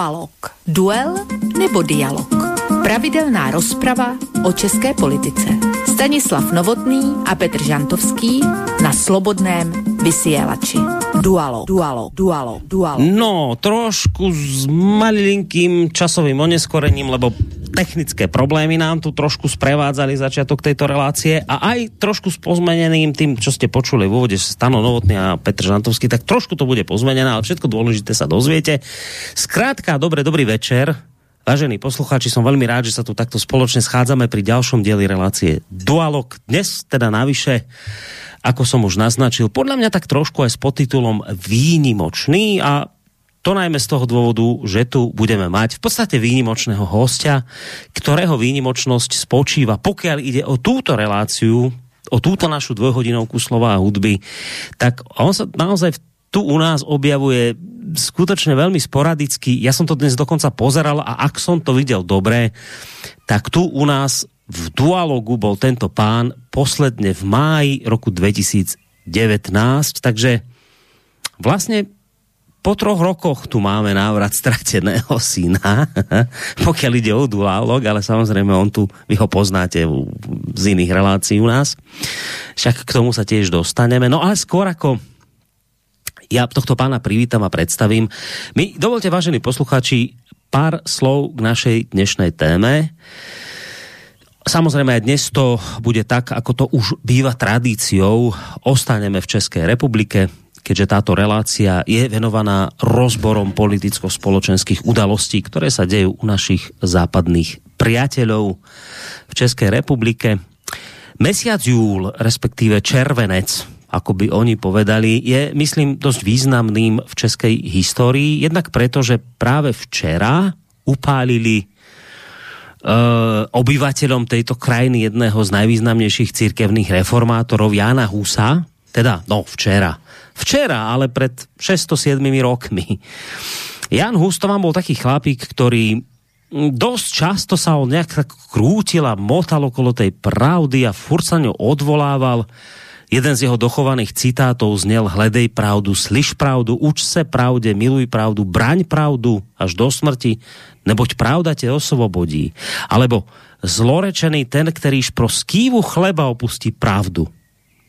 Dualog. Duel nebo dialog. Pravidelná rozprava o české politice. Stanislav Novotný a Petr Žantovský na Slobodném vysielači. Dualo, dualo, dualo, dualo. No, trošku s malinkým časovým oneskorením, lebo technické problémy nám tu trošku sprevádzali začiatok tejto relácie a aj trošku s pozmeneným tým, čo ste počuli v úvode Stano Novotný a Petr Žantovský, tak trošku to bude pozmenené, ale všetko dôležité sa dozviete. Skrátka, dobre, dobrý večer. Vážení poslucháči, som veľmi rád, že sa tu takto spoločne schádzame pri ďalšom dieli relácie Dualog. Dnes teda navyše ako som už naznačil, podľa mňa tak trošku aj s podtitulom výnimočný a to najmä z toho dôvodu, že tu budeme mať v podstate výnimočného hostia, ktorého výnimočnosť spočíva, pokiaľ ide o túto reláciu, o túto našu dvojhodinovku slova a hudby, tak on sa naozaj tu u nás objavuje skutočne veľmi sporadicky. Ja som to dnes dokonca pozeral a ak som to videl dobre, tak tu u nás v dualogu bol tento pán posledne v máji roku 2019, takže vlastne po troch rokoch tu máme návrat strateného syna, pokiaľ ide o dualog, ale samozrejme on tu, vy ho poznáte z iných relácií u nás. Však k tomu sa tiež dostaneme. No ale skôr ako ja tohto pána privítam a predstavím. My, dovolte, vážení posluchači, pár slov k našej dnešnej téme. Samozrejme aj dnes to bude tak, ako to už býva tradíciou. Ostaneme v Českej republike, keďže táto relácia je venovaná rozborom politicko-spoločenských udalostí, ktoré sa dejú u našich západných priateľov v Českej republike. Mesiac júl, respektíve červenec, ako by oni povedali, je, myslím, dosť významným v českej histórii, jednak preto, že práve včera upálili uh, obyvateľom tejto krajiny jedného z najvýznamnejších církevných reformátorov Jana Husa, teda, no, včera. Včera, ale pred 607 rokmi. Jan Hus to vám bol taký chlapík, ktorý dosť často sa on nejak tak krútil a motal okolo tej pravdy a furt sa ňou odvolával. Jeden z jeho dochovaných citátov znel Hledej pravdu, slyš pravdu, uč se pravde, miluj pravdu, braň pravdu až do smrti, neboť pravda tě osvobodí. Alebo zlorečený ten, kterýž pro skývu chleba opustí pravdu.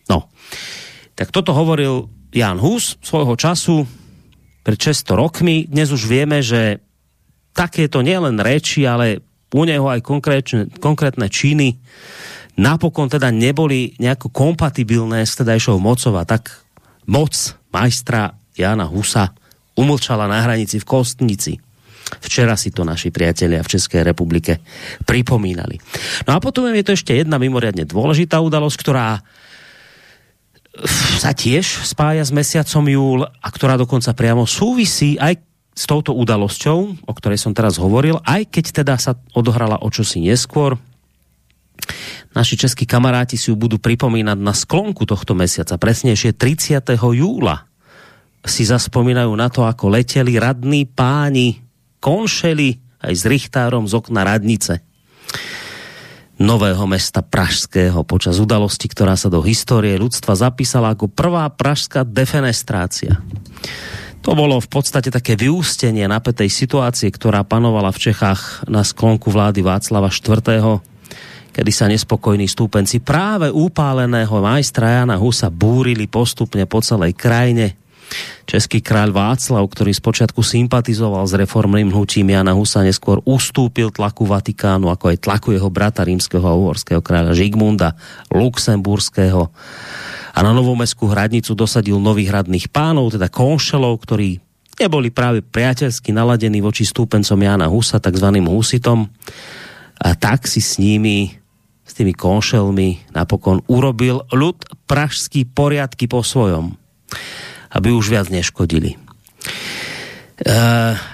No, tak toto hovoril Jan Hus svojho času pred 600 rokmi. Dnes už vieme, že takéto nielen reči, ale u neho aj konkrétne, konkrétne činy napokon teda neboli nejako kompatibilné s tedajšou mocou a tak moc majstra Jana Husa umlčala na hranici v Kostnici. Včera si to naši priatelia v Českej republike pripomínali. No a potom je to ešte jedna mimoriadne dôležitá udalosť, ktorá sa tiež spája s mesiacom júl a ktorá dokonca priamo súvisí aj s touto udalosťou, o ktorej som teraz hovoril, aj keď teda sa odohrala o čosi neskôr, Naši českí kamaráti si ju budú pripomínať na sklonku tohto mesiaca, presnejšie 30. júla. Si zaspomínajú na to, ako leteli radní páni, konšeli aj s richtárom z okna radnice nového mesta Pražského počas udalosti, ktorá sa do histórie ľudstva zapísala ako prvá pražská defenestrácia. To bolo v podstate také vyústenie napätej situácie, ktorá panovala v Čechách na sklonku vlády Václava IV kedy sa nespokojní stúpenci práve upáleného majstra Jana Husa búrili postupne po celej krajine. Český kráľ Václav, ktorý zpočiatku sympatizoval s reformným hnutím Jana Husa, neskôr ustúpil tlaku Vatikánu, ako aj tlaku jeho brata rímskeho a uhorského kráľa Žigmunda, Luxemburského. A na Novomestskú hradnicu dosadil nových hradných pánov, teda konšelov, ktorí neboli práve priateľsky naladení voči stúpencom Jana Husa, takzvaným Husitom. A tak si s nimi s tými konšelmi napokon urobil ľud pražský poriadky po svojom, aby už viac neškodili. E,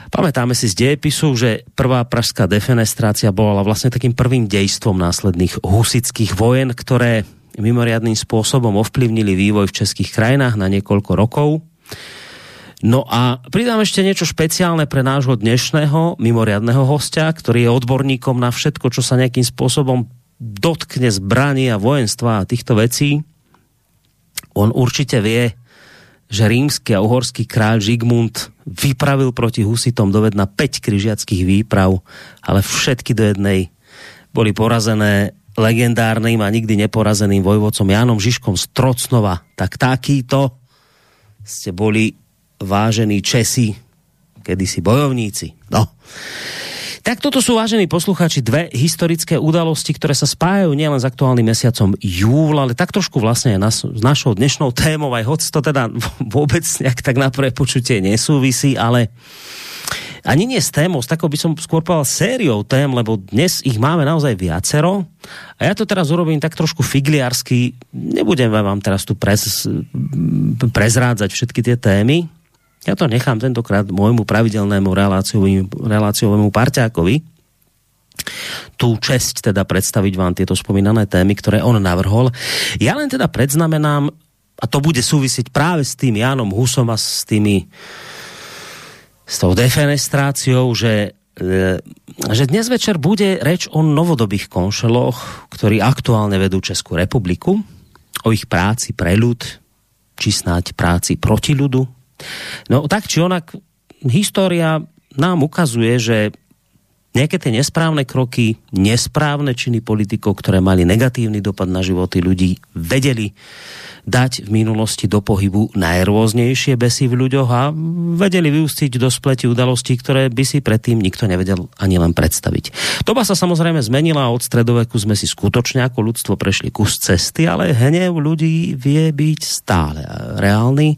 pamätáme si z dejepisu, že prvá pražská defenestrácia bola vlastne takým prvým dejstvom následných husických vojen, ktoré mimoriadným spôsobom ovplyvnili vývoj v českých krajinách na niekoľko rokov. No a pridám ešte niečo špeciálne pre nášho dnešného mimoriadného hostia, ktorý je odborníkom na všetko, čo sa nejakým spôsobom dotkne zbraní a vojenstva a týchto vecí, on určite vie že rímsky a uhorský kráľ Žigmund vypravil proti husitom dovedna 5 križiackých výprav, ale všetky do jednej boli porazené legendárnym a nikdy neporazeným vojvodcom Jánom Žižkom z Trocnova. Tak takýto ste boli vážení Česi, kedysi bojovníci. No. Tak toto sú, vážení posluchači, dve historické udalosti, ktoré sa spájajú nielen s aktuálnym mesiacom júl, ale tak trošku vlastne aj nas, s našou dnešnou témou, aj hoď to teda vôbec nejak tak na prvé počutie nesúvisí, ale ani nie s témou, s takou by som skôr povedal sériou tém, lebo dnes ich máme naozaj viacero. A ja to teraz urobím tak trošku figliarsky. Nebudem vám teraz tu prez, prezrádzať všetky tie témy, ja to nechám tentokrát môjmu pravidelnému reláciovému parťákovi, tú čest teda predstaviť vám tieto spomínané témy, ktoré on navrhol. Ja len teda predznamenám, a to bude súvisieť práve s tým Jánom Husom a s tými s tou defenestráciou, že e, že dnes večer bude reč o novodobých konšeloch, ktorí aktuálne vedú Českú republiku, o ich práci pre ľud, či snáď práci proti ľudu, No tak či onak, história nám ukazuje, že nejaké tie nesprávne kroky, nesprávne činy politikov, ktoré mali negatívny dopad na životy ľudí, vedeli dať v minulosti do pohybu najrôznejšie besy v ľuďoch a vedeli vyústiť do spleti udalostí, ktoré by si predtým nikto nevedel ani len predstaviť. Doba sa samozrejme zmenila a od stredoveku sme si skutočne ako ľudstvo prešli kus cesty, ale hnev ľudí vie byť stále reálny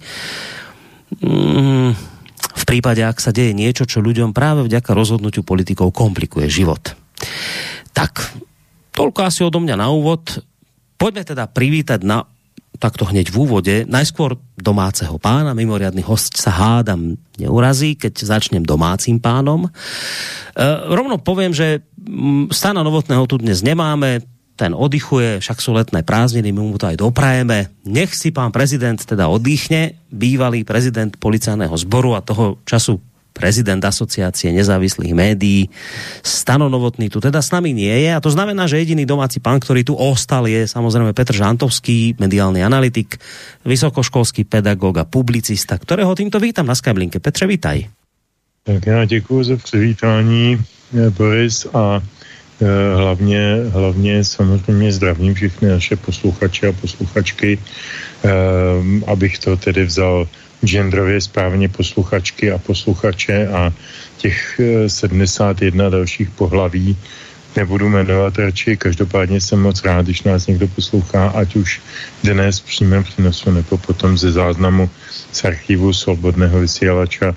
mm, v prípade, ak sa deje niečo, čo ľuďom práve vďaka rozhodnutiu politikov komplikuje život. Tak, toľko asi odo mňa na úvod. Poďme teda privítať na takto hneď v úvode, najskôr domáceho pána, mimoriadný host sa hádam neurazí, keď začnem domácim pánom. E, rovno poviem, že mm, Stana Novotného tu dnes nemáme, ten oddychuje, však sú letné prázdniny, my mu to aj doprajeme. Nech si pán prezident teda oddychne, bývalý prezident policajného zboru a toho času prezident asociácie nezávislých médií. Stano Novotný tu teda s nami nie je a to znamená, že jediný domáci pán, ktorý tu ostal je samozrejme Petr Žantovský, mediálny analytik, vysokoškolský pedagóg a publicista, ktorého týmto vítam na Skyblinke. Petře, vítaj. Tak já děkuji za přivítání, Boris, a Eh, hlavně, hlavně samozřejmě zdravím všechny naše posluchače a posluchačky, eh, abych to tedy vzal genderově správně posluchačky a posluchače a těch 71 eh, dalších pohlaví nebudu jmenovat radši. Každopádně jsem moc rád, když nás někdo poslouchá, ať už dnes v přímém přenosu nebo potom ze záznamu z archivu Svobodného vysílača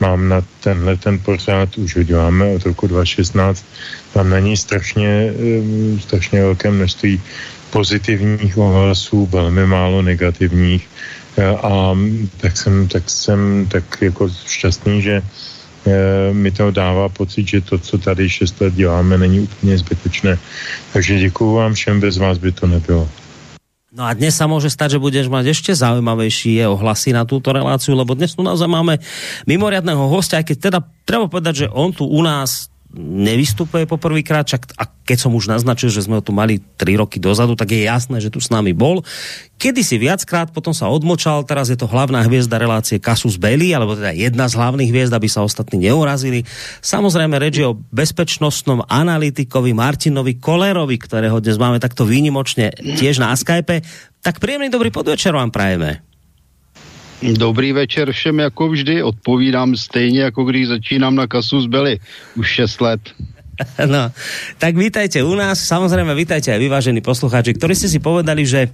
mám na tenhle ten pořád, už ho děláme od roku 2016, mám na ní strašně, strašně velké množství pozitivních ohlasů, velmi málo negativních a tak jsem, tak jsem tak jako šťastný, že mi to dává pocit, že to, co tady 6 let děláme, není úplně zbytečné. Takže děkuju vám všem, bez vás by to nebylo. No a dnes sa môže stať, že budeš mať ešte zaujímavejšie ohlasy na túto reláciu, lebo dnes tu naozaj máme mimoriadného hostia, aj keď teda treba povedať, že on tu u nás nevystupuje poprvýkrát, čak a keď som už naznačil, že sme ho tu mali 3 roky dozadu, tak je jasné, že tu s nami bol. Kedy si viackrát, potom sa odmočal, teraz je to hlavná hviezda relácie Kasus Belli, alebo teda jedna z hlavných hviezd, aby sa ostatní neurazili. Samozrejme reč je o bezpečnostnom analytikovi Martinovi Kolerovi, ktorého dnes máme takto výnimočne tiež na Skype. Tak príjemný dobrý podvečer vám prajeme. Dobrý večer všem, jako vždy. Odpovídám stejně, jako když začínám na kasu zbeli. Už 6 let. No, tak vítajte u nás, samozrejme vítajte aj vyvážení poslucháči, ktorí ste si povedali, že,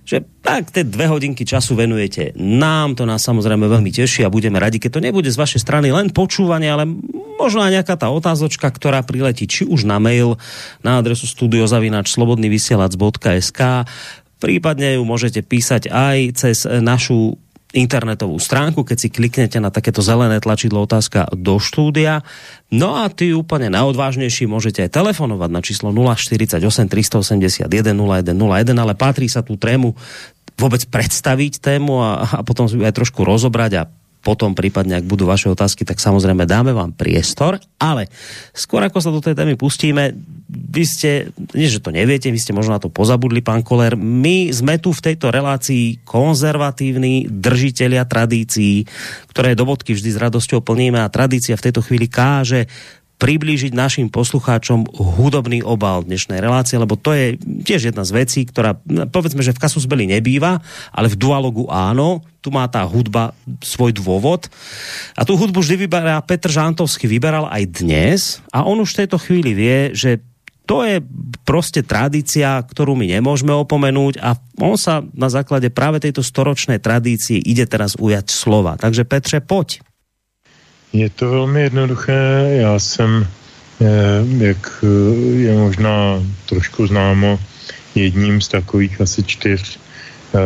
že tak tie dve hodinky času venujete nám, to nás samozrejme veľmi teší a budeme radi, keď to nebude z vašej strany len počúvanie, ale možno aj nejaká tá otázočka, ktorá priletí či už na mail na adresu studiozavinač.slobodnyvysielac.sk prípadne ju môžete písať aj cez našu internetovú stránku, keď si kliknete na takéto zelené tlačidlo otázka do štúdia. No a ty úplne najodvážnejší môžete aj telefonovať na číslo 048 381 0101, ale patrí sa tú trému vôbec predstaviť tému a, a potom aj trošku rozobrať a potom prípadne, ak budú vaše otázky, tak samozrejme dáme vám priestor, ale skôr ako sa do tej témy pustíme, vy ste, nie že to neviete, vy ste možno na to pozabudli, pán Koler, my sme tu v tejto relácii konzervatívni držiteľia tradícií, ktoré do bodky vždy s radosťou plníme a tradícia v tejto chvíli káže priblížiť našim poslucháčom hudobný obal dnešnej relácie, lebo to je tiež jedna z vecí, ktorá, povedzme, že v Kasusbeli nebýva, ale v dualogu áno, tu má tá hudba svoj dôvod. A tu hudbu vždy vyberá Petr Žantovský, vyberal aj dnes a on už v tejto chvíli vie, že to je prostě tradícia, ktorú my nemôžeme opomenúť a on sa na základe práve tejto storočnej tradície ide teraz ujať slova. Takže Petře, poď. Je to velmi jednoduché. Já jsem, eh, jak eh, je možná trošku známo, jedním z takových asi čtyř eh,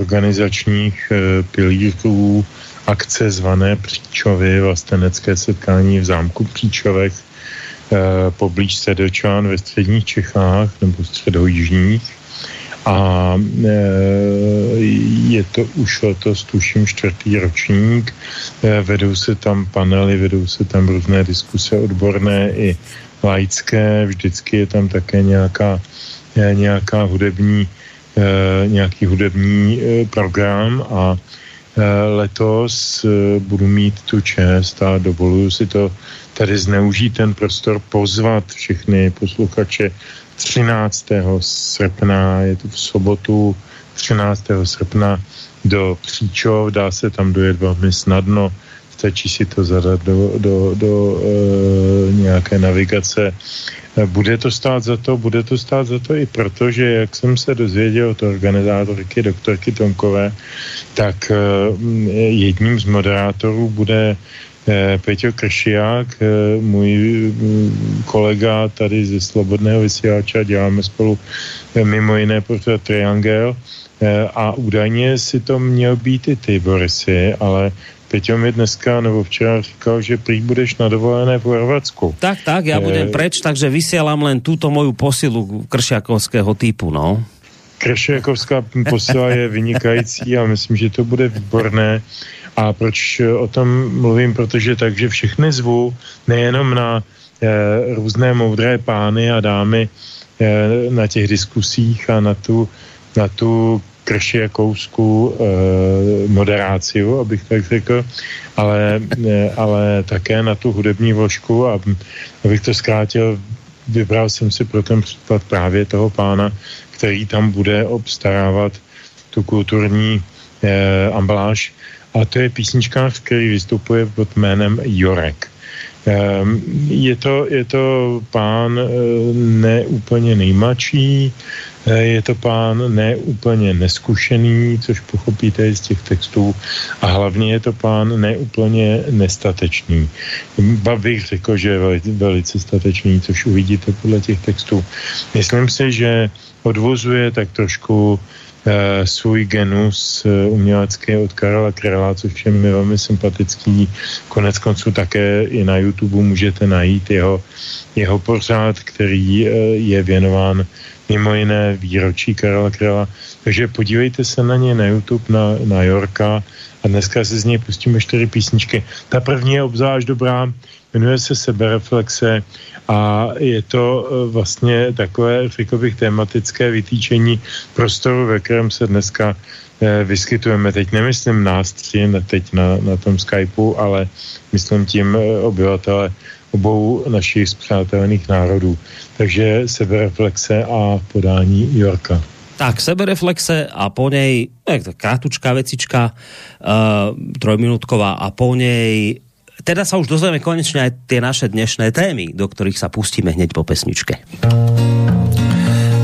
organizačních pilířů akce zvané Příčovy, vlastenecké setkání v zámku Příčovech poblíž Sedočan ve středních Čechách nebo středojižních a e, je to už letos, tuším, čtvrtý ročník. E, vedou se tam panely, vedou se tam různé diskuse odborné i laické, vždycky je tam také nějaká, e, nějaká hudební, nějaký hudební program a letos budu mít tu čest a dovoluju si to tady zneužít ten prostor, pozvat všechny posluchače 13. srpna, je to v sobotu 13. srpna do Příčov, dá se tam dojet velmi snadno, stačí si to zadat do, do, do e, nějaké navigace. Bude to stát za to, bude to stát za to i proto, že jak jsem se dozvěděl od organizátorky doktorky Tonkové, tak e, jedním z moderátorů bude Eh, Peťo Kršiák, eh, můj mm, kolega tady ze Slobodného vysílača, děláme spolu eh, mimo jiné pořád Triangel a údajně si to měl být i ty, Borisy, ale Peťo mi dneska nebo včera říkal, že prý budeš na dovolené v Chorvatsku. Tak, tak, já budem preč, takže vysielam len túto moju posilu kršiakovského typu, no. Kršiakovská posila je vynikající a myslím, že to bude výborné. A proč o tom mluvím? Protože takže všechny zvu, nejenom na e, různé moudré pány a dámy e, na těch diskusích a na tu, na tu kršiakouskou e, moderáciu, abych tak řekl, ale, e, ale také na tu hudební vložku a abych to zkrátil, vybral jsem si pro ten případ právě toho pána, který tam bude obstarávat tu kulturní e, ambaláž a to je písničkář, který vystupuje pod jménem Jorek. Ehm, je to, je to pán eh, neúplně nejmladší, eh, je to pán neúplně neskušený, což pochopíte z těch textů, a hlavně je to pán neúplně nestatečný. Ba bych řekl, že je velice, velice statečný, což uvidíte podle těch textů. Myslím si, že odvozuje tak trošku Eh, svůj genus eh, umělecký od Karla Krela, což je mi velmi sympatický. Konec konců také i na YouTube můžete najít jeho, jeho pořád, který eh, je věnován mimo jiné výročí Karla Krela. Takže podívejte se na ně na YouTube, na, na Jorka a dneska se z něj pustíme čtyři písničky. Ta první je obzvlášť dobrá, jmenuje se Sebereflexe a je to e, vlastně takové, řekl bych, tematické vytýčení prostoru, ve kterém se dneska e, vyskytujeme. Teď nemyslím nás tři, teď na, na tom Skypeu, ale myslím tím e, obyvatele obou našich zpřátelných národů. Takže sebereflexe a podání Jorka. Tak, sebereflexe a po něj, jak krátučká vecička, uh, trojminútková a po něj teda sa už dozvieme konečne aj tie naše dnešné témy, do ktorých sa pustíme hneď po pesničke.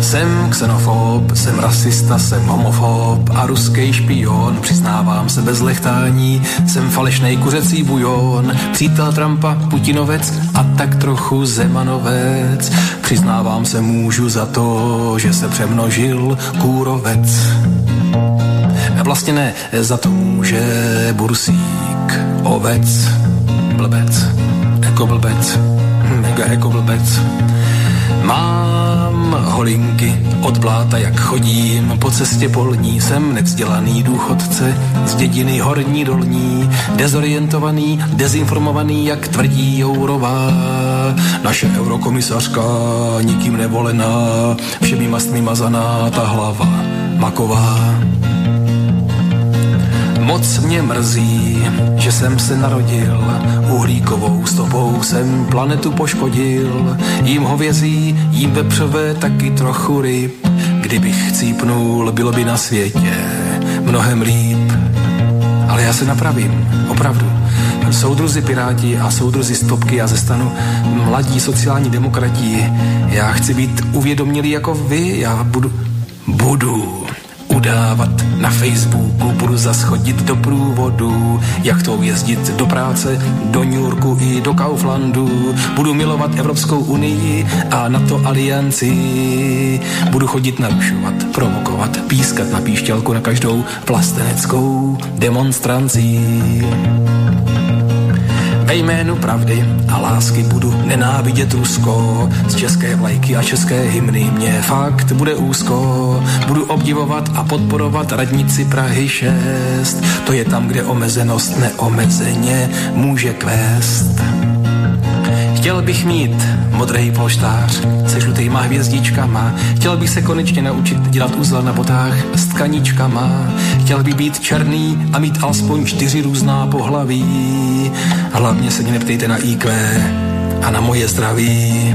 Jsem xenofob, jsem rasista, jsem homofob a ruský špion. Přiznávám se bez lechtání, jsem falešnej kuřecí bujon. Přítel Trumpa, Putinovec a tak trochu Zemanovec. Přiznávám se můžu za to, že se přemnožil kůrovec. Vlastně ne, za to může bursík, ovec blbec, jako blbec, mega jako blbec. Mám holinky od bláta, jak chodím po cestě polní, jsem nevzdělaný důchodce z dědiny horní dolní, dezorientovaný, dezinformovaný, jak tvrdí Jourová. Naše eurokomisařka, nikým nevolená, všemi mastmi mazaná ta hlava maková. Moc mě mrzí, že jsem se narodil, uhlíkovou stopou jsem planetu poškodil, jím hovězí, jím vepřové, taky trochu ryb. Kdybych chcípnul, bylo by na světě mnohem líp. Ale já se napravím, opravdu. Soudruzi Piráti a soudruzi Stopky a ze stanu mladí sociální demokrati. Já chci být uvědomělý jako vy, já budu, budu udávat na Facebooku, budu zaschodit do průvodu, jak to jezdit do práce, do New Yorku i do Kauflandu, budu milovat Evropskou unii a na to alianci, budu chodit narušovat, provokovat, pískat na píšťalku na každou vlasteneckou demonstranci. Ve jménu pravdy a lásky budu nenávidět Rusko. Z české vlajky a české hymny mě fakt bude úzko. Budu obdivovat a podporovat radnici Prahy 6. To je tam, kde omezenost neomezeně může kvést. Chtěl bych mít modrý polštář se žlutýma hvězdičkama. Chtěl bych se konečně naučit dělat uzla na botách s tkaničkama. Chtěl bych být černý a mít alespoň čtyři různá pohlaví. Hlavně se mě neptejte na IQ a na moje zdraví.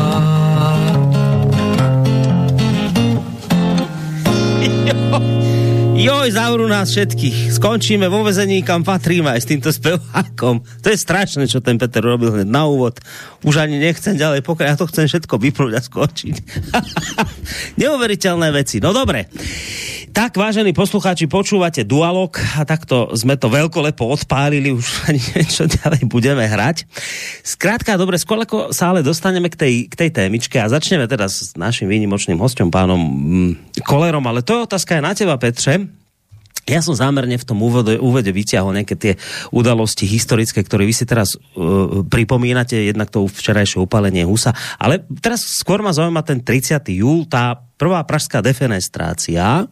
Joj, zavrú nás všetkých. Skončíme vo vezení, kam patríme aj s týmto spevákom. To je strašné, čo ten Peter robil hneď na úvod. Už ani nechcem ďalej pokračovať. Ja to chcem všetko vypnúť a skončiť. Neuveriteľné veci. No dobre. Tak, vážení poslucháči, počúvate Dualog a takto sme to veľkolepo odpálili, už ani niečo ďalej budeme hrať. Skrátka, dobre, skôr sa ale dostaneme k tej, k tej témičke a začneme teda s naším výnimočným hostom, pánom mm, Kolerom, ale to je otázka aj na teba, Petře. Ja som zámerne v tom úvode, úvode vyťahol nejaké tie udalosti historické, ktoré vy si teraz uh, pripomínate, jednak to včerajšie upálenie Husa, ale teraz skôr ma zaujíma ten 30. júl, tá prvá pražská defenestrácia,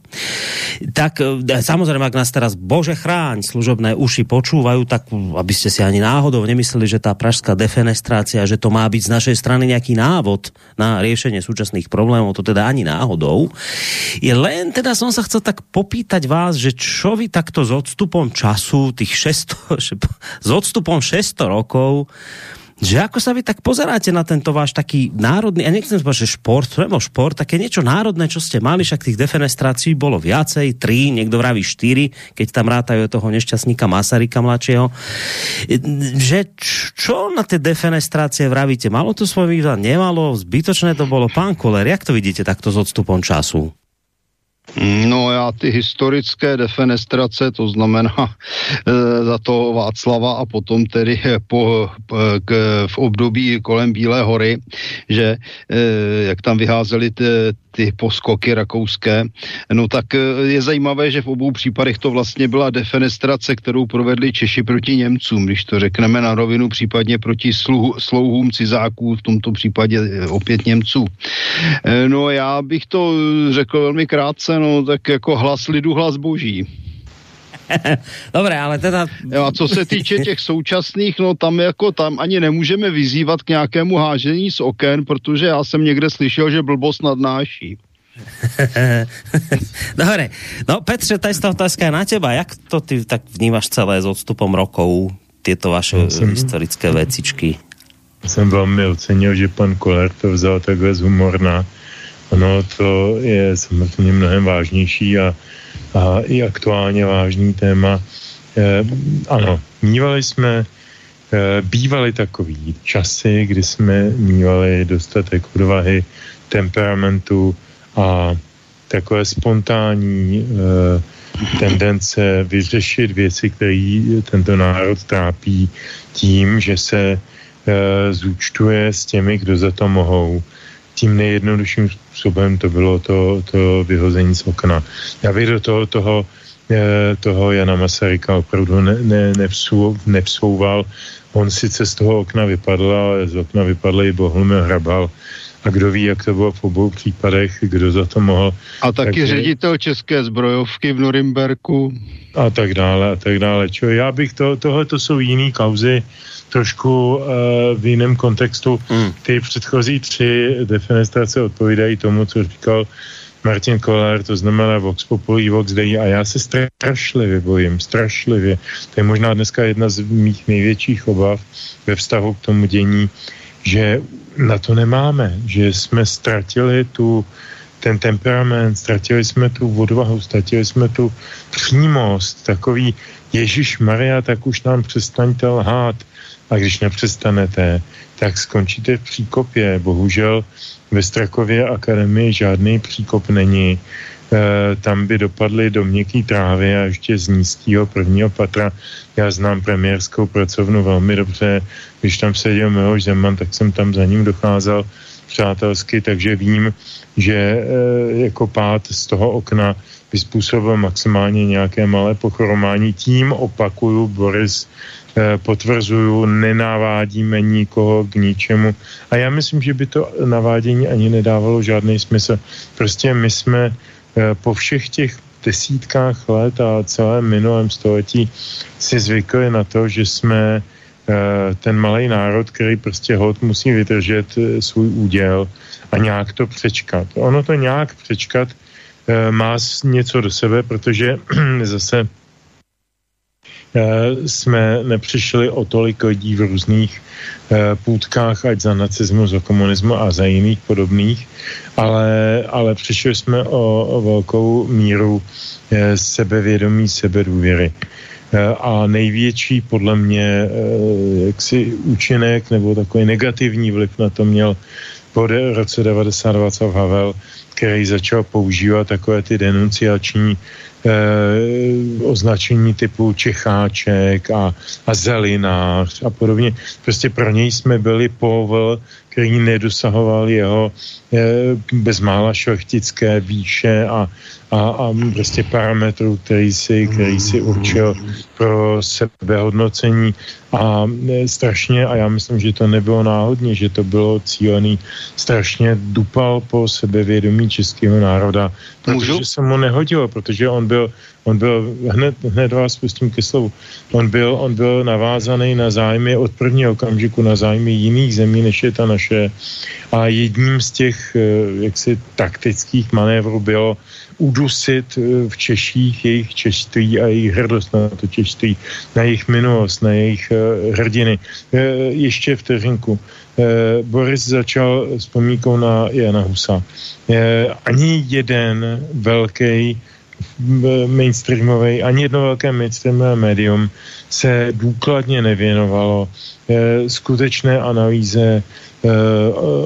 tak e, samozrejme, ak nás teraz Bože chráň, služobné uši počúvajú, tak aby ste si ani náhodou nemysleli, že tá pražská defenestrácia, že to má byť z našej strany nejaký návod na riešenie súčasných problémov, to teda ani náhodou. Je len teda som sa chcel tak popýtať vás, že čo vy takto s odstupom času, tých 600, s odstupom 600 rokov, že ako sa vy tak pozeráte na tento váš taký národný, ja nechcem povedať, že šport, nebo šport, také niečo národné, čo ste mali, však tých defenestrácií bolo viacej, tri, niekto vraví štyri, keď tam rátajú toho nešťastníka Masarika mladšieho. Že čo na tie defenestrácie vravíte? Malo to svoj výhľad? Nemalo? Zbytočné to bolo? Pán Koler, jak to vidíte takto s odstupom času? No já ty historické defenestrace, to znamená e, za to Václava a potom tedy po, k, v období kolem Bílé hory, že e, jak tam vyházeli ty, ty poskoky rakouské, no tak e, je zajímavé, že v obou případech to vlastně byla defenestrace, kterou provedli Češi proti Němcům, když to řekneme na rovinu, případně proti sluhu, slouhům cizáků, v tomto případě e, opět Němců. E, no já bych to řekl velmi krátce, no tak jako hlas lidu, hlas boží. Dobré, ale teda... Jo, a co se týče těch současných, no tam jako tam ani nemůžeme vyzývat k nějakému hážení z oken, protože já jsem někde slyšel, že blbost nadnáší. Dobre, no Petře, ta istá otázka je na teba. Jak to ty tak vnímáš celé s odstupom rokov, tieto vaše jsem, historické vecičky? Jsem velmi ocenil, že pan Koller to vzal takhle z humorna Ono to je samozřejmě mnohem vážnější a, a i aktuálně vážný téma. E, ano, mývali jsme, e, bývaly takový časy, kdy jsme mývali dostatek odvahy, temperamentu a takové spontánní eh, tendence vyřešit věci, které tento národ trápí tím, že se eh, zúčtuje s těmi, kdo za to mohou. Tím nejjednodušším způsobem to bylo to, to vyhození z okna. Já bych do toho, toho, eh, toho Jana Masaryka opravdu ne, ne, nevsou, nevsouval. On sice z toho okna vypadl, ale z okna vypadl i Bohumil Hrabal a kdo ví, jak to bylo v obou případech, kdo za to mohl. A taky Takže... ředitel České zbrojovky v Norimberku. A tak dále, a tak dále. Čo, já bych to, tohle to jsou jiný kauzy, trošku uh, v jiném kontextu. Hmm. Ty předchozí tři defenestrace odpovídají tomu, co říkal Martin Koller, to znamená Vox Populi, Vox Dei a já se strašlivě bojím, strašlivě. To je možná dneska jedna z mých největších obav ve vztahu k tomu dění, že na to nemáme, že jsme ztratili tu, ten temperament, ztratili jsme tu odvahu, ztratili jsme tu přímost, takový Ježíš Maria, tak už nám přestaňte lhát. A když nepřestanete, tak skončíte v příkopě. Bohužel ve Strakově akademii žádný příkop není. E, tam by dopadly do měkký trávy a ještě z nízkého prvního patra. Já znám premiérskou pracovnu velmi dobře. Když tam seděl Miloš Zeman, tak jsem tam za ním docházel přátelsky, takže vím, že e, jako pád z toho okna by způsobil maximálně nějaké malé pochromání. Tím opakuju, Boris, potvrzuju, nenávádíme nikoho k ničemu. A já myslím, že by to navádění ani nedávalo žádný smysl. Prostě my jsme e, po všech těch desítkách let a celém minulém století si zvykli na to, že jsme Eh, ten malý národ, který prostě hod musí vydržet eh, svůj úděl a nějak to přečkat. Ono to nějak přečkat eh, má něco do sebe, protože zase jsme nepřišli o tolik lidí v různých půdkách, ať za nacismus, za komunismu a za jiných podobných, ale, ale přišli jsme o, o velkou míru sebevědomí, sebedůvěry. Eh, a největší podle mě eh, jaksi účinek nebo takový negativní vliv na to měl po roce 92 Václav Havel, který začal používat takové ty denunciační eh, označení typu Čecháček a, a Zelinář a podobně. Prostě pro něj jsme byli povl, který nedosahoval jeho eh, bezmála šlechtické výše a, a, a prostě parametrů, který si, který si určil pro sebehodnocení a e, strašně, a já myslím, že to nebylo náhodně, že to bylo cílený, strašně dupal po sebevědomí českého národa, protože Můžu? se mu nehodilo, protože on byl, on byl, hned, hned vás pustím ke slovu, on byl, on byl navázaný na zájmy od prvního okamžiku na zájmy jiných zemí, než je ta naše. A jedním z těch e, jaksi taktických manévrů bylo udusit eh, v Češích jejich češství a jejich hrdost na to češství, na jejich minulost, na jejich uh, hrdiny. Uh, ještě vteřinku. Boris začal s pomínkou na Jana Husa. Ani jeden velký mainstreamový, ani jedno velké mainstreamové médium se důkladně nevěnovalo skutečné analýze Eh,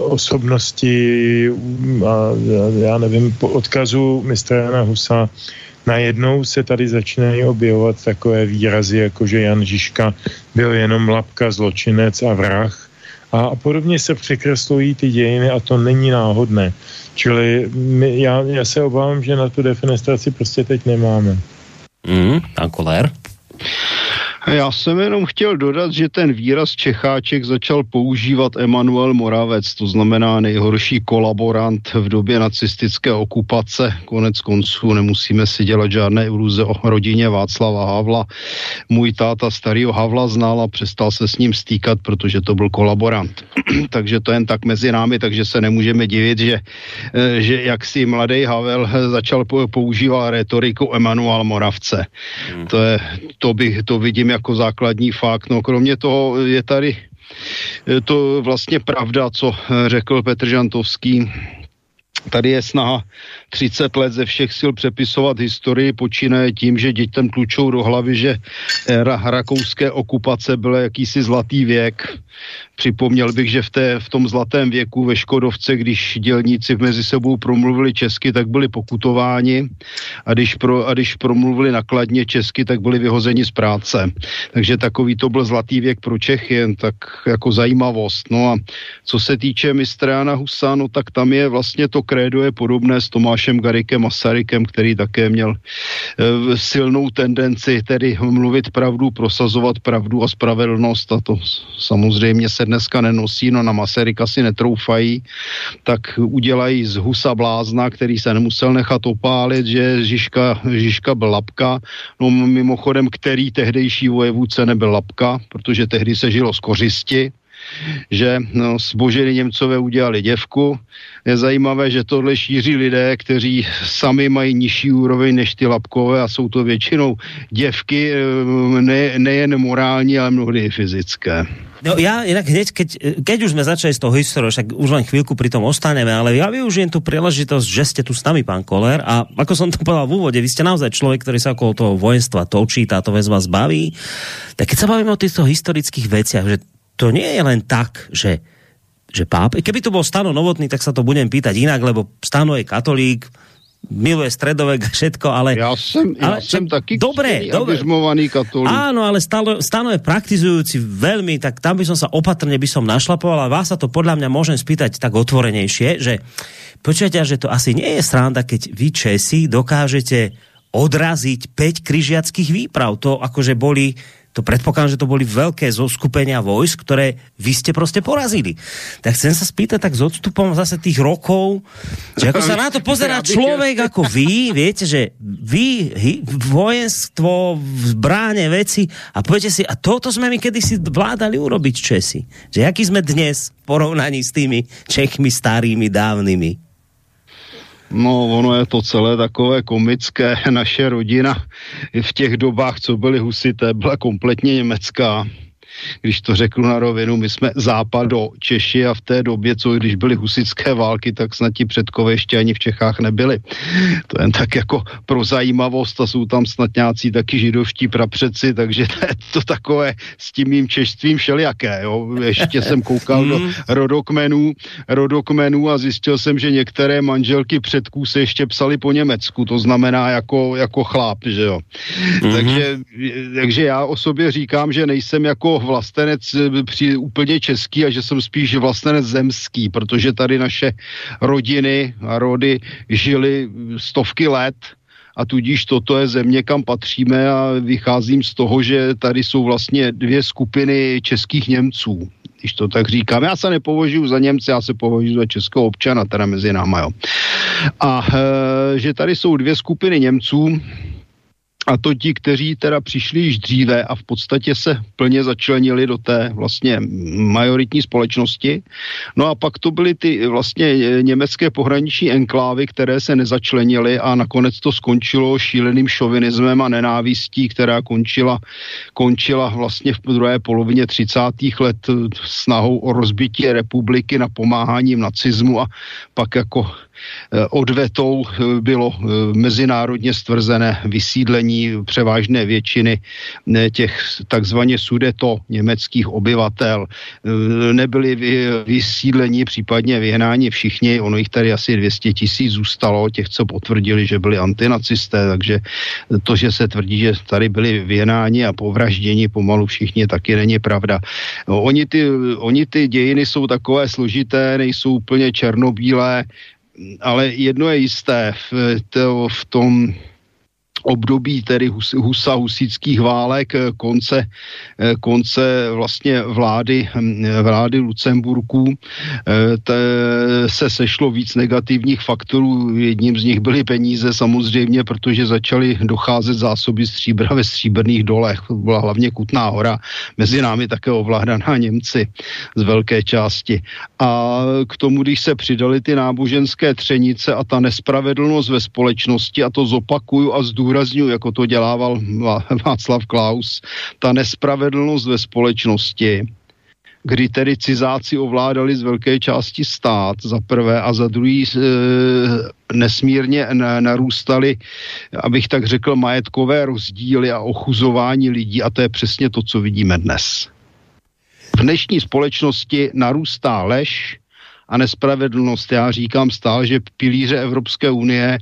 osobnosti a já nevím, po odkazu mistra Jana Husa najednou se tady začínají objevovat takové výrazy, jako že Jan Žižka byl jenom lapka, zločinec a vrah. A podobně se překreslují ty dějiny a to není náhodné. Čili my, já, já se obávám, že na tu defenestraci prostě teď nemáme. Mm, a kolér? Já jsem jenom chtěl dodat, že ten výraz Čecháček začal používat Emanuel Moravec, to znamená nejhorší kolaborant v době nacistické okupace. Konec konců nemusíme si dělat žádné iluze o rodině Václava Havla. Můj táta starého Havla znal a přestal se s ním stýkat, protože to byl kolaborant. takže to jen tak mezi námi, takže se nemůžeme divit, že, eh, že jak si mladý Havel začal používat retoriku Emanuel Moravce. Hmm. To, je, to, by, to vidím jako základní fakt. No kromě toho je tady to vlastně pravda, co řekl Petr Žantovský, Tady je snaha 30 let ze všech sil přepisovat historii, počínaje tím, že dětem tlučou do hlavy, že éra rakouské okupace byla jakýsi zlatý věk. Připomněl bych, že v, té, v tom zlatém věku ve Škodovce, když dělníci mezi sebou promluvili česky, tak byli pokutováni a když, pro, a když promluvili nakladně česky, tak byli vyhozeni z práce. Takže takový to byl zlatý věk pro Čechy, jen tak jako zajímavost. No a co se týče mistra Jana Husa, no tak tam je vlastně to krédo je podobné s Tomášem Garikem Masarykem, který také měl e, silnou tendenci tedy mluvit pravdu, prosazovat pravdu a spravedlnost. A to samozřejmě se dneska nenosí, no na Masaryka si netroufají, tak udělají z Husa blázna, který se nemusel nechat opálit, že Žižka, Žižka byl lapka, no mimochodem, který tehdejší vojevůdce nebyl lapka, protože tehdy se žilo z kořisti, že no, zbožili Němcové udělali děvku. Je zajímavé, že tohle šíří lidé, kteří sami mají nižší úroveň než ty lapkové a jsou to většinou děvky eh, ne, nejen morální, ale mnohdy i fyzické. No ja inak hneď, keď, keď už sme začali s tou históriou, však už len chvíľku pri tom ostaneme, ale ja využijem tú príležitosť, že ste tu s nami, pán Koller, a ako som to povedal v úvode, vy ste naozaj človek, ktorý sa okolo toho vojenstva točí, táto vec vás baví. Tak keď sa bavíme o týchto historických veciach, že to nie je len tak, že, že páp, keby to bol Stano Novotný, tak sa to budem pýtať inak, lebo Stano je katolík, miluje stredovek a všetko, ale... Ja som, ja ale, som taký dobre, dobre. katolík. Áno, ale Stano, Stano je praktizujúci veľmi, tak tam by som sa opatrne by som našlapoval a vás sa to podľa mňa môžem spýtať tak otvorenejšie, že počujete, že to asi nie je sranda, keď vy Česi dokážete odraziť 5 križiackých výprav. To akože boli to predpokladám, že to boli veľké zoskupenia vojsk, ktoré vy ste prostě porazili. Tak chcem sa spýtať tak s odstupom zase tých rokov, že ako sa na to pozerá človek ako vy, viete, že vy vojenstvo, zbráne, veci a poviete si, a toto sme my kedysi vládali urobiť Česi. Že aký sme dnes v porovnaní s tými Čechmi starými, dávnymi. No, ono je to celé takové komické. Naše rodina v těch dobách, co byly husité, byla kompletně německá když to řeknu na rovinu, my jsme západo Češi a v té době, co když byly husické války, tak snad ti předkové ještě ani v Čechách nebyli. To jen tak jako pro zajímavost a jsou tam snad nějací taky židovští prapřeci, takže to je to takové s tím mým češstvím všelijaké. Jo. Ještě jsem koukal do hmm. rodokmenů, rodokmenů a zjistil jsem, že některé manželky předků se ještě psali po Německu, to znamená jako, jako chlap, že jo. Mm-hmm. Takže, takže já o sobě říkám, že nejsem jako vlastenec eh, při, úplně český a že jsem spíš vlastenec zemský, protože tady naše rodiny a rody žili stovky let a tudíž toto je země, kam patříme a vycházím z toho, že tady jsou vlastně dvě skupiny českých Němců když to tak říkám. Já se nepovažuji za Němce, já se považuji za českého občana, teda mezi náma, jo. A e, že tady jsou dvě skupiny Němců, a to ti, kteří teda přišli již dříve a v podstatě se plně začlenili do té vlastně majoritní společnosti. No a pak to byly ty vlastně německé pohraniční enklávy, které se nezačlenily a nakonec to skončilo šíleným šovinismem a nenávistí, která končila, končila vlastně v druhé polovině 30. let snahou o rozbití republiky na pomáháním nacismu a pak jako odvetou eh, bylo eh, mezinárodně stvrzené vysídlení převážné většiny těch takzvaně sudeto německých obyvatel. Nebyli vysídlení, případně vyhnáni všichni, ono jich tady asi 200 tisíc zůstalo, těch, co potvrdili, že byli antinacisté, takže to, že se tvrdí, že tady byli vyhnáni a povražděni pomalu všichni, taky není pravda. Oni ty, oni ty dějiny jsou takové složité, nejsou úplně černobílé, ale jedno je jisté, v, to, v tom období tedy Hus, Husa husických válek, eh, konce, eh, konce vlastně vlády, hm, vlády Lucemburků eh, te, se sešlo víc negativních faktorů. Jedním z nich byly peníze samozřejmě, protože začaly docházet zásoby stříbra ve stříbrných dolech. Byla hlavně Kutná hora, mezi námi také ovládaná Němci z velké části. A k tomu, když se přidali ty náboženské třenice a ta nespravedlnost ve společnosti, a to zopakuju a zdůrazňuji, zdůraznuju, jako to dělával Václav Klaus, ta nespravedlnost ve společnosti kdy tedy cizáci ovládali z velké části stát za prvé a za druhý e, nesmírně narůstaly, abych tak řekl, majetkové rozdíly a ochuzování lidí a to je přesně to, co vidíme dnes. V dnešní společnosti narůstá lež, a nespravedlnost. Já říkám stále, že pilíře Evropské unie,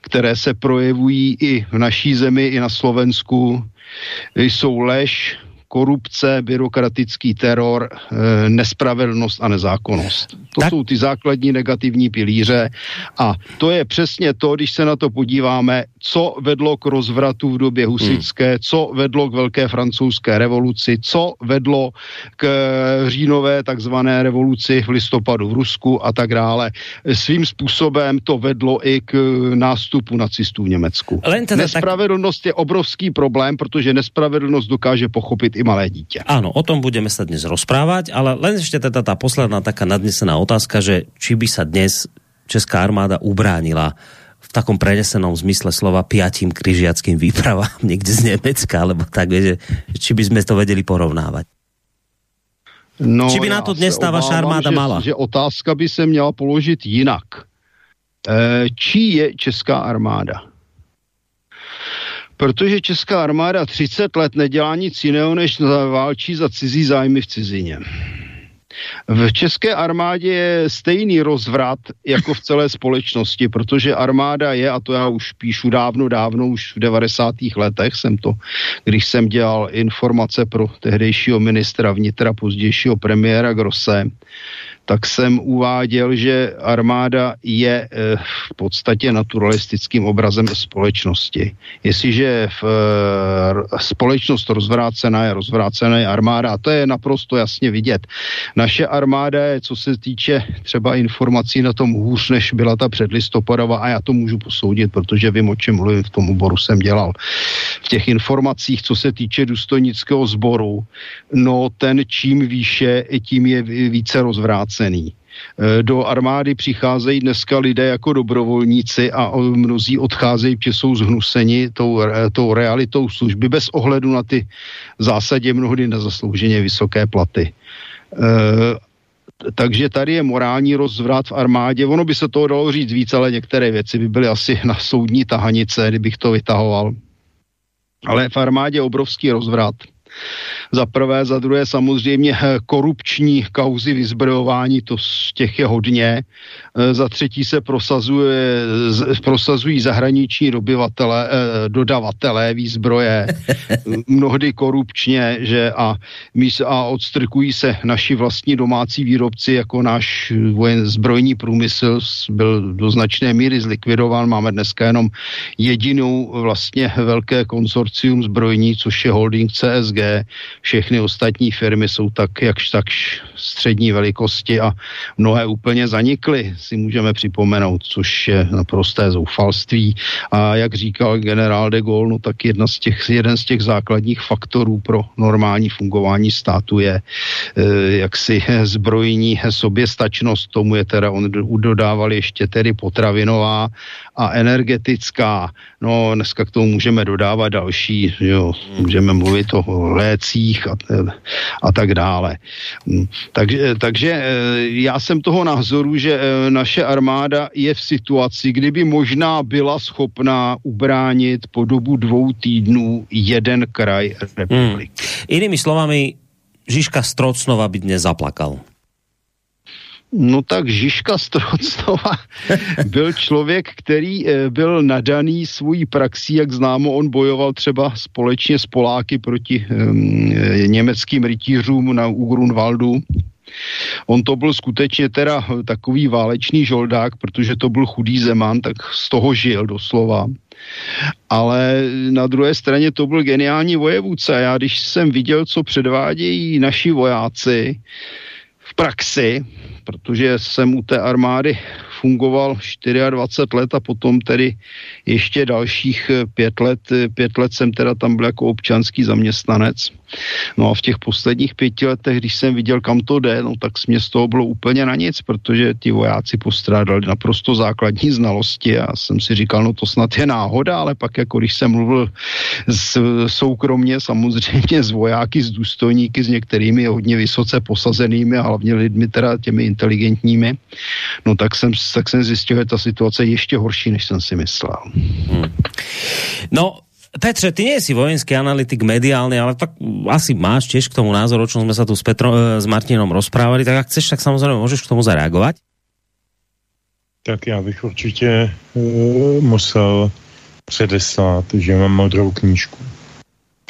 které se projevují i v naší zemi, i na Slovensku, jsou lež, korupce, byrokratický teror, eh, nespravedlnost a nezákonnost. To tak. jsou ty základní negativní pilíře a to je přesně to, když se na to podíváme, co vedlo k rozvratu v době husické, hmm. co vedlo k velké francouzské revoluci, co vedlo k říjnové takzvané revoluci v listopadu v Rusku a tak dále. Svým způsobem to vedlo i k nástupu nacistů v Německu. Nespravedlnost tak... je obrovský problém, protože nespravedlnost dokáže pochopit i malé dítě. Áno, o tom budeme sa dnes rozprávať, ale len ešte teda tá posledná taká nadnesená otázka, že či by sa dnes Česká armáda ubránila v takom prenesenom zmysle slova piatím križiackým výpravám niekde z Nemecka, alebo tak, že, či by sme to vedeli porovnávať. No, či by na to dnes tá vaša armáda že, mala? Že otázka by se měla položit jinak. E, čí je česká armáda? Protože česká armáda 30 let nedělá nic jiného, než válčí za cizí zájmy v cizině. V české armádě je stejný rozvrat jako v celé společnosti, protože armáda je, a to já už píšu dávno, dávno, už v 90. letech jsem to, když jsem dělal informace pro tehdejšího ministra vnitra, pozdějšího premiéra Grosse, tak jsem uváděl, že armáda je eh, v podstatě naturalistickým obrazem společnosti. Jestliže v, eh, společnost rozvrácená je rozvrácená je armáda, a to je naprosto jasně vidět. Naše armáda je, co se týče třeba informací na tom hůř, než byla ta předlistopadová, a já to můžu posoudit, protože vím, o čem mluvím, v tom oboru jsem dělal. V těch informacích, co se týče důstojnického sboru, no ten čím výše, tím je více rozvrácený zaplacený. E, do armády přicházejí dneska lidé jako dobrovolníci a mnozí odcházejí, protože jsou zhnuseni tou, tou realitou služby bez ohledu na ty v zásadě mnohdy nezaslouženě vysoké platy. E, takže tady je morální rozvrat v armádě. Ono by se toho dalo říct víc, ale některé věci by byly asi na soudní tahanice, kdybych to vytahoval. Ale v armádě obrovský rozvrat za prvé, za druhé samozřejmě eh, korupční kauzy vyzbrojování, to z těch je hodně. Eh, za třetí se prosazuje, prosazují zahraniční dobyvatele, eh, dodavatelé výzbroje, mnohdy korupčně, že a, a odstrkují se naši vlastní domácí výrobci, jako náš vojen zbrojní průmysl byl do značné míry zlikvidován. Máme dneska jenom jedinou vlastně velké konsorcium zbrojní, což je holding CSG, všechny ostatní firmy jsou tak jakž tak střední velikosti a mnohé úplně zanikly, si můžeme připomenout, což je naprosté zoufalství. A jak říkal generál de Gaulle, no tak jedna z těch, jeden z těch základních faktorů pro normální fungování státu je e, jaksi zbrojní soběstačnost, tomu je teda on dodával ještě tedy potravinová a energetická. No dneska k tomu můžeme dodávat další, jo, můžeme mluvit o lécích a, a tak dále. Takže, takže eh, já jsem toho názoru, že eh, naše armáda je v situaci, kdyby možná byla schopná ubránit po dobu dvou týdnů jeden kraj republiky. Hmm. Inými slovami, Žižka Strocnova by dnes zaplakal. No tak Žižka Strocnova byl člověk, který eh, byl nadaný svojí praxí, jak známo, on bojoval třeba společně s Poláky proti um, německým rytířům na Ugrunwaldu. On to byl skutečně teda takový válečný žoldák, protože to byl chudý zeman, tak z toho žil doslova. Ale na druhé straně to byl geniální vojevůdce. Já když jsem viděl, co předvádějí naši vojáci v praxi, protože jsem u té armády fungoval 24 let a potom tedy ještě dalších pět let, pět let jsem teda tam byl jako občanský zaměstnanec. No a v těch posledních pěti letech, když jsem viděl, kam to jde, no tak mě z toho bylo úplně na nic, protože ti vojáci postrádali naprosto základní znalosti a jsem si říkal, no to snad je náhoda, ale pak jako když jsem mluvil s, soukromně samozřejmě s vojáky, s důstojníky, s některými hodně vysoce posazenými a hlavně lidmi teda těmi inteligentními, no tak jsem, tak jsem zjistil, že ta situace je ještě horší, než jsem si myslel. Hmm. No, Petře, ty nie si vojenský analytik mediálny, ale tak asi máš tiež k tomu názor, o čom sme sa tu s, Petro, e, s Martinom rozprávali, tak ak chceš, tak samozrejme môžeš k tomu zareagovať. Tak já bych určitě uh, musel předeslat, že mám modrou knížku.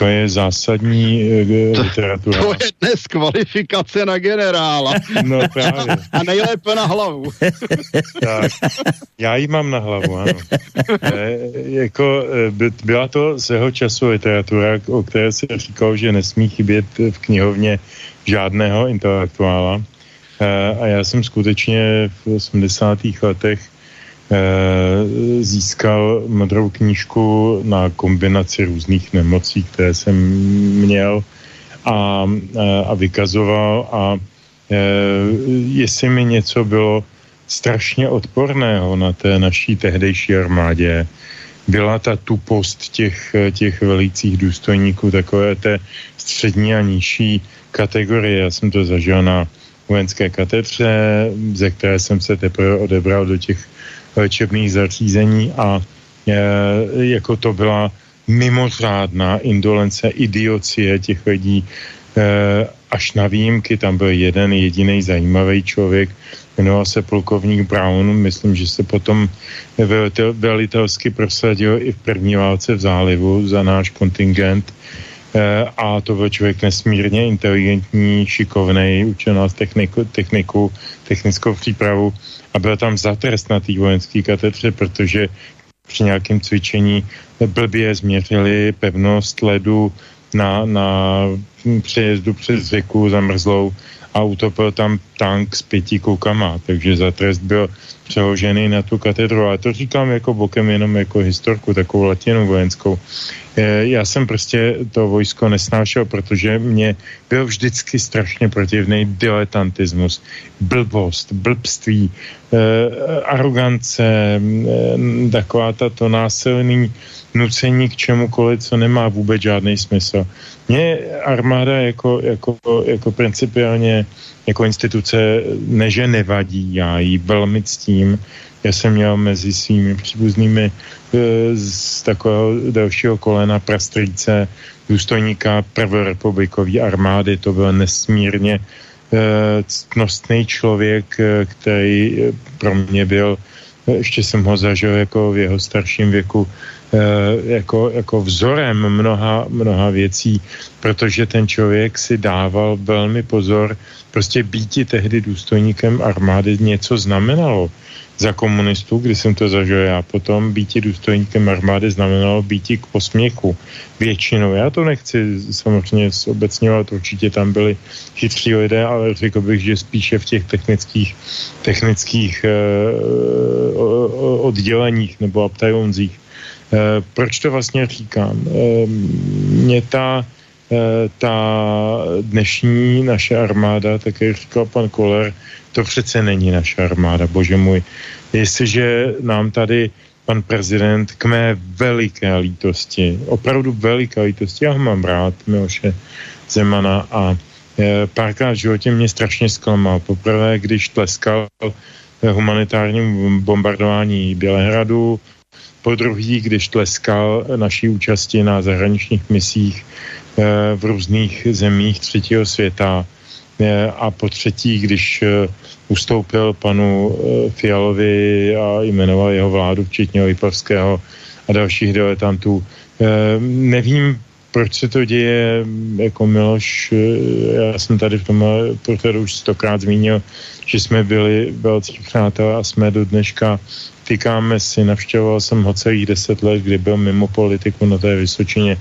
To je zásadní uh, literatura. To je dnes kvalifikace na generála. No právě. A nejlépe na hlavu. tak, já ji mám na hlavu, ano. E, jako, by, byla to svého času literatura, o které se říkalo, že nesmí chybět v knihovně žádného intelektuála. E, a já jsem skutečně v 80. letech Eh, získal modrou knížku na kombinaci různých nemocí, které jsem měl a, eh, a vykazoval a eh, jestli mi něco bylo strašně odporného na té naší tehdejší armádě, byla ta tupost těch, těch velících důstojníků, takové té střední a nižší kategorie. Já jsem to zažil na vojenské katedře, ze které jsem se teprve odebral do těch léčebných zařízení a e, jako to byla mimořádná indolence, idiocie těch lidí, e, až na výjimky, tam byl jeden jediný zajímavý člověk, jmenoval se plukovník Brown, myslím, že se potom velitel, velitelsky prosadil i v první válce v zálivu za náš kontingent. E, a to byl člověk nesmírně inteligentní, šikovný, učil nás techniku, techniku, technickou přípravu a byl tam za trest na té vojenské katedře, protože při nějakém cvičení blbě změřili pevnost ledu na, na přejezdu přes řeku zamrzlou a utopil tam tank s pěti koukama, takže za trest byl přeložený na tu katedru. A to říkám jako bokem jenom jako historku, takovou latinu vojenskou. Eh, já jsem prostě to vojsko nesnášel, protože mě byl vždycky strašně protivný diletantismus, blbost, blbství, eh, arogance, eh, taková tato násilný nucení k čemukoliv, co nemá vůbec žádný smysl. Mně armáda jako, jako, jako principiálně jako instituce neže nevadí, já ji velmi ctím. Já jsem měl mezi svými příbuznými Eh, z takového dalšího kolena prastrýce důstojníka prvorepublikové armády. To byl nesmírně eh, ctnostný člověk, eh, který pro mě byl, ještě jsem ho zažil jako v jeho starším věku, jako, jako vzorem mnoha, mnoha věcí, protože ten člověk si dával velmi pozor, prostě býti tehdy důstojníkem armády něco znamenalo za komunistů, kdy jsem to zažil já. Potom býti důstojníkem armády znamenalo býti k posměchu většinou. Já to nechci samozřejmě zobecňovat, určitě tam byli chytří lidé, ale řekl bych, že spíše v těch technických, technických uh, odděleních nebo abtajunzích. Uh, proč to vlastně říkám? Uh, mě ta ta dnešní naše armáda, tak jak říkal pan Koller, to přece není naše armáda, bože můj. Jestliže nám tady pan prezident k mé veliké lítosti, opravdu veliké lítosti, já ho mám rád, Miloše Zemana a párkrát v životě mě strašně zklamal. Poprvé, když tleskal humanitárním bombardování Bělehradu, po druhý, když tleskal naší účasti na zahraničních misích e, v různých zemích třetího světa, a po třetí, když eh, ustoupil panu eh, Fialovi a jmenoval jeho vládu, včetně Lipavského a dalších diletantů. Eh, nevím, proč se to děje, jako Miloš, já jsem tady v tom portrétu už stokrát zmínil, že jsme byli velcí přátelé a jsme do dneška týkáme si, navštěvoval jsem ho celých deset let, kdy byl mimo politiku na té Vysočině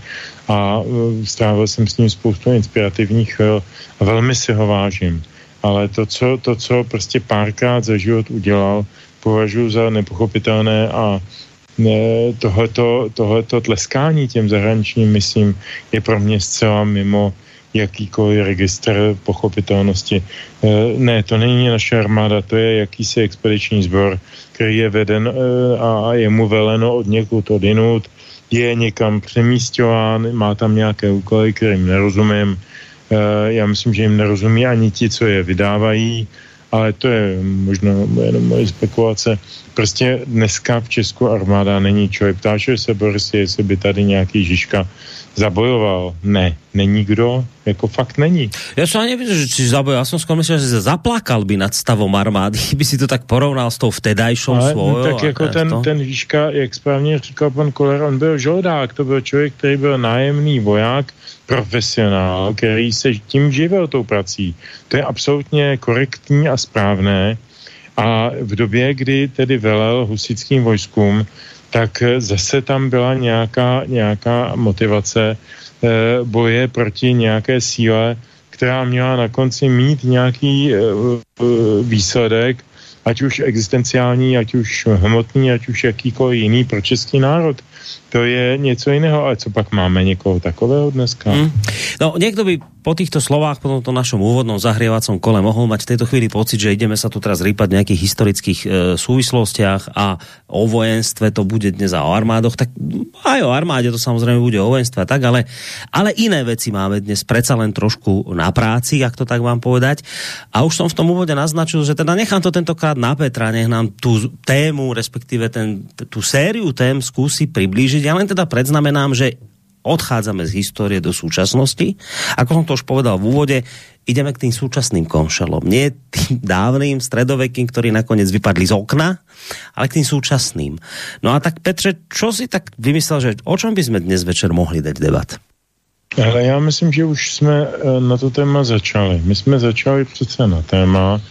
a e, strávil jsem s ním spoustu inspirativních chvil a velmi si ho vážím. Ale to, co, to, co prostě párkrát za život udělal, považuji za nepochopitelné a tohleto, tohleto tleskání těm zahraničním myslím je pro mě zcela mimo jakýkoliv registr pochopitelnosti. E, ne, to není naše armáda, to je jakýsi expediční sbor, který je veden e, a je mu veleno od někud odinut, je někam přemístován, má tam nějaké úkoly, kterým nerozumím. E, já myslím, že jim nerozumí ani ti, co je vydávají, ale to je možná jenom moje spekulace. Prostě dneska v Česku armáda není člověk. Ptáš se Boris, jestli by tady nějaký Žižka zabojoval. Ne, není kdo, jako fakt není. Já jsem ani že či zabojoval. Já jsem skoro myslel, že se zaplakal by nad stavom armády, by si to tak porovnal s tou vtedajšou Ale, svojou. No, tak jako ten, to... ten Žižka, jak správně říkal pan Koler, on byl žoldák, to byl člověk, který byl nájemný voják, profesionál, který se tím živil tou prací. To je absolutně korektní a správné. A v době, kdy tedy velel husickým vojskům, tak zase tam byla nějaká, nějaká motivace eh, boje proti nějaké síle, která měla na konci mít nějaký eh, výsledek, ať už existenciální, ať už hmotný, ať už jakýkoliv jiný pro český národ to je něco jiného, ale co pak máme někoho takového dneska? Hmm. No, někdo by po týchto slovách, po tomto našom úvodnom zahrievacom kole mohol mať v tejto chvíli pocit, že ideme sa tu teraz rýpať v nejakých historických e, súvislostiach a o vojenstve to bude dnes a o armádoch, tak aj o armáde to samozrejme bude o vojenstve tak, ale, ale iné veci máme dnes predsa len trošku na práci, ak to tak vám povedať. A už som v tom úvode naznačil, že teda nechám to tentokrát na Petra, nech nám tú tému, respektíve ten, tú sériu tém skúsi priblížiť. Ja len teda predznamenám, že odchádzame z histórie do súčasnosti. Ako som to už povedal v úvode, ideme k tým súčasným konšelom. Nie tým dávným, stredovekým, ktorí nakoniec vypadli z okna, ale k tým súčasným. No a tak Petře, čo si tak vymyslel, že o čom by sme dnes večer mohli dať debat? Ale já myslím, že už jsme eh, na to téma začali. My jsme začali přece na téma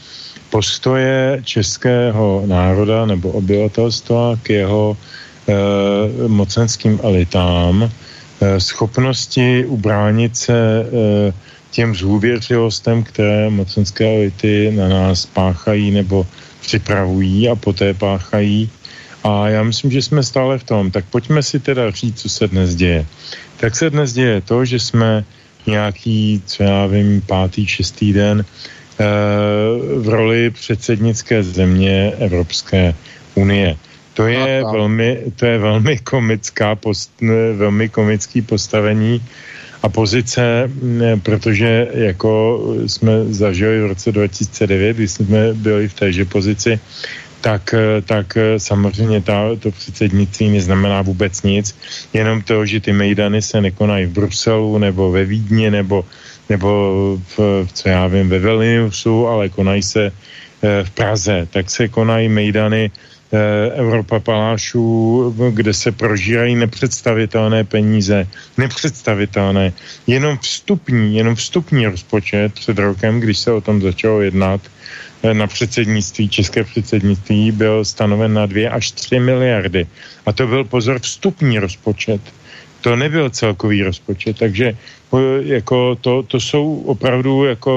postoje českého národa nebo obyvatelstva k jeho eh, mocenským elitám, schopnosti ubránit se eh, těm zhůvěřilostem, které mocenské elity na nás páchají nebo připravují a poté páchají. A já myslím, že jsme stále v tom. Tak pojďme si teda říct, co se dnes děje. Tak se dnes děje to, že jsme nějaký, co já vím, pátý, šestý den eh, v roli předsednické země Evropské unie. To je, velmi, to je velmi komická, post, velmi komický postavení a pozice, protože jako jsme zažili v roce 2009, kdy jsme byli v téže pozici, tak, tak samozřejmě ta, to předsednictví neznamená vůbec nic, jenom to, že ty mejdany se nekonají v Bruselu nebo ve Vídni nebo, nebo v, co já vím, ve Vilniusu, ale konají se eh, v Praze, tak se konají mejdany Evropa palášů, kde se prožírají nepředstavitelné peníze, nepředstavitelné, jenom vstupní, jenom vstupní rozpočet před rokem, když se o tom začalo jednat, eh, na předsednictví, české předsednictví byl stanoven na 2 až 3 miliardy. A to byl pozor vstupní rozpočet. To nebyl celkový rozpočet, takže jako to, to jsou opravdu jako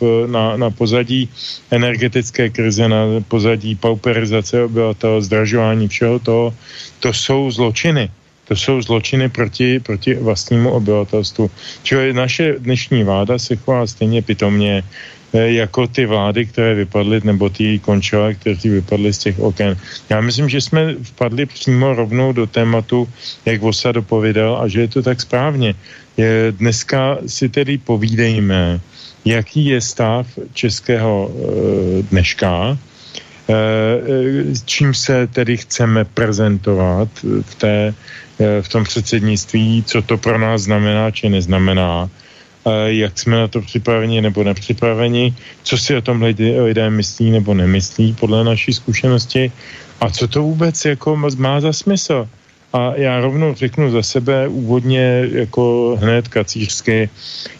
v, na, na pozadí energetické krize, na pozadí pauperizace obyvatel, zdražování všeho toho, to jsou zločiny. To jsou zločiny proti, proti vlastnímu obyvatelstvu. Čili naše dnešní vláda se chová stejně pitomně Eh, jako ty vlády, které vypadly, nebo ty končele, kteří vypadly z těch oken. Já myslím, že jsme vpadli přímo rovnou do tématu, jak Vosa dopověděl, a že je to tak správně. Je, dneska si tedy povídejme, jaký je stav českého e, dneška, e, čím se tedy chceme prezentovat v, té, v tom předsednictví, co to pro nás znamená, či neznamená jak jsme na to připraveni nebo nepřipraveni, co si o tom lidé, lidé myslí nebo nemyslí podle naší zkušenosti a co to vůbec jako má za smysl. A já rovnou řeknu za sebe úvodně jako hned kacířsky,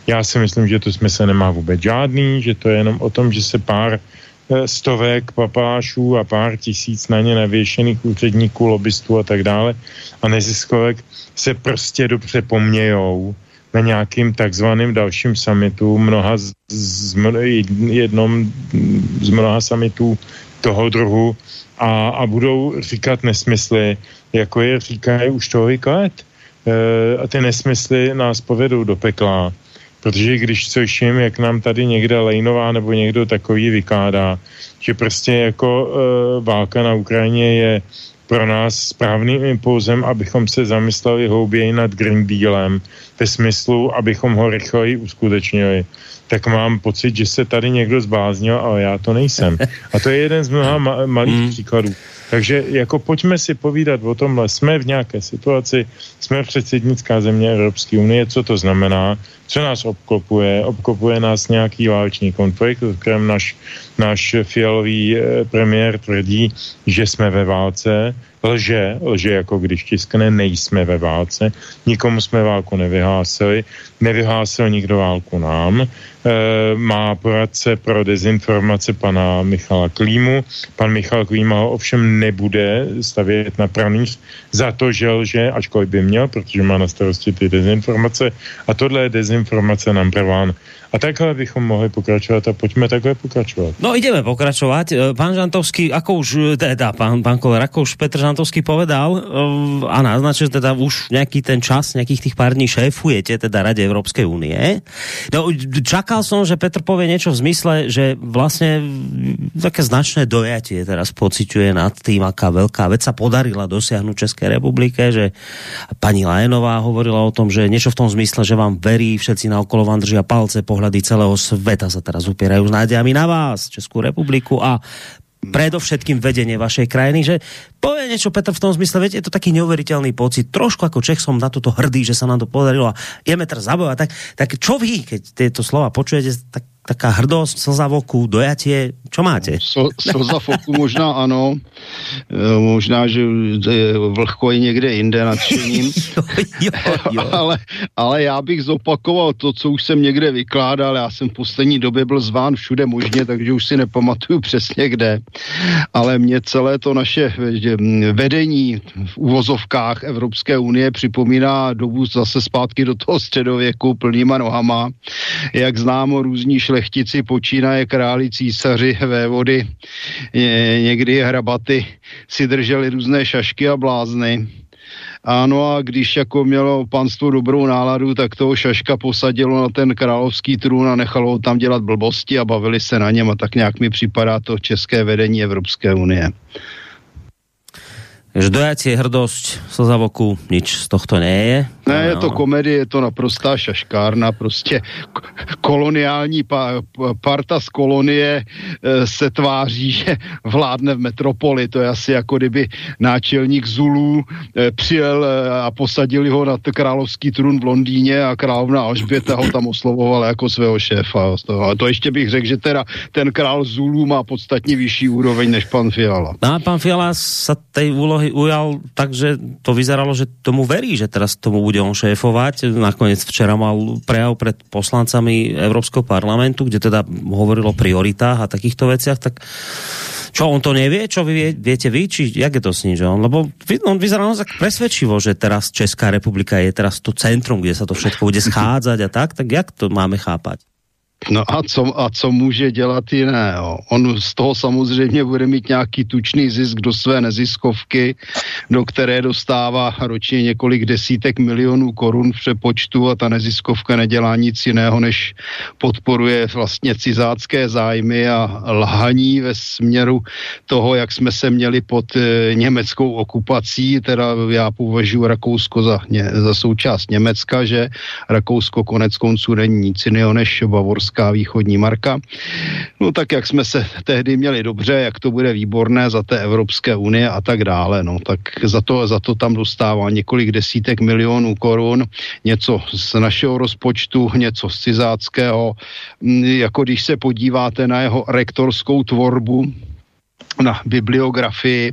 já si myslím, že to smysl nemá vůbec žádný, že to je jenom o tom, že se pár eh, stovek papášů a pár tisíc na ně navěšených úředníků, lobbystů a tak dále a neziskovek se prostě dobře pomějou na nějakým takzvaným dalším summitu, mnoha z, z, jednom z mnoha summitů toho druhu, a, a budou říkat nesmysly, jako je říkají už tolik let. E, a ty nesmysly nás povedou do pekla, protože když slyším, jak nám tady někde Lejnová nebo někdo takový vykládá, že prostě jako e, válka na Ukrajině je pro nás správným impulzem, abychom se zamysleli hlouběji nad Green Dealem ve smyslu, abychom ho rychleji uskutečnili tak mám pocit, že se tady někdo zbláznil, ale já to nejsem. A to je jeden z mnoha ma- malých mm. příkladů. Takže jako pojďme si povídat o tomhle. Jsme v nějaké situaci, jsme předsednická země Evropské unie, co to znamená, co nás obklopuje. Obklopuje nás nějaký válečný konflikt, o kterém náš, náš fialový eh, premiér tvrdí, že jsme ve válce. Lže, lže jako když tiskne, nejsme ve válce. Nikomu jsme válku nevyhlásili, nevyhlásil nikdo válku nám. Eh, má poradce pro dezinformace pana Michala Klímu. Pan Michal Klíma ho ovšem nebude stavět na praných za to, že lže, ačkoliv by měl, protože má na starosti ty dezinformace. A tohle je dezinformace number one. A takhle bychom mohli pokračovat a pojďme takhle pokračovat. No ideme pokračovat. E, pán Žantovský, ako už, e, teda pán, pán Koller, ako už Petr Žantovský povedal e, a naznačil teda už nejaký ten čas, nejakých tých pár dní šéfujete teda Rade Európskej únie. No, čakal som, že Petr povie niečo v zmysle, že vlastne také značné dojatie teraz pociťuje nad tým, aká veľká vec sa podarila dosiahnuť Českej republike, že pani Lajenová hovorila o tom, že niečo v tom zmysle, že vám verí, všetci na okolo vám držia palce, po pohľady celého sveta sa teraz upierajú s nádejami na vás, Českú republiku a predovšetkým vedenie vašej krajiny, že povie niečo Petr v tom zmysle, viete, je to taký neuveriteľný pocit, trošku ako Čech som na toto hrdý, že sa nám to podarilo a ideme teraz zabojovať, tak, tak čo vy, keď tieto slova počujete, tak taká hrdost, slza v oku, dojatie, čo máte? Slza v oku možná ano, e, možná, že vlhko je někde jinde nadšením, jo, jo, jo. ale, ale já bych zopakoval to, co už jsem někde vykládal, já jsem v poslední době byl zván všude možně, takže už si nepamatuju přesně kde, ale mě celé to naše vedení v uvozovkách Evropské unie připomíná dobu zase zpátky do toho středověku plnýma nohama, jak známo různí šle šlechtici počínaje králi, císaři, vévody, někdy hrabaty si drželi různé šašky a blázny. Ano a když jako mělo panstvo dobrou náladu, tak toho šaška posadilo na ten královský trůn a nechalo ho tam dělat blbosti a bavili se na něm a tak nějak mi připadá to české vedení Evropské unie. Že dojacie, hrdosť, slza v oku, nič z tohto nie je. Ne, je to komedie, je to naprostá šaškárna, prostě koloniální pa, parta z kolonie e, se tváří, že vládne v metropoli, to je asi jako kdyby náčelník Zulů e, přijel e, a posadili ho na královský trůn v Londýně a královna Alžběta ho tam oslovovala jako svého šéfa. A to ještě bych řekl, že teda ten král Zulů má podstatně vyšší úroveň než pan Fiala. No a pan Fiala sa tej úlohy ujal tak, že to vyzeralo, že tomu verí, že teraz tomu bude on šéfovať. Nakoniec včera mal prejav pred poslancami Európskeho parlamentu, kde teda hovoril o prioritách a takýchto veciach, tak čo, on to nevie? Čo vy vie, viete vy? Či jak je to s ním? Že on, lebo on vyzerá tak presvedčivo, že teraz Česká republika je teraz to centrum, kde sa to všetko bude schádzať a tak, tak jak to máme chápať? No a co, a co může dělat jiné? Jo? On z toho samozřejmě bude mít nějaký tučný zisk do své neziskovky, do které dostává ročně několik desítek milionů korun v přepočtu a ta neziskovka nedělá nic jiného, než podporuje vlastně cizácké zájmy a lhaní ve směru toho, jak jsme se měli pod e, německou okupací, teda já považuji Rakousko za, ně, za součást Německa, že Rakousko konec konců není nic jiného než Bavorsko Česká východní marka. No tak jak jsme se tehdy měli dobře, jak to bude výborné za té Evropské unie a tak dále, no tak za to, za to tam dostává několik desítek milionů korun, něco z našeho rozpočtu, něco z cizáckého, jako když se podíváte na jeho rektorskou tvorbu, na bibliografii,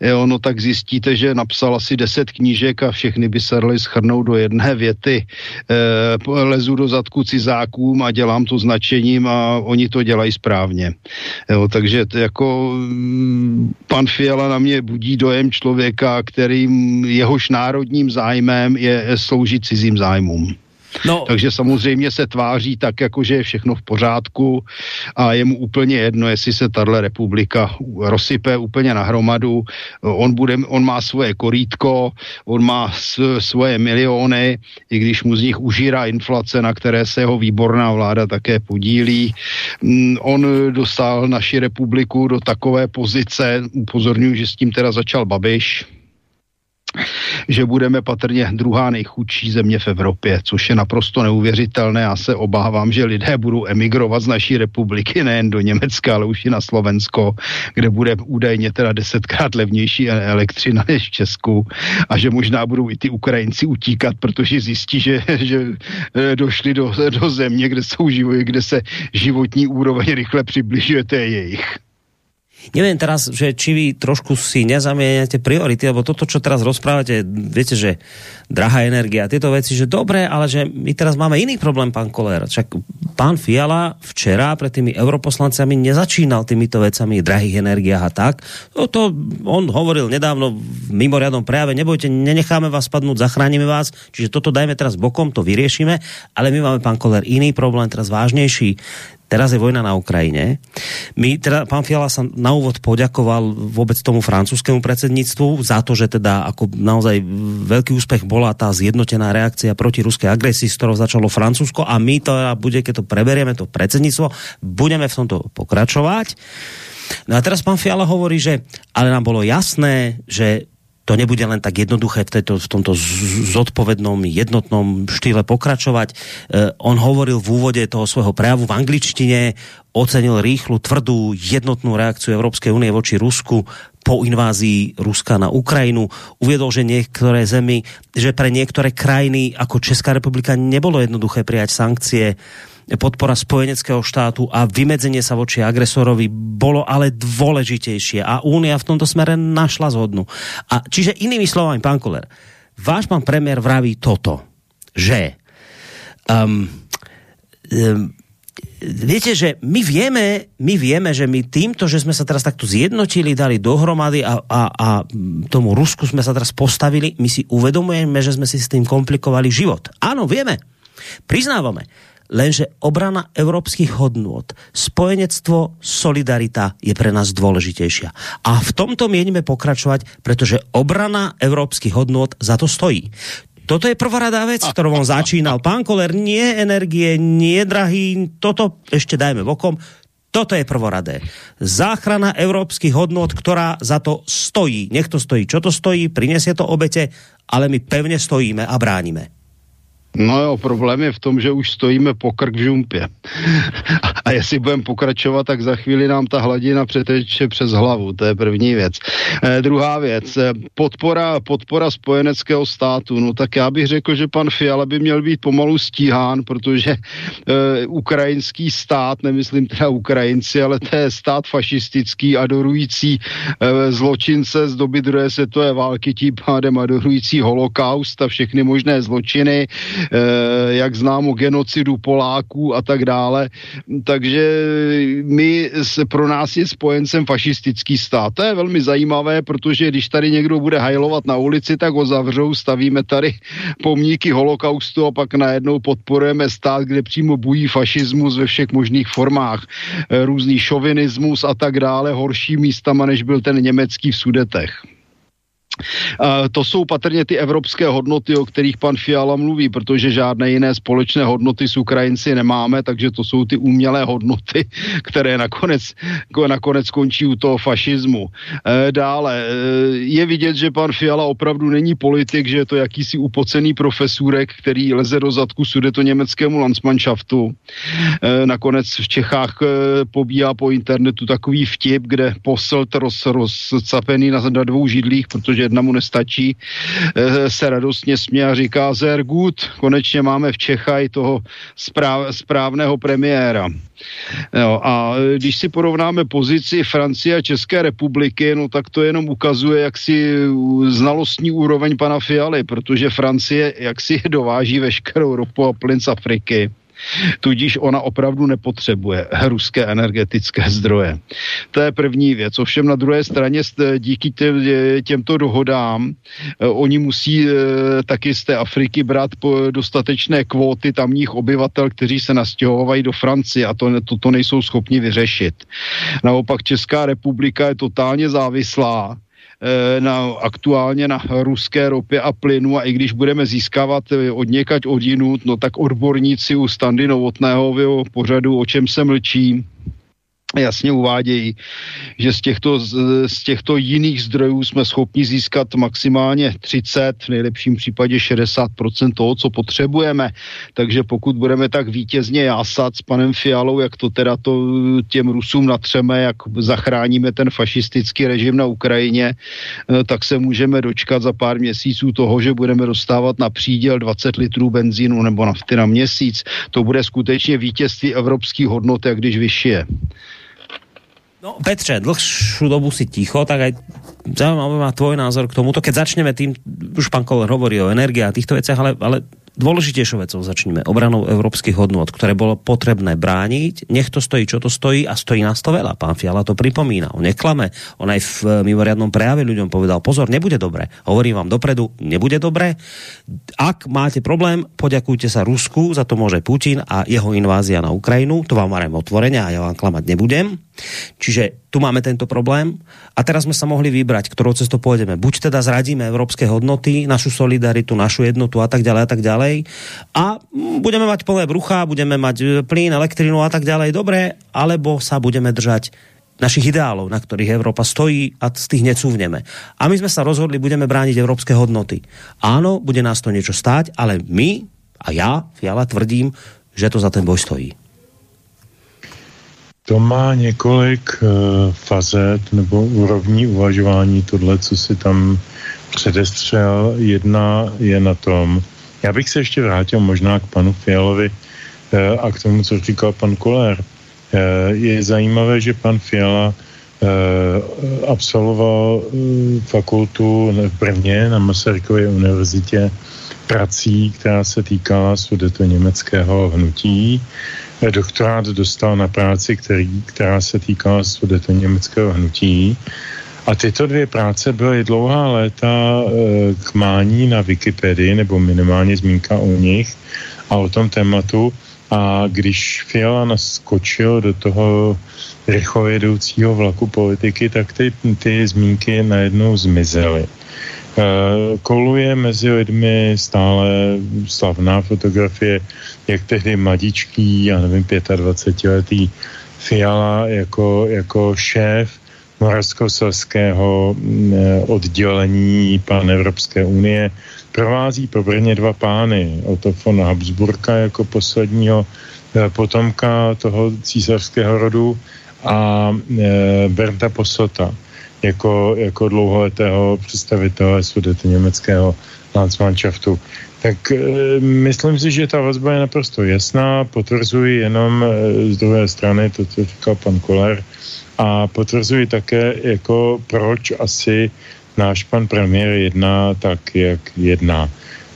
jo, no tak zjistíte, že napsal asi deset knížek a všechny by se dali schrnout do jedné věty. E, lezu do zadku cizákům a dělám to značením a oni to dělají správně. Jo, takže to jako mm, pan Fiala na mě budí dojem člověka, kterým jehož národním zájmem je sloužit cizím zájmům. No. Takže samozřejmě se tváří tak, jako že je všechno v pořádku a je mu úplně jedno, jestli se tahle republika rozsype úplně na hromadu. On, bude, on má svoje korítko, on má svoje miliony, i když mu z nich užírá inflace, na které se jeho výborná vláda také podílí. Mm, on dostal naši republiku do takové pozice, upozorňuji, že s tím teda začal Babiš, že budeme patrně druhá nejchudší země v Evropě, což je naprosto neuvěřitelné. Já se obávám, že lidé budou emigrovat z naší republiky nejen do Německa, ale už i na Slovensko, kde bude údajně teda desetkrát levnější e- elektřina než v Česku a že možná budou i ty Ukrajinci utíkat, protože zjistí, že, že e, došli do, do země, kde, jsou život, kde se životní úroveň rychle přibližuje té jejich. Neviem teraz, že či vy trošku si nezamieňate priority, lebo toto, čo teraz rozprávate, viete, že drahá energia, tieto veci, že dobre, ale že my teraz máme iný problém, pán Koller. Však pán Fiala včera pred tými europoslancami nezačínal týmito vecami drahých energiách a tak. No to on hovoril nedávno v mimoriadnom prejave, nebojte, nenecháme vás spadnúť, zachránime vás, čiže toto dajme teraz bokom, to vyriešime, ale my máme, pán Koller, iný problém, teraz vážnejší Teraz je vojna na Ukrajine. My, teda, pán Fiala sa na úvod poďakoval vôbec tomu francúzskému predsedníctvu za to, že teda ako naozaj veľký úspech bola tá zjednotená reakcia proti ruskej agresii, s ktorou začalo Francúzsko a my to bude, keď to preberieme, to predsedníctvo, budeme v tomto pokračovať. No a teraz pán Fiala hovorí, že ale nám bolo jasné, že to nebude len tak jednoduché v, tejto, v tomto zodpovednom, jednotnom štýle pokračovať. E, on hovoril v úvode toho svojho prejavu v angličtine, ocenil rýchlu, tvrdú, jednotnú reakciu Európskej únie voči Rusku po invázii Ruska na Ukrajinu. Uviedol, že niektoré zemi, že pre niektoré krajiny ako Česká republika nebolo jednoduché prijať sankcie podpora spojeneckého štátu a vymedzenie sa voči agresorovi bolo ale dôležitejšie a Únia v tomto smere našla zhodnu. A čiže inými slovami, pán Koller, váš pán premiér vraví toto, že um, um, viete, že my vieme, my vieme, že my týmto, že sme sa teraz takto zjednotili, dali dohromady a, a, a tomu Rusku sme sa teraz postavili, my si uvedomujeme, že sme si s tým komplikovali život. Áno, vieme. Priznávame. Lenže obrana európskych hodnôt, spojenectvo, solidarita je pre nás dôležitejšia. A v tomto mienime pokračovať, pretože obrana európskych hodnôt za to stojí. Toto je prvoradá vec, ktorou on začínal. Pán Koler, nie energie, nie drahý, toto ešte dajme bokom. Toto je prvoradé. Záchrana európskych hodnôt, ktorá za to stojí. Nech to stojí, čo to stojí, prinesie to obete, ale my pevne stojíme a bránime. No jo, problém je v tom, že už stojíme po krk v žumpě. A jestli budeme pokračovat, tak za chvíli nám ta hladina přeteče přes hlavu. To je první věc. Eh, druhá věc, eh, podpora, podpora spojeneckého státu. No tak já bych řekl, že pan Fiala by měl být pomalu stíhán, protože eh, ukrajinský stát, nemyslím teda Ukrajinci, ale to je stát fašistický, adorující eh, zločince z doby druhé světové války, tím pádem adorující holokaust a všechny možné zločiny jak známo genocidu Poláků a tak dále. Takže my se, pro nás je spojencem fašistický stát. To je velmi zajímavé, protože když tady někdo bude hajlovat na ulici, tak ho zavřou, stavíme tady pomníky holokaustu a pak najednou podporujeme stát, kde přímo bují fašismus ve všech možných formách. Eh, různý šovinismus a tak dále, horší místama, než byl ten německý v Sudetech. To jsou patrně ty evropské hodnoty, o kterých pan Fiala mluví, protože žádné jiné společné hodnoty s Ukrajinci nemáme, takže to jsou ty umělé hodnoty, které nakonec, nakonec končí u toho fašismu. Uh, dále uh, je vidět, že pan Fiala opravdu není politik, že je to jakýsi upocený profesurek, který leze do zadku sudeto německému Landsmannschaftu. Nakonec v Čechách pobíhá po internetu takový vtip, kde poslt roz, rozcapený na, na dvou židlích, protože jedna mu nestačí, eh, se radostně smě a říká Zer gut, konečně máme v Čechaj toho správ, správného premiéra. Jo, a když si porovnáme pozici Francie a České republiky, no tak to jenom ukazuje jaksi znalostní úroveň pana Fialy, protože Francie jaksi dováží veškerou ropu a plyn z Afriky Tudíž ona opravdu nepotřebuje ruské energetické zdroje. To je první věc. Ovšem na druhé straně díky těmto dohodám eh, oni musí eh, taky z té Afriky brát dostatečné kvóty tamních obyvatel, kteří se nastěhovají do Francie a to, to, to nejsou schopni vyřešit. Naopak Česká republika je totálně závislá na, aktuálně na ruské ropě a plynu a i když budeme získávat eh, od někaď odinut, no tak odborníci u Standy Novotného v jeho pořadu, o čem se mlčí, jasně uvádějí, že z těchto, z těchto jiných zdrojů jsme schopni získat maximálně 30, v nejlepším případě 60% toho, co potřebujeme. Takže pokud budeme tak vítězně jásat s panem Fialou, jak to teda to těm Rusům natřeme, jak zachráníme ten fašistický režim na Ukrajině, eh, tak se můžeme dočkat za pár měsíců toho, že budeme dostávat na příděl 20 litrů benzínu nebo nafty na měsíc. To bude skutečně vítězství evropských hodnot, jak když vyšije. No Petře, dlhšiu dobu si ticho, tak aj zaujímavé má tvoj názor k tomuto. Keď začneme tým, už pán Koller hovorí o energii a týchto veciach, ale, ale dôležitejšou vecou začneme. Obranou európskych hodnot, ktoré bolo potrebné brániť. Nech to stojí, čo to stojí a stojí nás to veľa. Pán Fiala to pripomína. On neklame. On aj v mimoriadnom prejave ľuďom povedal, pozor, nebude dobre. Hovorím vám dopredu, nebude dobre. Ak máte problém, poďakujte sa Rusku, za to môže Putin a jeho invázia na Ukrajinu. To vám varem otvorene a ja vám klamať nebudem. Čiže tu máme tento problém a teraz sme sa mohli vybrať, ktorou cestou pôjdeme. Buď teda zradíme európske hodnoty, našu solidaritu, našu jednotu a tak ďalej a tak ďalej a budeme mať plné brucha, budeme mať e, plyn, elektrinu a tak ďalej, dobre, alebo sa budeme držať našich ideálov, na ktorých Európa stojí a z tých necúvneme. A my sme sa rozhodli, budeme brániť európske hodnoty. Áno, bude nás to niečo stáť, ale my a ja, Fiala, tvrdím, že to za ten boj stojí. To má několik uh, fazet nebo úrovní uvažování, tohle, co si tam předestřel. Jedna je na tom, já bych se ještě vrátil možná k panu Fialovi uh, a k tomu, co říkal pan Koller. Uh, je zajímavé, že pan Fiala absolvoval fakultu v Brně na Masarykově univerzitě prací, která se týkala sudeto německého hnutí doktorát dostal na práci, který, která se týkala studeto německého hnutí. A tyto dvě práce byly dlouhá léta e, k mání na Wikipedii, nebo minimálně zmínka o nich a o tom tématu. A když Fiala naskočil do toho rychlojedoucího vlaku politiky, tak ty, ty zmínky najednou zmizely. Eh, koluje mezi lidmi stále slavná fotografie, jak tehdy mladíčký, já nevím, 25-letý Fiala jako, jako šéf Moravskoselského mm, eh, oddělení pan Evropské unie provází po Brně dva pány, Otto von Habsburka jako posledního eh, potomka toho císařského rodu a Berta Posota jako, jako dlouholetého představitele sudety německého Landsmannschaftu. Tak e, myslím si, že ta vazba je naprosto jasná, potvrzuji jenom e, z druhé strany to, co říkal pan Koller, a potvrzuji také, jako proč asi náš pan premiér jedná tak, jak jedná.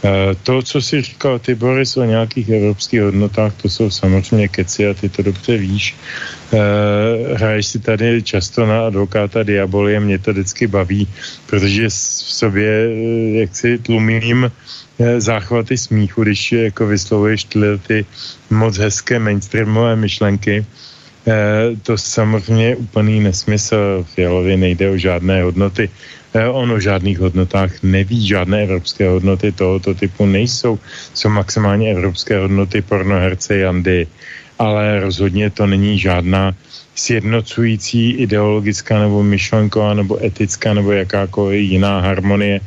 E, to, co si říkal ty, Boris, o nějakých evropských hodnotách, to jsou samozřejmě keci a ty to dobře víš. Uh, hraješ si tady často na advokáta diabolie, mě to vždycky baví, protože v sobě jak si tlumím záchvaty smíchu, když jako vyslovuješ tyhle ty moc hezké mainstreamové myšlenky. Uh, to samozřejmě je úplný nesmysl. Fialovi nejde o žádné hodnoty. Uh, on o žádných hodnotách neví, žádné evropské hodnoty tohoto typu nejsou. Jsou maximálně evropské hodnoty pornoherce Jandy ale rozhodně to není žádná sjednocující ideologická nebo myšlenková nebo etická nebo jakákoliv jiná harmonie,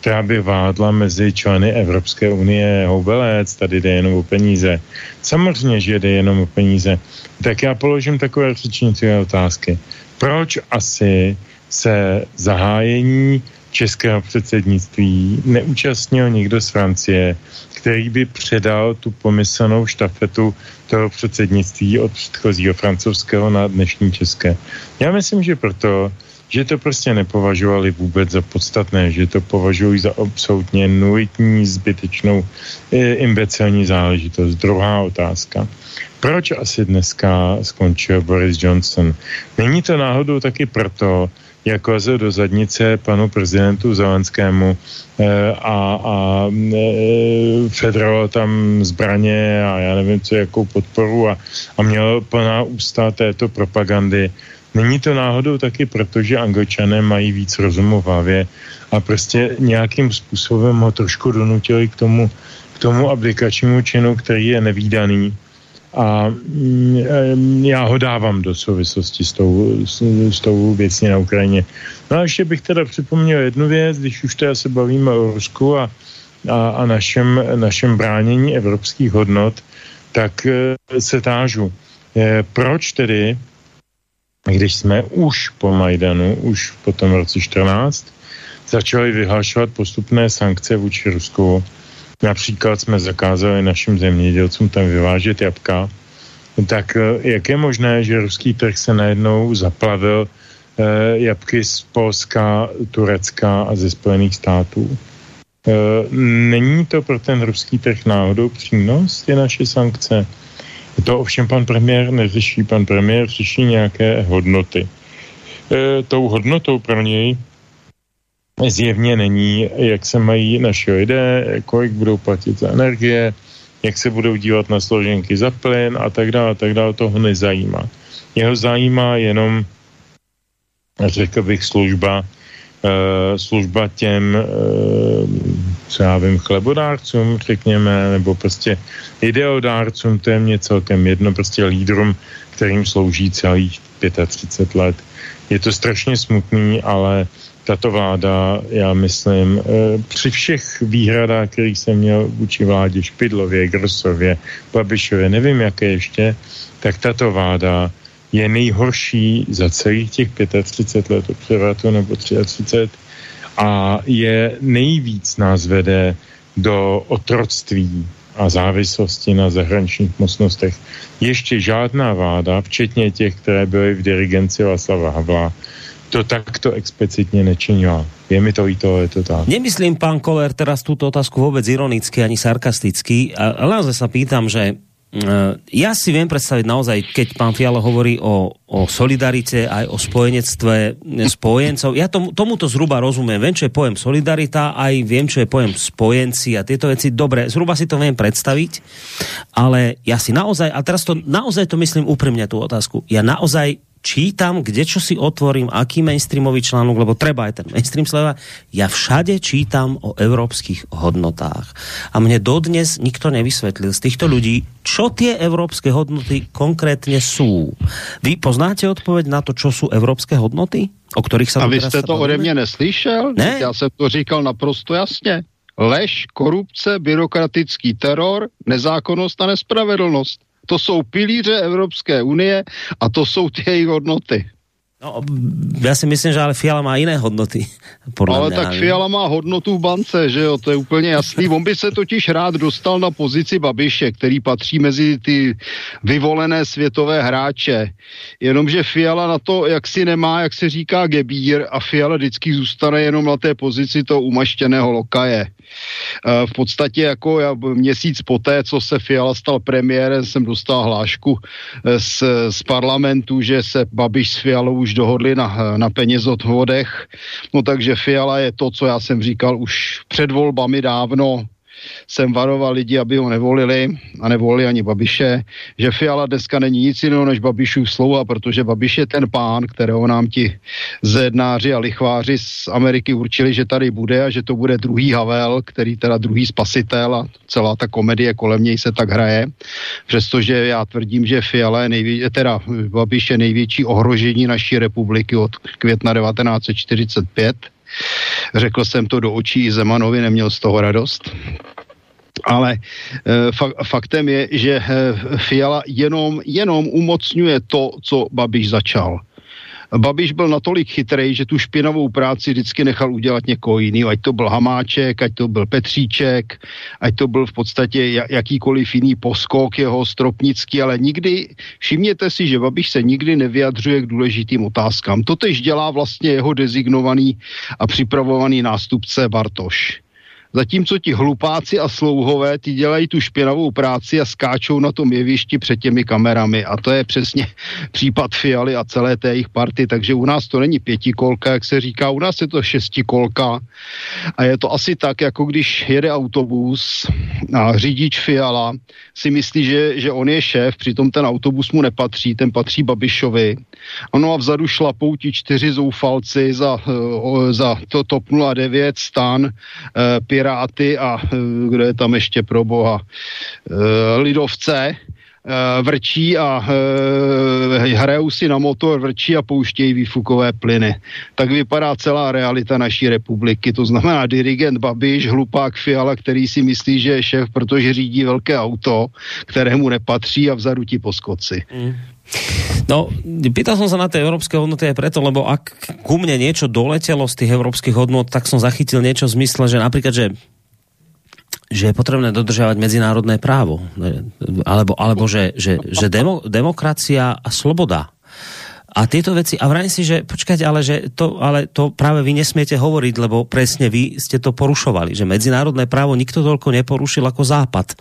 která by vádla mezi členy Evropské unie houbelec, tady jde jenom o peníze. Samozřejmě, že jde jenom o peníze. Tak já položím takové řečnické otázky. Proč asi se zahájení českého předsednictví neúčastnil někdo z Francie, který by předal tu pomyslnou štafetu toho předsednictví od předchozího francouzského na dnešní české. Já myslím, že proto, že to prostě nepovažovali vůbec za podstatné, že to považují za absolutně nulitní, zbytečnou, eh, imbecilní záležitost. Druhá otázka. Proč asi dneska skončil Boris Johnson? Není to náhodou taky proto, jak leze do zadnice panu prezidentu Zelenskému eh, a, a e, federoval tam zbraně a já nevím co, jakou podporu a, a měl plná ústa této propagandy. Není to náhodou taky proto, že angličané mají víc rozumu v hlavě a prostě nějakým způsobem ho trošku donutili k tomu, k tomu aplikačnímu činu, který je nevýdaný a mm, já ho dávám do souvislosti s tou, s, s tou věcí na Ukrajině. No a ještě bych teda připomněl jednu věc, když už teda se bavíme o Rusku a, a, a našem, našem bránění evropských hodnot, tak e, se tážu, e, proč tedy, když jsme už po Majdanu, už po tom roce 14, začali vyhlašovat postupné sankce vůči Rusku, Například jsme zakázali našim zemědělcům tam vyvážet jabka. Tak eh, jak je možné, že ruský trh se najednou zaplavil eh, jabky z Polska, Turecka a ze Spojených států? Eh, není to pro ten ruský trh náhodou přínos, ty naše sankce? To ovšem pan premiér neřeší. Pan premiér řeší nějaké hodnoty. E, tou hodnotou pro něj zjevně není, jak se mají naši lidé, kolik budou platit za energie, jak se budou dívat na složenky za plyn a tak dále, a tak dále, toho nezajímá. Jeho zajímá jenom, řekl bych, služba, služba těm, co já vím, chlebodárcům, řekněme, nebo prostě ideodárcům, to je mě celkem jedno, prostě lídrům, kterým slouží celých 35 let. Je to strašně smutný, ale tato vláda, já myslím, eh, při všech výhradách, kterých jsem měl vůči vládě Špidlově, Grosově, Babišově, nevím jaké ještě, tak tato vláda je nejhorší za celých těch 35 let od převratu nebo 33 a je nejvíc nás vede do otroctví a závislosti na zahraničních mocnostech. Ještě žádná vláda, včetně těch, které byly v dirigenci Václava Havla, to takto explicitně nečinila. Je mi to líto, je to tak. Nemyslím, pán Koller, teraz túto otázku vôbec ironicky ani sarkasticky, ale naozaj sa pýtam, že ja si viem predstaviť naozaj, keď pán Fialo hovorí o, o solidarite, aj o spojenectve spojencov, ja tomu, tomuto zhruba rozumiem. Viem, čo je pojem solidarita, aj viem, čo je pojem spojenci a tieto veci. Dobre, zhruba si to viem predstaviť, ale ja si naozaj, a teraz to naozaj to myslím úprimne tú otázku, ja naozaj čítam, kde čo si otvorím, aký mainstreamový článok, lebo treba aj ten mainstream sledovať. Ja všade čítam o európskych hodnotách. A mne dodnes nikto nevysvetlil z týchto ľudí, čo tie európske hodnoty konkrétně sú. Vy poznáte odpověď na to, čo sú európske hodnoty? O kterých sa A vy jste to ode mě neslyšel? Ne? Já jsem to říkal naprosto jasně. Lež, korupce, byrokratický teror, nezákonnost a nespravedlnost. To jsou pilíře Evropské unie a to jsou ty její hodnoty. No, já si myslím, že ale Fiala má jiné hodnoty. Podle ale mě, tak nevím. Fiala má hodnotu v bance, že jo, to je úplně jasný. On by se totiž rád dostal na pozici Babiše, který patří mezi ty vyvolené světové hráče. Jenomže Fiala na to, jak si nemá, jak se říká gebír a Fiala vždycky zůstane jenom na té pozici toho umaštěného lokaje. Eh, v podstatě jako já měsíc poté, co se Fiala stal premiérem, jsem dostal hlášku eh, z, z parlamentu, že se Babiš s Fialou už dohodli na, na penězodvodech. No takže Fiala je to, co já jsem říkal už před volbami dávno, jsem varoval lidi, aby ho nevolili a nevolili ani Babiše, že Fiala dneska není nic jiného než Babišův slouha, protože Babiš je ten pán, kterého nám ti zednáři a lichváři z Ameriky určili, že tady bude a že to bude druhý Havel, který teda druhý spasitel a celá ta komedie kolem něj se tak hraje. Přestože já tvrdím, že Fiala je největší, teda Babiš je největší ohrožení naší republiky od května 1945 Řekl jsem to do očí Zemanovi, neměl z toho radost. Ale e, faktem je, že e, Fiala jenom, jenom umocňuje to, co Babiš začal. Babiš byl natolik chytrý, že tu špinavou práci vždycky nechal udělat někoho jiného, ať to byl Hamáček, ať to byl Petříček, ať to byl v podstatě jakýkoliv jiný poskok jeho stropnický, ale nikdy, všimněte si, že Babiš se nikdy nevyjadřuje k důležitým otázkám. Totež dělá vlastně jeho dezignovaný a připravovaný nástupce Bartoš. Zatímco ti hlupáci a slouhové, ty dělají tu špinavou práci a skáčou na tom jevišti před těmi kamerami. A to je přesně případ Fialy a celé té jejich party. Takže u nás to není pětikolka, jak se říká, u nás je to šestikolka. A je to asi tak, jako když jede autobus a řidič Fiala si myslí, že, že on je šéf, přitom ten autobus mu nepatří, ten patří Babišovi. Ono a vzadu šlapou ti čtyři zoufalci za, za to TOP 09 stan, eh, Piráty a eh, kdo je tam ještě pro boha, eh, Lidovce, eh, vrčí a hrajou si na motor, vrčí a pouštějí výfukové plyny. Tak vypadá celá realita naší republiky. To znamená dirigent Babiš, hlupák Fiala, který si myslí, že je šéf, protože řídí velké auto, kterému nepatří a vzadu ti poskoci. Mm. No, pýtal som sa na tie európske hodnoty aj preto, lebo ak ku mne niečo doletelo z tých európskych hodnot, tak som zachytil niečo v zmysle, že napríklad, že že je potrebné dodržiavať medzinárodné právo. Alebo, alebo že, že, že demo, demokracia a sloboda a tieto veci, a vrajím si, že počkajte, ale, že to, ale to práve vy nesmiete hovoriť, lebo presne vy ste to porušovali, že medzinárodné právo nikto toľko neporušil ako Západ.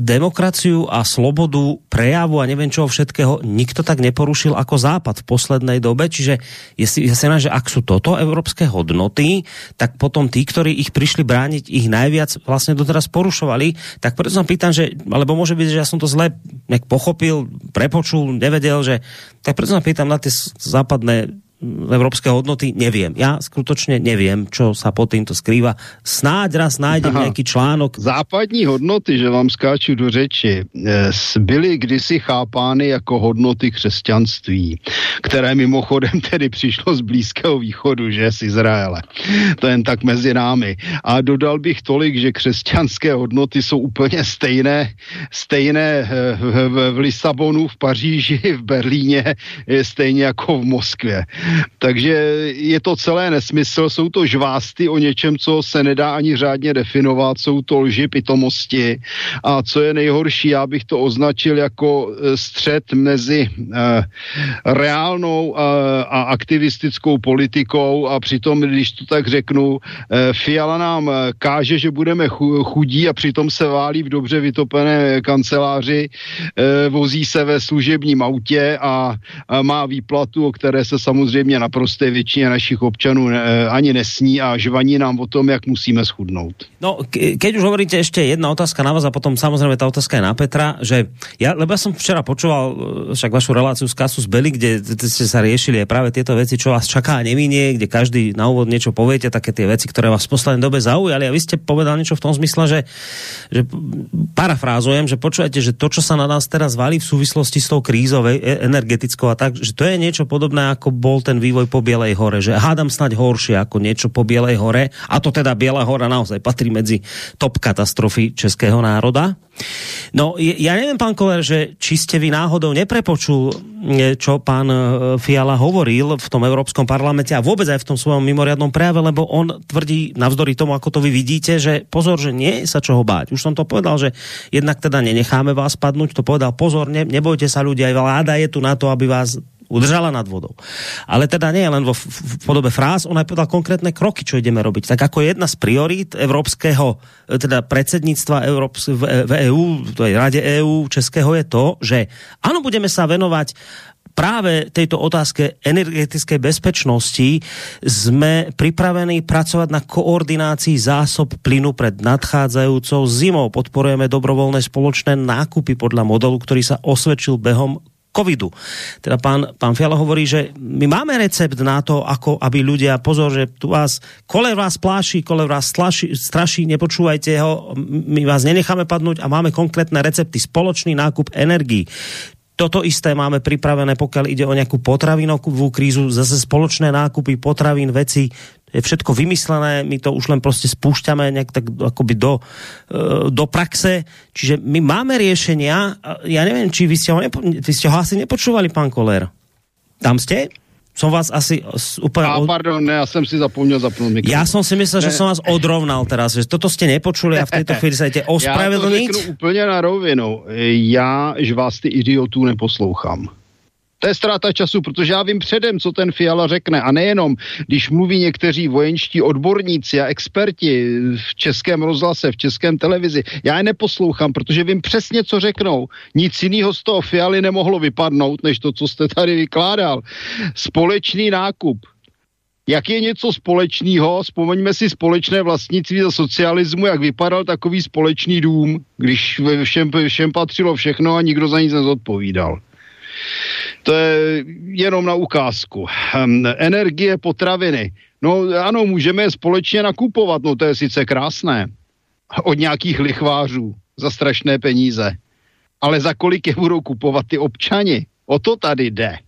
Demokraciu a slobodu prejavu a neviem čoho všetkého nikto tak neporušil ako Západ v poslednej dobe, čiže je si, ja si že ak sú toto európske hodnoty, tak potom tí, ktorí ich prišli brániť, ich najviac vlastne doteraz porušovali, tak preto sa pýtam, že, alebo môže byť, že ja som to zle nejak pochopil, prepočul, nevedel, že tak preto sa pýtam na tie západné evropské hodnoty, neviem. Ja skutočne neviem, čo sa pod týmto skrýva. Snáď raz nájdem nějaký článok. Západní hodnoty, že vám skáču do řeči, eh, byly kdysi chápány jako hodnoty křesťanství, které mimochodem tedy přišlo z Blízkého východu, že z Izraele. To jen tak mezi námi. A dodal bych tolik, že křesťanské hodnoty jsou úplně stejné, stejné eh, v, v, v Lisabonu, v Paříži, v Berlíně, stejně jako v Moskvě. Takže je to celé nesmysl, jsou to žvásty o něčem, co se nedá ani řádně definovat, jsou to lži, pitomosti. A co je nejhorší, já bych to označil jako e, střed mezi eh, reálnou a, e, a aktivistickou politikou a přitom, když to tak řeknu, eh, Fiala nám káže, že budeme chudí a přitom se válí v dobře vytopené kanceláři, eh, vozí se ve služebním autě a, a má výplatu, o které se samozřejmě samozřejmě naprosté většině našich občanů eh, ani nesní a žvaní nám o tom, jak musíme schudnout. No, ke keď už hovoríte ešte jedna otázka na vás a potom samozrejme tá otázka je na Petra, že ja, lebo ja som včera počúval eh, však vašu reláciu z Kasu z Beli, kde ste sa riešili aj práve tieto veci, čo vás čaká a neminie, kde každý na úvod niečo poviete, také tie veci, ktoré vás v poslednej dobe zaujali a vy ste povedali niečo v tom zmysle, že, že parafrázujem, že počujete, že to, čo sa na nás teraz valí v súvislosti s tou krízou e, energetickou a tak, že to je niečo podobné, ako bol ten vývoj po Bielej hore, že hádam snať horšie ako niečo po Bielej hore, a to teda Biela hora naozaj patrí medzi top katastrofy českého národa. No, ja neviem, pán Koler, že či ste vy náhodou neprepočul, čo pán e, Fiala hovoril v tom Európskom parlamente a vôbec aj v tom svojom mimoriadnom prejave, lebo on tvrdí, navzdory tomu, ako to vy vidíte, že pozor, že nie sa čoho báť. Už som to povedal, že jednak teda nenecháme vás padnúť, to povedal, pozor, ne, nebojte sa ľudia, aj vláda je tu na to, aby vás udržala nad vodou. Ale teda nie len vo v, podobe fráz, ona povedala konkrétne kroky, čo ideme robiť. Tak ako jedna z priorít evropského, e, teda predsedníctva Európs, v, v EU, to je Rade EU českého je to, že áno, budeme sa venovať práve tejto otázke energetickej bezpečnosti sme pripravení pracovať na koordinácii zásob plynu pred nadchádzajúcou zimou. Podporujeme dobrovoľné spoločné nákupy podľa modelu, ktorý sa osvedčil behom covidu. Teda pán, pán Fiala hovorí, že my máme recept na to, ako aby ľudia, pozor, že tu vás, kole vás pláši, kole vás straší, straší, nepočúvajte ho, my vás nenecháme padnúť a máme konkrétne recepty, spoločný nákup energií. Toto isté máme pripravené, pokiaľ ide o nejakú potravinovú krízu, zase spoločné nákupy potravín, veci, je všetko vymyslené, my to už len prostě spúšťame nejak tak akoby do, e, do praxe, čiže my máme riešenia, ja neviem, či vy ste ho, nepo, vy ste ho asi nepočúvali, pán Koler. Tam ste? Som vás asi úplně... A pardon, ne, já jsem si zapomněl zapnout mikrofon. Já jsem si myslel, ne. že jsem vás odrovnal teraz, že toto jste nepočuli a v této chvíli se ospravedlnit. Já to řeknu úplně na rovinu. Já, že vás ty idiotů neposlouchám. To je ztráta času, protože já vím předem, co ten Fiala řekne. A nejenom, když mluví někteří vojenští odborníci a experti v českém rozhlase, v českém televizi. Já je neposlouchám, protože vím přesně, co řeknou. Nic jiného z toho Fialy nemohlo vypadnout, než to, co jste tady vykládal. Společný nákup. Jak je něco společného, vzpomeňme si společné vlastnictví za socialismu, jak vypadal takový společný dům, když všem, všem patřilo všechno a nikdo za nic nezodpovídal. To je jenom na ukázku. Hm, energie, potraviny. No ano, můžeme je společně nakupovat, no to je sice krásné. Od nějakých lichvářů za strašné peníze. Ale za kolik je budou kupovat ty občani? O to tady jde.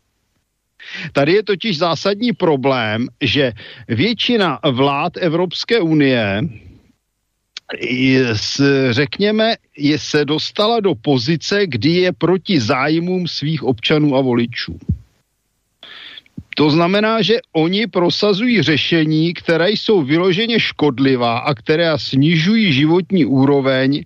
Tady je totiž zásadní problém, že většina vlád Evropské unie řekněme, je se dostala do pozice, kdy je proti zájmům svých občanů a voličů. To znamená, že oni prosazují řešení, které jsou vyloženě škodlivá a které snižují životní úroveň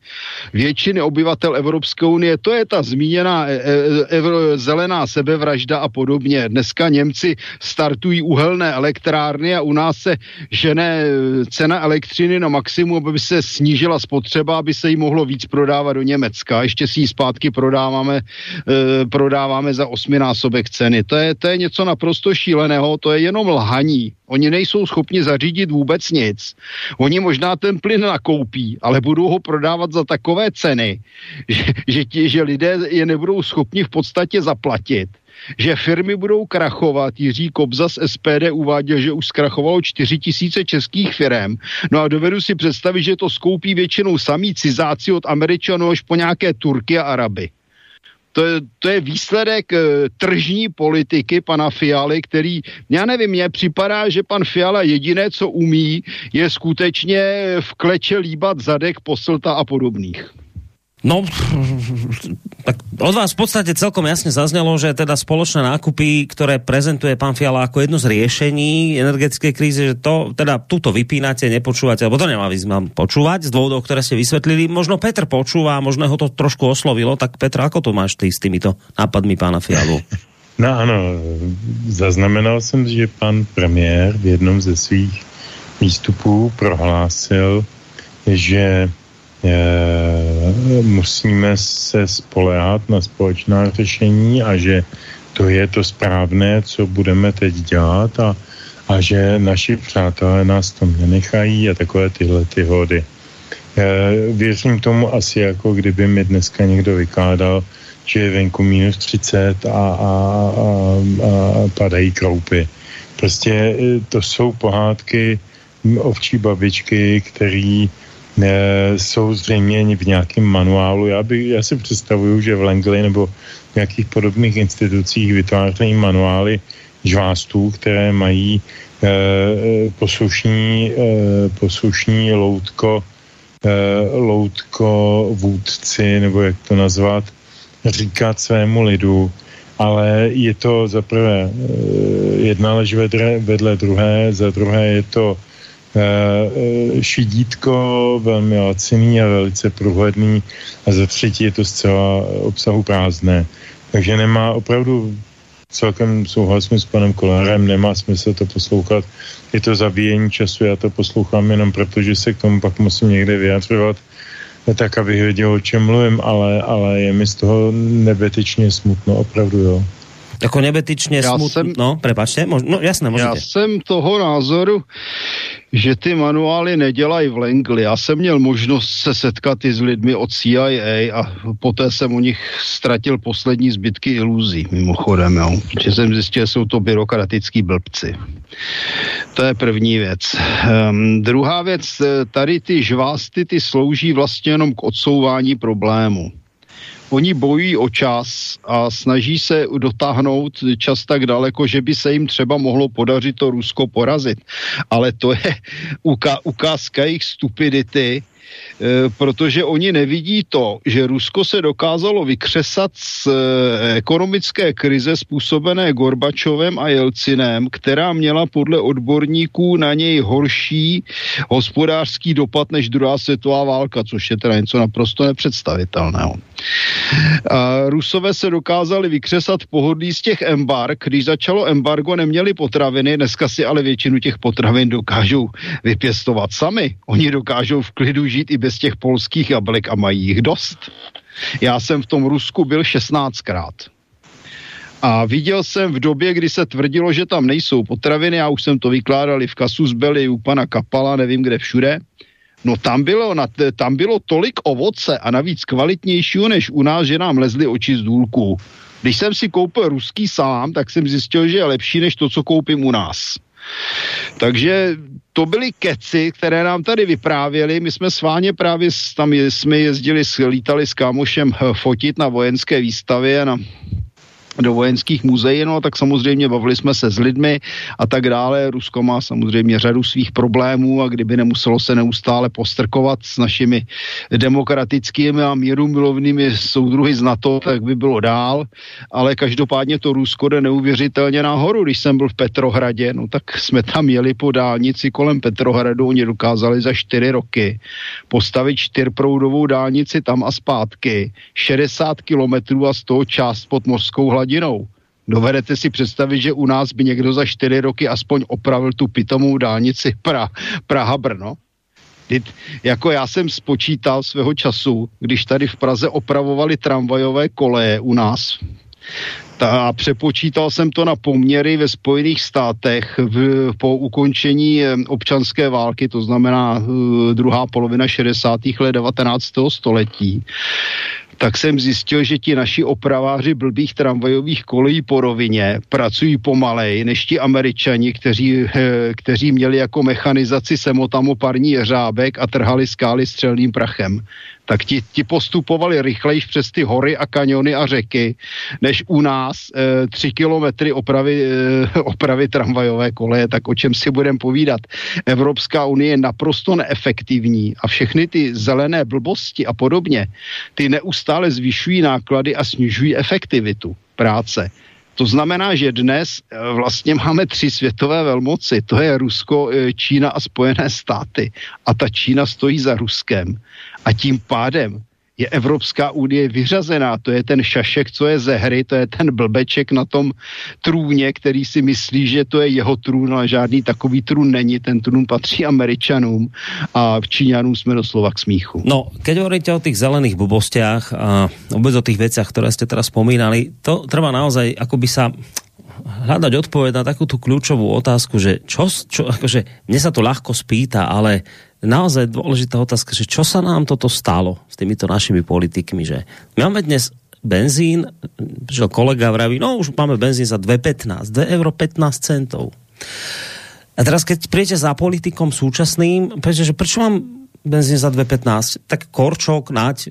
většiny obyvatel Evropské unie. To je ta zmíněná e, e, e, zelená sebevražda a podobně. Dneska Němci startují uhelné elektrárny a u nás se žene cena elektřiny na maximum, aby se snížila spotřeba, aby se jí mohlo víc prodávat do Německa. Ještě si ji zpátky prodáváme, e, prodáváme za osminásobek ceny. To je, to je něco naprosto šíleného, to je jenom lhaní. Oni nejsou schopni zařídit vůbec nic. Oni možná ten plyn nakoupí, ale budou ho prodávat za takové ceny, že, že, ti, že lidé je nebudou schopni v podstatě zaplatit že firmy budou krachovat. Jiří Kobza z SPD uváděl, že už zkrachovalo 4 tisíce českých firm. No a dovedu si představit, že to skoupí většinou samý cizáci od Američanů až po nějaké Turky a Araby to je, to je výsledek e, tržní politiky pana Fialy, který, já nevím, mně připadá, že pan Fiala jediné, co umí, je skutečně v kleče líbat zadek poslta a podobných. No, tak od vás v podstate celkom jasne zaznelo, že teda spoločné nákupy, ktoré prezentuje pán Fiala ako jedno z riešení energetickej krízy, že to teda tuto vypínate, nepočúvate, alebo to nemá význam počúvať z dôvodov, ktoré ste vysvetlili. Možno Petr počúva, možno ho to trošku oslovilo, tak Petr, ako to máš ty s týmito nápadmi pána Fialu? No ano, zaznamenal jsem, že pan premiér v jednom ze svých výstupů prohlásil, že musíme se spolehat na společná řešení a že to je to správné, co budeme teď dělat a, a že naši přátelé nás to nenechají a takové tyhle ty hody. E, věřím tomu asi jako kdyby mi dneska někdo vykládal, že je venku minus 30 a, a, a, a padají kroupy. Prostě eh, to jsou pohádky ovčí babičky, který jsou zřejmě v nějakém manuálu. Já, by, já si představuju, že v Langley nebo v nějakých podobných institucích vytvářejí manuály žvástů, které mají eh, poslušní, eh, poslušní loutko, eh, loutko vůdci, nebo jak to nazvat, říkat svému lidu, ale je to za prvé eh, jedna lež vedle, vedle druhé, za druhé je to Eh, eh, šidítko, velmi laciný a velice průhledný a za třetí je to zcela obsahu prázdné. Takže nemá opravdu celkem souhlasím s panem Kolárem, nemá smysl to poslouchat. Je to zabíjení času, já to poslouchám jenom proto, že se k tomu pak musím někde vyjadřovat, tak abych věděl, o čem mluvím, ale, ale je mi z toho nebetečně smutno, opravdu jo. Jako nebetičně smutno, jsem, no, prepačte, no jasné, můžete. Já jsem toho názoru, že ty manuály nedělají v Langley. Já jsem měl možnost se setkat i s lidmi od CIA a poté jsem u nich ztratil poslední zbytky iluzí, mimochodem, jo. Protože jsem zjistil, že jsou to byrokratický blbci. To je první věc. Um, druhá věc, tady ty žvásty, ty slouží vlastně jenom k odsouvání problému. Oni bojují o čas a snaží se dotáhnout čas tak daleko, že by se jim třeba mohlo podařit to Rusko porazit. Ale to je ukázka jejich stupidity, protože oni nevidí to, že Rusko se dokázalo vykřesat z e, ekonomické krize způsobené Gorbačovem a Jelcinem, která měla podle odborníků na něj horší hospodářský dopad než druhá světová válka, což je teda něco naprosto nepředstavitelného. Rusové se dokázali vykřesat pohodlí z těch embark. Když začalo embargo, neměli potraviny, dneska si ale většinu těch potravin dokážou vypěstovat sami. Oni dokážou v klidu žít i bez těch polských jablek a mají jich dost. Já jsem v tom Rusku byl 16krát. A viděl jsem v době, kdy se tvrdilo, že tam nejsou potraviny, já už jsem to vykládal i v Kasusbeli, u pana Kapala, nevím kde všude, No tam bylo, na, tam bylo tolik ovoce a navíc kvalitnějšího než u nás, že nám lezly oči z důlku. Když jsem si koupil ruský salám, tak jsem zjistil, že je lepší než to, co koupím u nás. Takže to byly keci, které nám tady vyprávěli. My jsme sváně právě tam jsme jezdili, lítali s kámošem eh, fotit na vojenské výstavě na do vojenských muzeí, no tak samozřejmě bavili jsme se s lidmi a tak dále. Rusko má samozřejmě řadu svých problémů a kdyby nemuselo se neustále postrkovat s našimi demokratickými a mírumilovnými soudruhy z NATO, tak by bylo dál, ale každopádně to Rusko jde neuvěřitelně nahoru. Když jsem byl v Petrohradě, no tak jsme tam jeli po dálnici kolem Petrohradu, oni dokázali za čtyři roky postavit čtyřproudovou dálnici tam a zpátky, 60 kilometrů a z toho část pod hladinou hladinou. Dovedete si představit, že u nás by někdo za čtyři roky aspoň opravil tu pitomou dálnici pra, Praha-Brno? Jako já jsem spočítal svého času, když tady v Praze opravovali tramvajové koleje u nás, a přepočítal jsem to na poměry ve Spojených státech v, po ukončení eh, občanské války, to znamená uh, druhá polovina 60. let 19. století tak jsem zjistil, že ti naši opraváři blbých tramvajových kolejí po rovině pracují pomalej než ti američani, kteří, eh, kteří měli jako mechanizaci semotamoparní jeřábek a trhali skály střelným prachem tak ti, ti postupovali rychleji přes ty hory a kaniony a řeky, než u nás e, tři kilometry opravy, e, opravy tramvajové koleje, tak o čem si budeme povídat. Evropská unie je naprosto neefektivní a všechny ty zelené blbosti a podobně, ty neustále zvyšují náklady a snižují efektivitu práce. To znamená, že dnes eh, vlastně máme tři světové velmoci. To je Rusko, Čína a Spojené státy. A ta Čína stojí za Ruskem a tím pádem je Evropská unie vyřazená. To je ten šašek, co je ze hry, to je ten blbeček na tom trůně, který si myslí, že to je jeho trůn, ale žádný takový trůn není. Ten trůn patří Američanům a v Číňanům jsme doslova k smíchu. No, keď hovoríte o těch zelených blbostiach a vůbec o těch věcech, které jste teda spomínali, to trvá naozaj akoby sa hľadať odpoveď na takú tú kľúčovú otázku, že čo, čo akože, mne sa to ľahko spýta, ale naozaj dôležitá otázka, že čo sa nám toto stalo s týmito našimi politikmi, že máme dnes benzín, že kolega vraví, no už máme benzín za 2,15, 2 euro 15 centov. A teraz, keď príjete za politikom súčasným, prečo, že prečo mám benzín za 2,15, tak Korčok, Nať,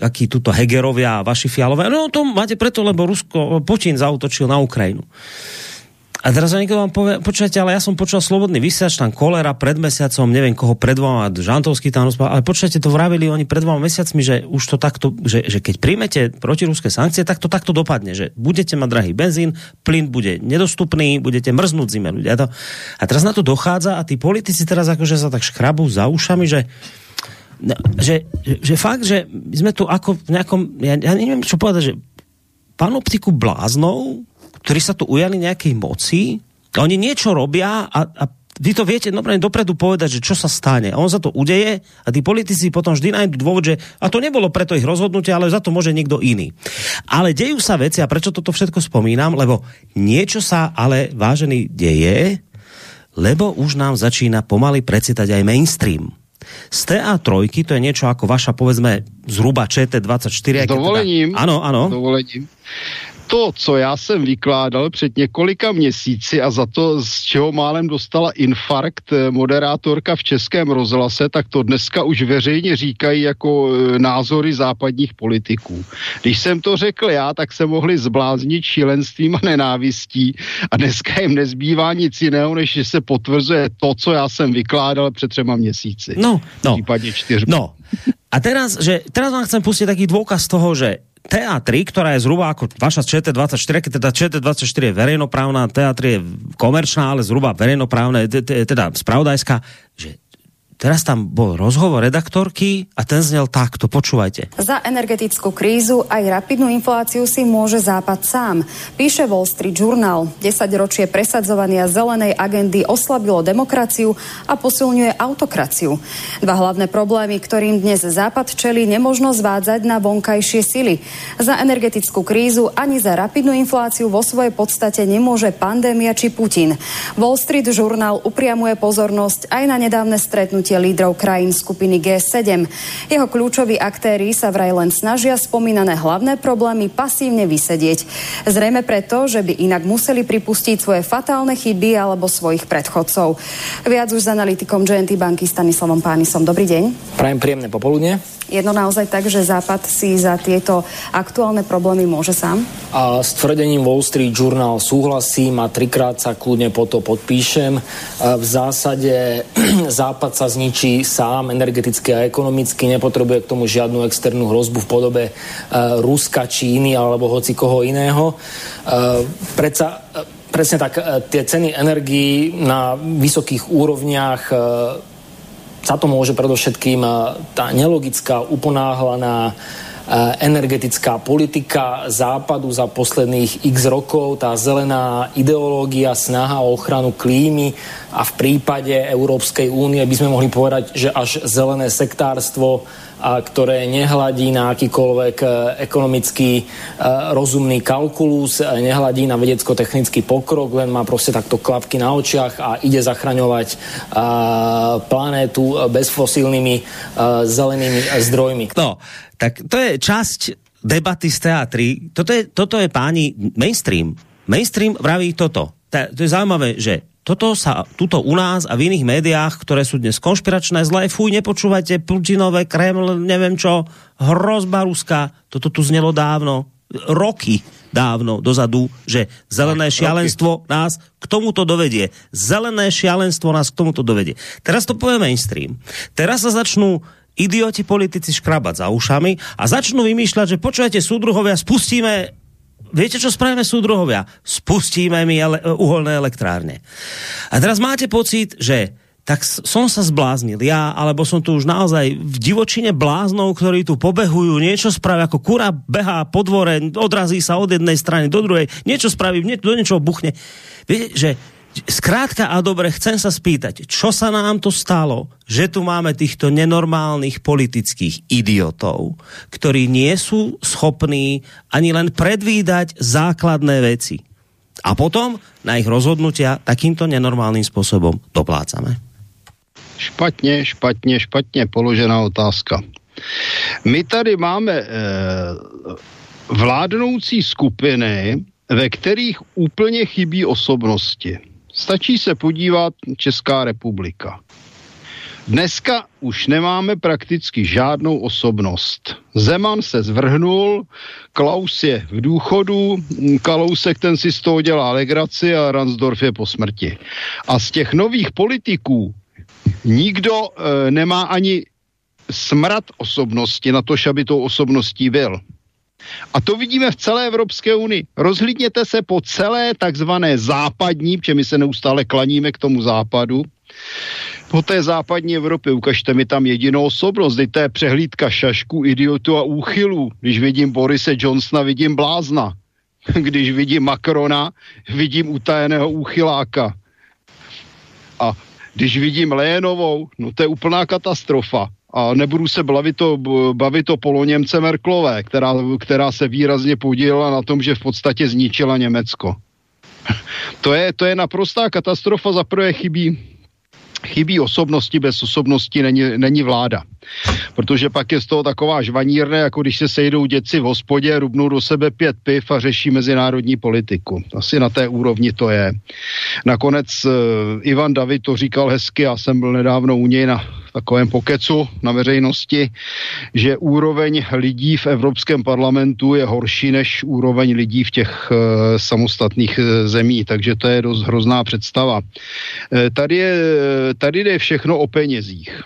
aký tuto Hegerovia, vaši Fialové, no to máte preto, lebo Rusko, Putin zautočil na Ukrajinu. A teraz niekto vám povie, počujete, ale ja som počul slobodný vysiač, tam kolera pred mesiacom, neviem koho pred dvoma, Žantovský tam rozpával, ale počujete, to vravili oni pred dvoma mesiacmi, že už to takto, že, že keď príjmete protiruské sankcie, tak to takto dopadne, že budete mať drahý benzín, plyn bude nedostupný, budete mrznúť zime ľudia. To, a teraz na to dochádza a tí politici teraz akože sa tak škrabú za ušami, že no, že, že, že fakt, že sme tu ako v nejakom, ja, ja neviem čo povedať, že panoptiku bláznou, ktorí sa tu ujali nejakej moci, oni niečo robia a, a vy to viete dobre dopredu povedať, že čo sa stane. A on sa to udeje a tí politici potom vždy nájdú dôvod, že a to nebolo preto ich rozhodnutie, ale za to môže niekto iný. Ale dejú sa veci a prečo toto všetko spomínam, lebo niečo sa ale vážený deje, lebo už nám začína pomaly precitať aj mainstream. Z TA3 to je niečo ako vaša, povedzme, zhruba ČT24. S dovolením. Teda, áno, áno. S dovolením to, co já jsem vykládal před několika měsíci a za to, z čeho málem dostala infarkt eh, moderátorka v Českém rozhlase, tak to dneska už veřejně říkají jako eh, názory západních politiků. Když jsem to řekl já, tak se mohli zbláznit šílenstvím a nenávistí a dneska jim nezbývá nic jiného, než že se potvrzuje to, co já jsem vykládal před třema měsíci. No, no. Případně čtyřmi. No. A teraz, že, teraz vám chcem pustiť taký dôkaz toho, že TA3, ktorá je zhruba ako vaša ČT24, keď teda ČT24 je verejnoprávna, TA3 je komerčná, ale zhruba verejnoprávna, teda spravodajská, že Teraz tam bol rozhovor redaktorky a ten znel takto, počúvajte. Za energetickú krízu aj rapidnú infláciu si môže Západ sám. Píše Wall Street Journal. 10 ročie presadzovania zelenej agendy oslabilo demokraciu a posilňuje autokraciu. Dva hlavné problémy, ktorým dnes Západ čelí, nemožno zvádzať na vonkajšie sily. Za energetickú krízu ani za rapidnú infláciu vo svojej podstate nemôže pandémia či Putin. Wall Street Journal upriamuje pozornosť aj na nedávne stretnutie stretnutie lídrov krajín skupiny G7. Jeho kľúčoví aktéry sa vraj len snažia spomínané hlavné problémy pasívne vysedieť. Zrejme preto, že by inak museli pripustiť svoje fatálne chyby alebo svojich predchodcov. Viac už s analytikom GNT banky Stanislavom Pánisom. Dobrý deň. Prajem príjemné popoludne. Je to naozaj tak, že Západ si za tieto aktuálne problémy môže sám? A s tvrdením Wall Street Journal súhlasím a trikrát sa kľudne po to podpíšem. V zásade Západ sa zničí sám energeticky a ekonomicky, nepotrebuje k tomu žiadnu externú hrozbu v podobe Ruska, Číny alebo hoci koho iného. Predsa presne tak, tie ceny energií na vysokých úrovniach za to môže predovšetkým eh, tá nelogická, uponáhlaná eh, energetická politika západu za posledných x rokov, tá zelená ideológia, snaha o ochranu klímy a v prípade Európskej únie by sme mohli povedať, že až zelené sektárstvo a ktoré nehladí na akýkoľvek e, ekonomický e, rozumný kalkulus, e, nehladí na vedecko-technický pokrok, len má proste takto klapky na očiach a ide zachraňovať planétu bezfosílnymi zelenými zdrojmi. No, tak to je časť debaty z teatry. Toto je, toto je páni mainstream. Mainstream vraví toto. To je zaujímavé, že toto sa tuto u nás a v iných médiách, ktoré sú dnes konšpiračné, zlé, fuj, nepočúvajte, Putinové, Kreml, neviem čo, hrozba Ruska, toto tu znelo dávno, roky dávno dozadu, že zelené šialenstvo nás k tomuto dovedie. Zelené šialenstvo nás k tomuto dovedie. Teraz to povie mainstream. Teraz sa začnú idioti politici škrabať za ušami a začnú vymýšľať, že počujete súdruhovia, spustíme Viete, čo spravíme súdruhovia? Spustíme mi ele uholné elektrárne. A teraz máte pocit, že tak som sa zbláznil ja, alebo som tu už naozaj v divočine bláznov, ktorí tu pobehujú, niečo spravia, ako kura behá po dvore, odrazí sa od jednej strany do druhej, niečo spraví, do niečoho buchne. Viete, že Skrátka a dobre, chcem sa spýtať, čo sa nám to stalo, že tu máme týchto nenormálnych politických idiotov, ktorí nie sú schopní ani len predvídať základné veci. A potom na ich rozhodnutia takýmto nenormálnym spôsobom doplácame. Špatně, špatně, špatně položená otázka. My tady máme e, vládnoucí skupiny, ve kterých úplně chybí osobnosti. Stačí se podívat Česká republika. Dneska už nemáme prakticky žádnou osobnost. Zeman se zvrhnul, Klaus je v důchodu, Kalousek ten si z toho dělá legraci a Ransdorf je po smrti. A z těch nových politiků nikdo e, nemá ani smrad osobnosti na to, aby tou osobností byl. A to vidíme v celé Evropské unii. Rozhlídněte se po celé takzvané západní, protože my se neustále klaníme k tomu západu, po té západní Evropě, ukažte mi tam jedinou osobnost, to je přehlídka šašku, idiotu a úchylů. Když vidím Borise Johnsona, vidím blázna. Když vidím Macrona, vidím utajeného úchyláka. A když vidím Lénovou, no to je úplná katastrofa a nebudu se bavit o, bavit o poloněmce Merklové, která, která se výrazně podílela na tom, že v podstatě zničila Německo. to, je, to je naprostá katastrofa, za prvé chybí chybí osobnosti, bez osobnosti není, není vláda. Protože pak je z toho taková žvanírne, jako když se sejdou děci v hospodě, rubnou do sebe pět piv a řeší mezinárodní politiku. Asi na té úrovni to je. Nakonec uh, Ivan David to říkal hezky, já jsem byl nedávno u něj na takovém pokecu na veřejnosti, že úroveň lidí v Evropském parlamentu je horší než úroveň lidí v těch uh, samostatných uh, zemí, takže to je dost hrozná představa. Uh, tady, je, tady jde všechno o penězích.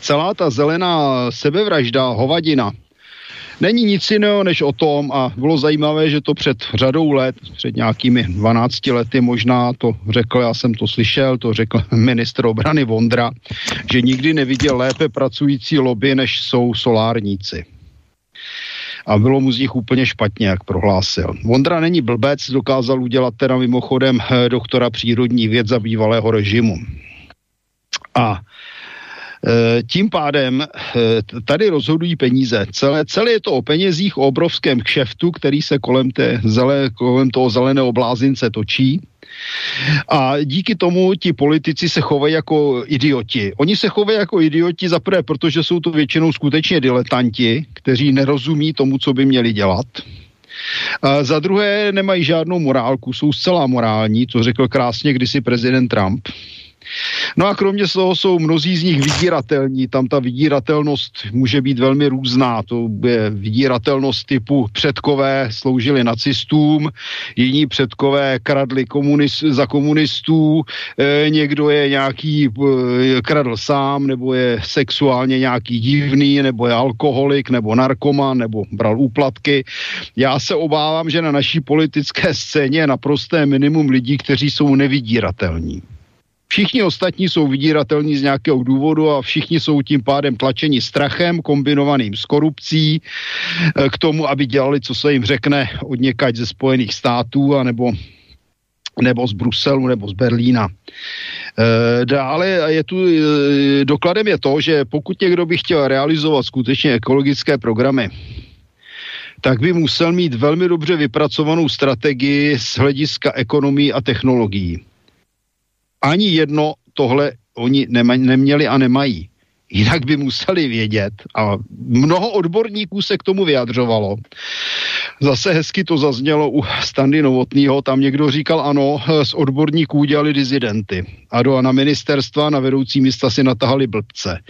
Celá ta zelená sebevražda, hovadina, není nic jiného než o tom a bylo zajímavé, že to před řadou let, před nějakými 12 lety možná to řekl, já jsem to slyšel, to řekl ministr obrany Vondra, že nikdy neviděl lépe pracující lobby, než jsou solárníci a bylo mu z nich úplně špatně, jak prohlásil. Vondra není blbec, dokázal udělat teda mimochodem eh, doktora přírodní věd za bývalého režimu. A Eh, tím pádem eh, tady rozhodují peníze. Celé, celé je to o penězích, o obrovském kšeftu, který se kolem, té kolem toho zeleného blázince točí. A díky tomu ti politici se chovají jako idioti. Oni se chovají jako idioti zaprvé, protože jsou to většinou skutečně diletanti, kteří nerozumí tomu, co by měli dělat. A za druhé nemají žádnou morálku, jsou zcela morální, co řekl krásně kdysi prezident Trump. No a kromě toho jsou mnozí z nich vydíratelní. Tam ta vydíratelnost může být velmi různá. To je vydíratelnost typu předkové sloužili nacistům, jiní předkové kradli komunist, za komunistů, e, někdo je nějaký e, kradl sám, nebo je sexuálně nějaký divný, nebo je alkoholik, nebo narkoman, nebo bral úplatky. Já se obávám, že na naší politické scéně je naprosté minimum lidí, kteří jsou nevydíratelní. Všichni ostatní jsou vydíratelní z nějakého důvodu a všichni jsou tím pádem tlačeni strachem, kombinovaným s korupcí, eh, k tomu, aby dělali, co se jim řekne od někať ze Spojených států, anebo nebo z Bruselu, nebo z Berlína. E, dále je tu, e, dokladem je to, že pokud někdo by chtěl realizovat skutečně ekologické programy, tak by musel mít velmi dobře vypracovanou strategii z hlediska ekonomii a technologií ani jedno tohle oni nema, neměli a nemají. Jinak by museli vědět a mnoho odborníků se k tomu vyjadřovalo. Zase hezky to zaznělo u Standy Novotného, tam někdo říkal ano, z odborníků udělali dizidenty a do na ministerstva na vedoucí místa si natahali blbce.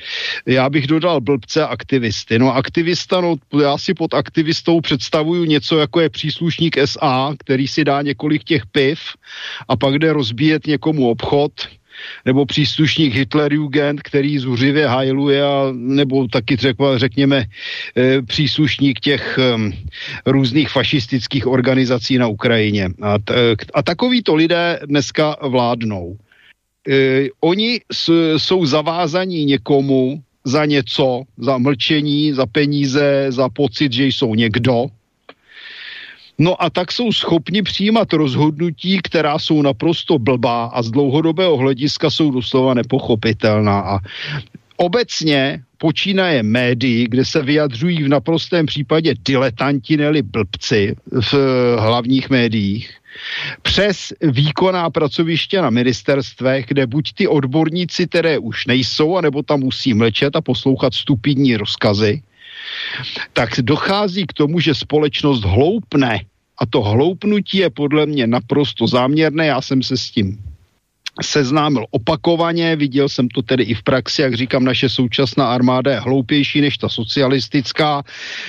Já bych dodal blbce aktivisty. No aktivista, no já si pod aktivistou představuju něco jako je příslušník SA, který si dá několik těch piv a pak jde rozbíjet někomu obchod, nebo příslušník Hitlerjugend, který zuřivě hajluje, a, nebo taky třeba, řekněme e, příslušník těch e, různých fašistických organizací na Ukrajině. A, t, a takovýto lidé dneska vládnou. E, oni s, jsou zavázaní někomu za něco, za mlčení, za peníze, za pocit, že jsou někdo, No a tak jsou schopni přijímat rozhodnutí, která jsou naprosto blbá a z dlouhodobého hlediska jsou doslova nepochopitelná. A obecně počínaje médií, kde se vyjadřují v naprostém případě diletanti, neli blbci v hlavních médiích, přes výkonná pracoviště na ministerstvech, kde buď ty odborníci, které už nejsou, anebo tam musí mlčet a poslouchat stupidní rozkazy, tak dochází k tomu, že společnost hloupne. A to hloupnutí je podle mě naprosto záměrné, já jsem se s tím seznámil opakovaně, viděl jsem to tedy i v praxi, jak říkám, naše současná armáda je hloupější než ta socialistická.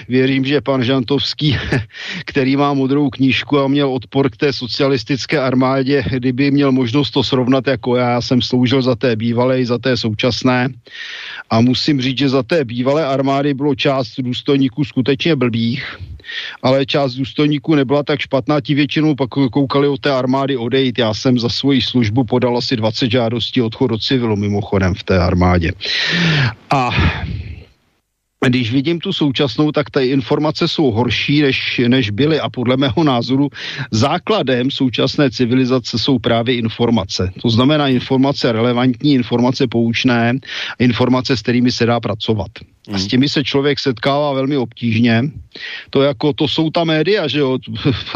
Věřím, že pan Žantovský, který má modrou knížku a měl odpor k té socialistické armádě, kdyby měl možnost to srovnat jako já, já jsem sloužil za té bývalé i za té současné a musím říct, že za té bývalé armády bylo část důstojníků skutečně blbých, ale část důstojníků nebyla tak špatná, ti většinou pak koukali od té armády odejít. Já jsem za svoji službu podal asi 20 žádostí odchod do civilu mimochodem v té armádě. A když vidím tu současnou, tak ty informace jsou horší, než, než byly a podle mého názoru základem současné civilizace jsou právě informace. To znamená informace relevantní, informace poučné, informace, s kterými se dá pracovat. A s těmi se člověk setkává velmi obtížně. To jako, to jsou ta média, že jo.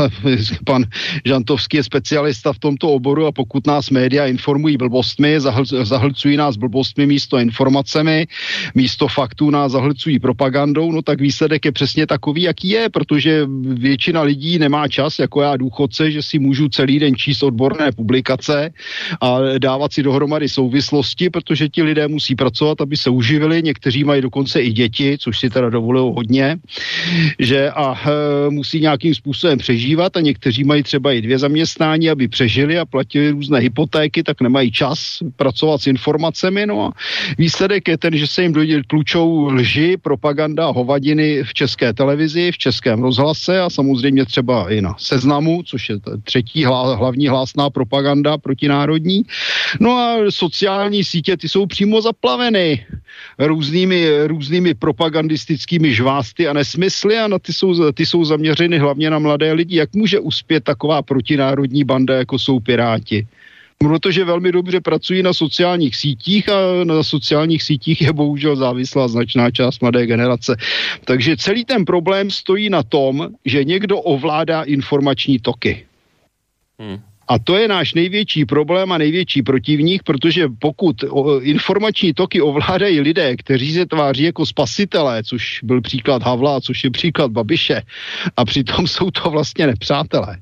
Pan Žantovský je specialista v tomto oboru a pokud nás média informují blbostmi, zahl, zahlcují nás blbostmi místo informacemi, místo faktů nás zahlcují propagandou, no tak výsledek je přesně takový, jaký je, protože většina lidí nemá čas, jako já důchodce, že si můžu celý den číst odborné publikace a dávat si dohromady souvislosti, protože ti lidé musí pracovat, aby se uživili, někteří mají dokonce i děti, což si teda dovolují hodně, že a e, musí nějakým způsobem přežívat a někteří mají třeba i dvě zaměstnání, aby přežili a platili různé hypotéky, tak nemají čas pracovat s informacemi, no a výsledek je ten, že se jim tlučou lži, propaganda, hovadiny v české televizi, v českém rozhlase a samozřejmě třeba i na seznamu, což je třetí hla, hlavní hlásná propaganda protinárodní. No a sociální sítě, ty jsou přímo zaplaveny různými, různými propagandistickými žvásty a nesmysly a na ty jsou, ty jsou zaměřeny hlavně na mladé lidi. Jak může uspět taková protinárodní banda, jako jsou Piráti? protože velmi dobře pracují na sociálních sítích a na sociálních sítích je bohužel závislá značná část mladé generace. Takže celý ten problém stojí na tom, že někdo ovládá informační toky. Hmm. A to je náš největší problém a největší protivník, protože pokud informační toky ovládají lidé, kteří se tváří jako spasitelé, což byl příklad Havla, což je příklad Babiše, a přitom jsou to vlastně nepřátelé,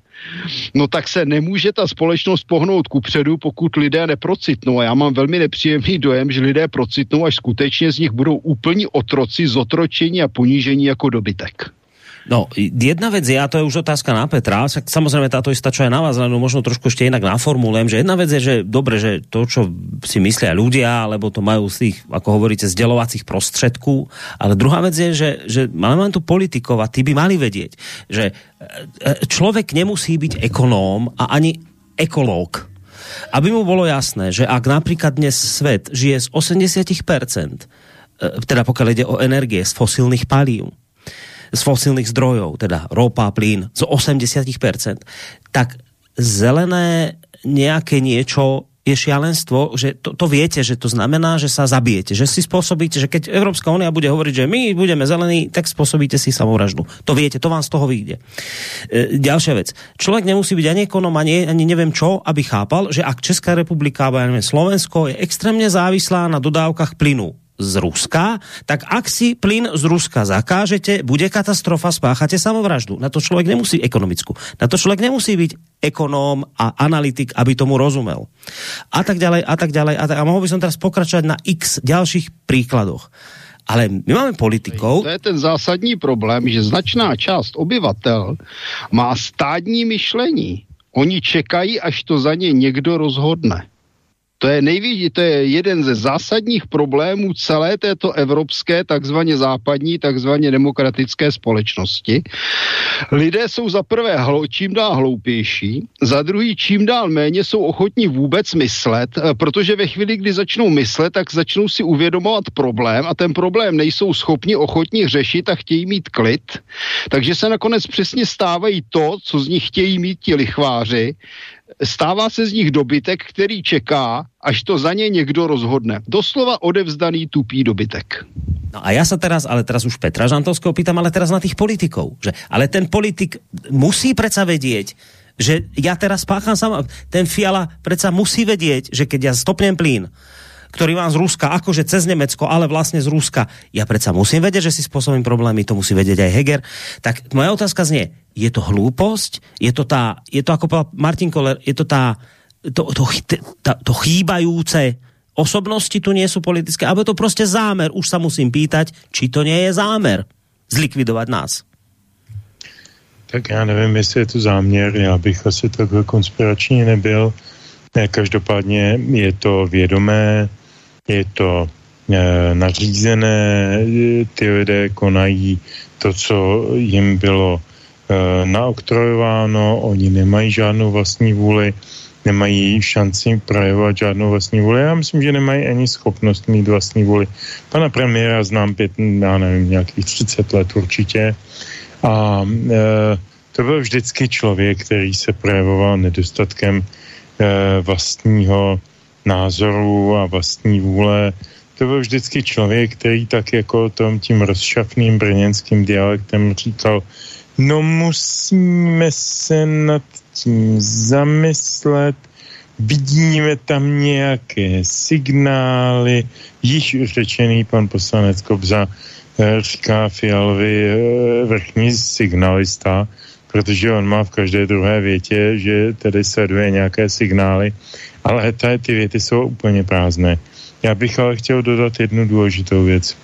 no tak se nemůže ta společnost pohnout kupředu, pokud lidé neprocitnou. A já mám velmi nepříjemný dojem, že lidé procitnou, až skutečně z nich budou úplní otroci, zotročení a ponížení jako dobytek. No, jedna vec je, a to je už otázka na Petra, však samozrejme táto istá, čo aj na vás, len možno trošku ešte inak naformulujem, že jedna vec je, že dobre, že to, čo si myslia ľudia, alebo to majú z tých, ako hovoríte, zdelovacích prostředků, ale druhá vec je, že, že máme tu politikov a tí by mali vedieť, že e, e, človek nemusí byť ekonóm a ani ekológ. Aby mu bolo jasné, že ak napríklad dnes svet žije z 80%, e, teda pokiaľ ide o energie z fosílnych palív, z fosilných zdrojov, teda ropa, plyn, z 80%, tak zelené nejaké niečo je šialenstvo, že to, to viete, že to znamená, že sa zabijete, že si spôsobíte, že keď Európska únia bude hovoriť, že my budeme zelení, tak spôsobíte si samovraždu. To viete, to vám z toho vyjde. E, ďalšia vec. Človek nemusí byť ani ekonom, ani, ani neviem čo, aby chápal, že ak Česká republika, alebo ja neviem, Slovensko je extrémne závislá na dodávkach plynu z Ruska, tak ak si plyn z Ruska zakážete, bude katastrofa, spáchate samovraždu. Na to člověk nemusí ekonomickú. Na to člověk nemusí byť ekonóm a analytik, aby tomu rozumel. A tak ďalej, a tak ďalej. A, tak, a mohol by som teraz pokračovať na x ďalších príkladoch. Ale my máme politikov... To je ten zásadní problém, že značná část obyvatel má stádní myšlení. Oni čekají, až to za ně někdo rozhodne. To je nejvíc, to je jeden ze zásadních problémů celé této evropské, takzvaně západní, takzvaně demokratické společnosti. Lidé jsou za prvé čím dál hloupější, za druhý čím dál méně jsou ochotní vůbec myslet, eh, protože ve chvíli, kdy začnou myslet, tak začnou si uvědomovat problém a ten problém nejsou schopni ochotní řešit a chtějí mít klid. Takže se nakonec přesně stávají to, co z nich chtějí mít ti lichváři, stává se z nich dobytek, který čeká, až to za ně někdo rozhodne. Doslova odevzdaný tupý dobytek. No a já se teraz, ale teraz už Petra Žantovského pýtam, ale teraz na těch politiků. Že, ale ten politik musí přece vědět, že já teraz spáchám sama, ten Fiala přece musí vědět, že keď já stopnem plyn, ktorý mám z Ruska, akože cez Nemecko, ale vlastne z Ruska. Ja predsa musím vedieť, že si spôsobím problémy, to musí vedieť aj Heger. Tak moja otázka znie, je to hlúposť? Je to, tá, je to ako povedal Martin Koller, je to tá, to, to, to, to chýbajúce osobnosti tu nie sú politické, alebo to prostě zámer. Už sa musím pýtať, či to nie je zámer zlikvidovat nás. Tak já nevím, jestli je to záměr, já bych asi takhle konspirační nebyl. Každopádně je to vědomé, je to e, nařízené, ty lidé konají to, co jim bylo e, naoktrojováno, oni nemají žádnou vlastní vůli, nemají šanci projevovat žádnou vlastní vůli. Já myslím, že nemají ani schopnost mít vlastní vůli. Pana premiéra znám pět, já nevím, nějakých 30 let určitě. A e, to byl vždycky člověk, který se projevoval nedostatkem e, vlastního názoru a vlastní vůle. To byl vždycky člověk, který tak jako tom tím rozšafným brněnským dialektem říkal, no musíme se nad tím zamyslet, vidíme tam nějaké signály, již řečený pan poslanec Kobza eh, říká Fialovi eh, vrchní signalista, protože on má v každé druhé větě, že tedy sleduje nějaké signály, ale tady ty věty jsou úplně prázdné. Já bych ale chtěl dodat jednu důležitou věc.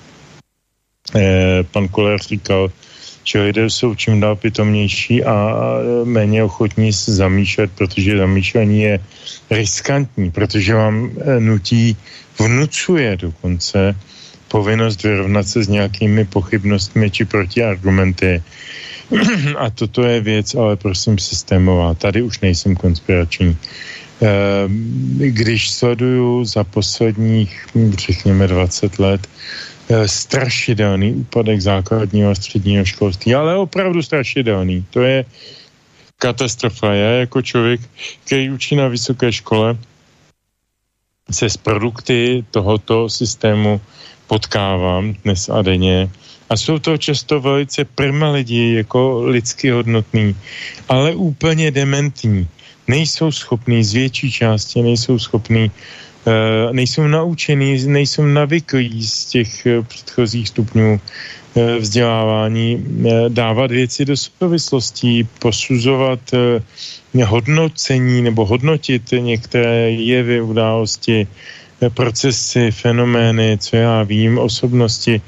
Eh, pan Koler říkal, že lidé jsou čím dál pitomnější a méně ochotní se zamýšlet, protože zamýšlení je riskantní, protože vám eh, nutí, vnucuje dokonce povinnost vyrovnat se s nějakými pochybnostmi či protiargumenty. A toto je věc, ale prosím systémová. Tady už nejsem konspirační. Ehm, když sleduju za posledních, řekněme, 20 let eh, strašidelný úpadek základního a středního školství, ale opravdu strašidelný. To je katastrofa. Já jako člověk, který učí na vysoké škole, se s produkty tohoto systému potkávám dnes a denně. A jsou to často velice prima lidi, jako lidsky hodnotný, ale úplně dementní nejsou schopní z větší části, nejsou schopní, uh, nejsou naučený, nejsou navyklí z těch uh, předchozích stupňů uh, vzdělávání dávat věci do souvislostí, posuzovat hodnocení nebo hodnotit některé jevy, události, procesy, fenomény, co já vím, osobnosti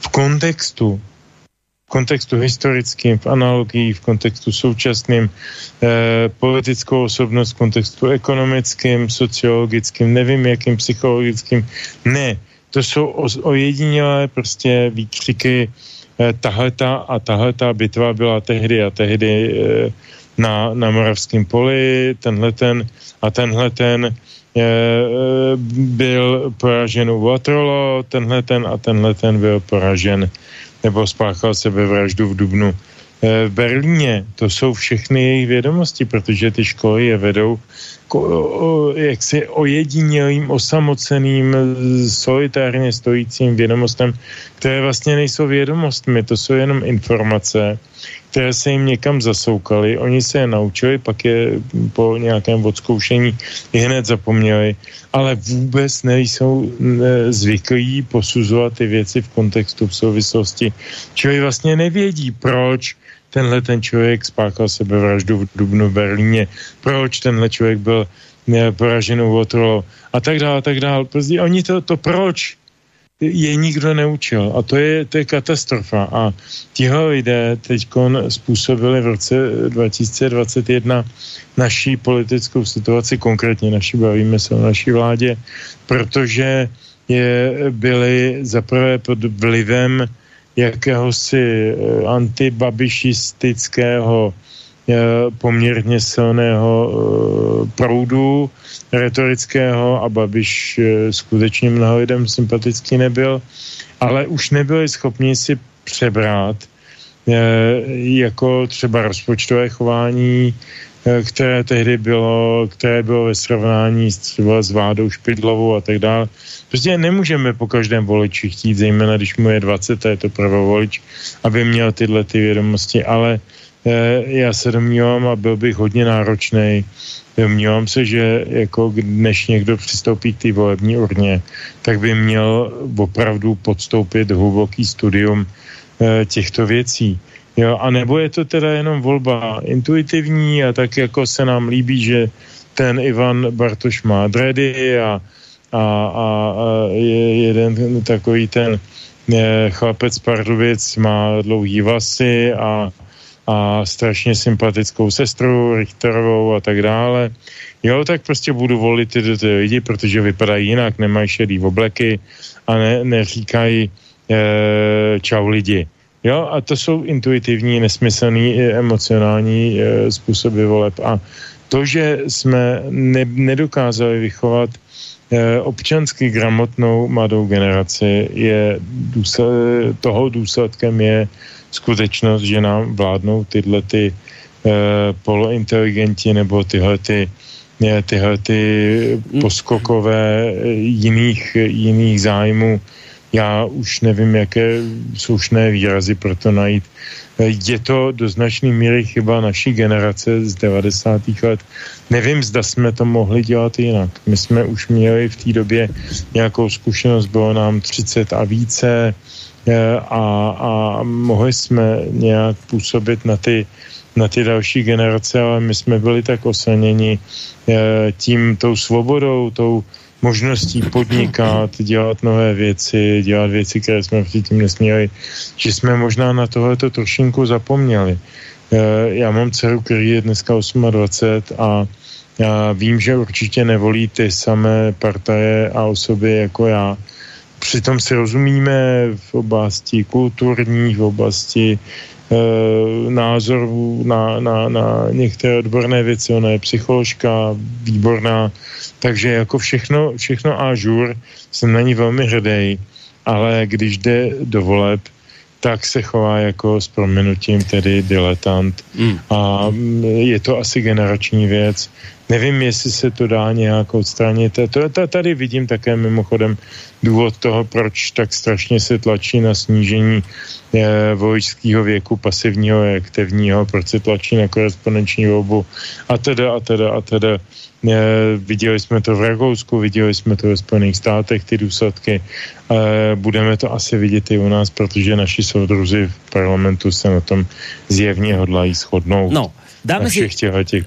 v kontextu v kontextu historickým, v analogii, v kontextu současným, eh, politickou osobnost, v kontextu ekonomickým, sociologickým, nevím jakým, psychologickým. Ne, to jsou ojedinělé prostě výkřiky eh, tahleta a tahleta bitva byla tehdy a tehdy eh, na, na Moravském poli, tenhle ten a tenhle ten eh, byl poražen u Waterloo, tenhle ten a tenhle ten byl poražen nebo spáchal sebevraždu v Dubnu. Eh, v Berlíně. To jsou všechny jejich vědomosti, protože ty školy je vedou k jaksi ojedinělým, osamoceným, solitárně stojícím vědomostem, které vlastně nejsou vědomostmi, to jsou jenom informace, které se jim někam zasoukaly, oni se je naučili, pak je po nějakém odzkoušení i hned zapomněli, ale vůbec nejsou zvyklí posuzovat ty věci v kontextu, v souvislosti. Čili vlastně nevědí, proč tenhle ten člověk spáchal sebevraždu v Dubnu v Berlíně, proč tenhle člověk byl poražen u a tak dále, a tak dále. Oni to, to proč je nikdo neučil. A to je, to je katastrofa. A tihle lidé teď způsobili v roce 2021 naší politickou situaci, konkrétně naší, bavíme se o naší vládě, protože je, byli zaprvé pod vlivem jakéhosi eh, antibabišistického Eh, poměrně silného eh, proudu retorického a Babiš eh, skutečně mnoho lidem sympatický nebyl, ale už nebyli schopni si přebrát jako třeba rozpočtové chování, které tehdy bylo, které bylo ve srovnání s třeba s vládou Špidlovou a tak dále. Prostě nemůžeme po každém voliči chtít, zejména když mu je 20 a je to pravovolič, aby měl tyhle ty vědomosti, ale Eh, já se domnívám a byl bych hodně náročný. Domnívám se, že jako než někdo přistoupí k té volební urně, tak by měl opravdu podstoupit hluboký studium eh, těchto věcí. Jo, a nebo je to teda jenom volba intuitivní a tak jako se nám líbí, že ten Ivan Bartoš má dredy a, a, a, a je jeden takový ten eh, chlapec Pardubic má dlouhý vlasy a a strašně sympatickou sestru Richterovou a tak dále. Jo, tak prostě budu volit ty, ty lidi, protože vypadají jinak, nemají šedý obleky a ne, neříkají e, čau lidi. Jo, a to jsou intuitivní, nesmyslný, emocionální e, způsoby voleb. A to, že jsme ne, nedokázali vychovat občansky gramotnou mladou generaci, je důsled, toho důsledkem je skutečnost, že nám vládnou tyhle ty e, polointeligenti nebo tyhle ty tyhle ty poskokové jiných, jiných zájmů. Já už nevím, jaké slušné výrazy pro to najít. Je to do značné míry chyba naší generace z 90. let. Nevím, zda jsme to mohli dělat jinak. My jsme už měli v té době nějakou zkušenost, bylo nám 30 a více eh, a, a mohli jsme nějak působit na ty, na ty další generace, ale my jsme byli tak osaněni eh, tím, tou svobodou, tou možností podnikat, dělat nové věci, dělat věci, které jsme předtím nesměli, že jsme možná na tohleto trošinku zapomněli. Eh, já mám dceru, který je dneska 28 a já vím, že určitě nevolí ty samé partaje a osoby jako já. Přitom si rozumíme v oblasti kulturní, v oblasti názorů na, na, na některé odborné věci. Ona je psycholožka, výborná, takže jako všechno, všechno a žur, jsem na ní velmi hrdý, ale když jde do voleb, tak se chová jako s proměnutím tedy diletant. Mm. A je to asi generační věc. Nevím, jestli se to dá nějak odstranit. To, to, tady vidím také mimochodem důvod toho, proč tak strašně se tlačí na snížení eh, voličského věku pasivního a aktivního, proč se tlačí na korespondenční volbu a teda a teda a teda. Eh, viděli jsme to v Rakousku, viděli jsme to ve Spojených státech, ty důsledky. Eh, budeme to asi vidět i u nás, protože naši soudruzi v parlamentu se na tom zjevně hodlají shodnout. No, Dáme si, těch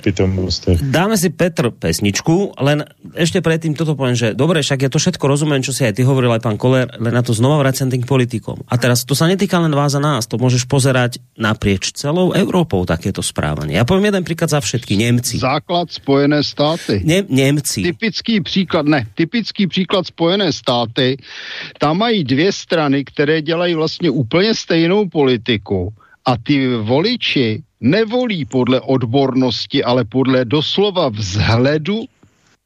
dáme si Petr pesničku, len ešte predtým toto poviem, že dobre, však ja to všetko rozumiem, čo si aj ty hovoril, aj pán Koller, len na to znova vraciam tým politikom. A teraz to sa netýka len vás a nás, to môžeš pozerať naprieč celou Európou takéto správanie. Ja poviem jeden príklad za všetky, Nemci. Základ Spojené státy. Ne, Nemci. Typický příklad, ne, typický příklad Spojené státy, tam mají dvě strany, které dělají vlastně úplně stejnou politiku a ty voliči nevolí podle odbornosti, ale podle doslova vzhledu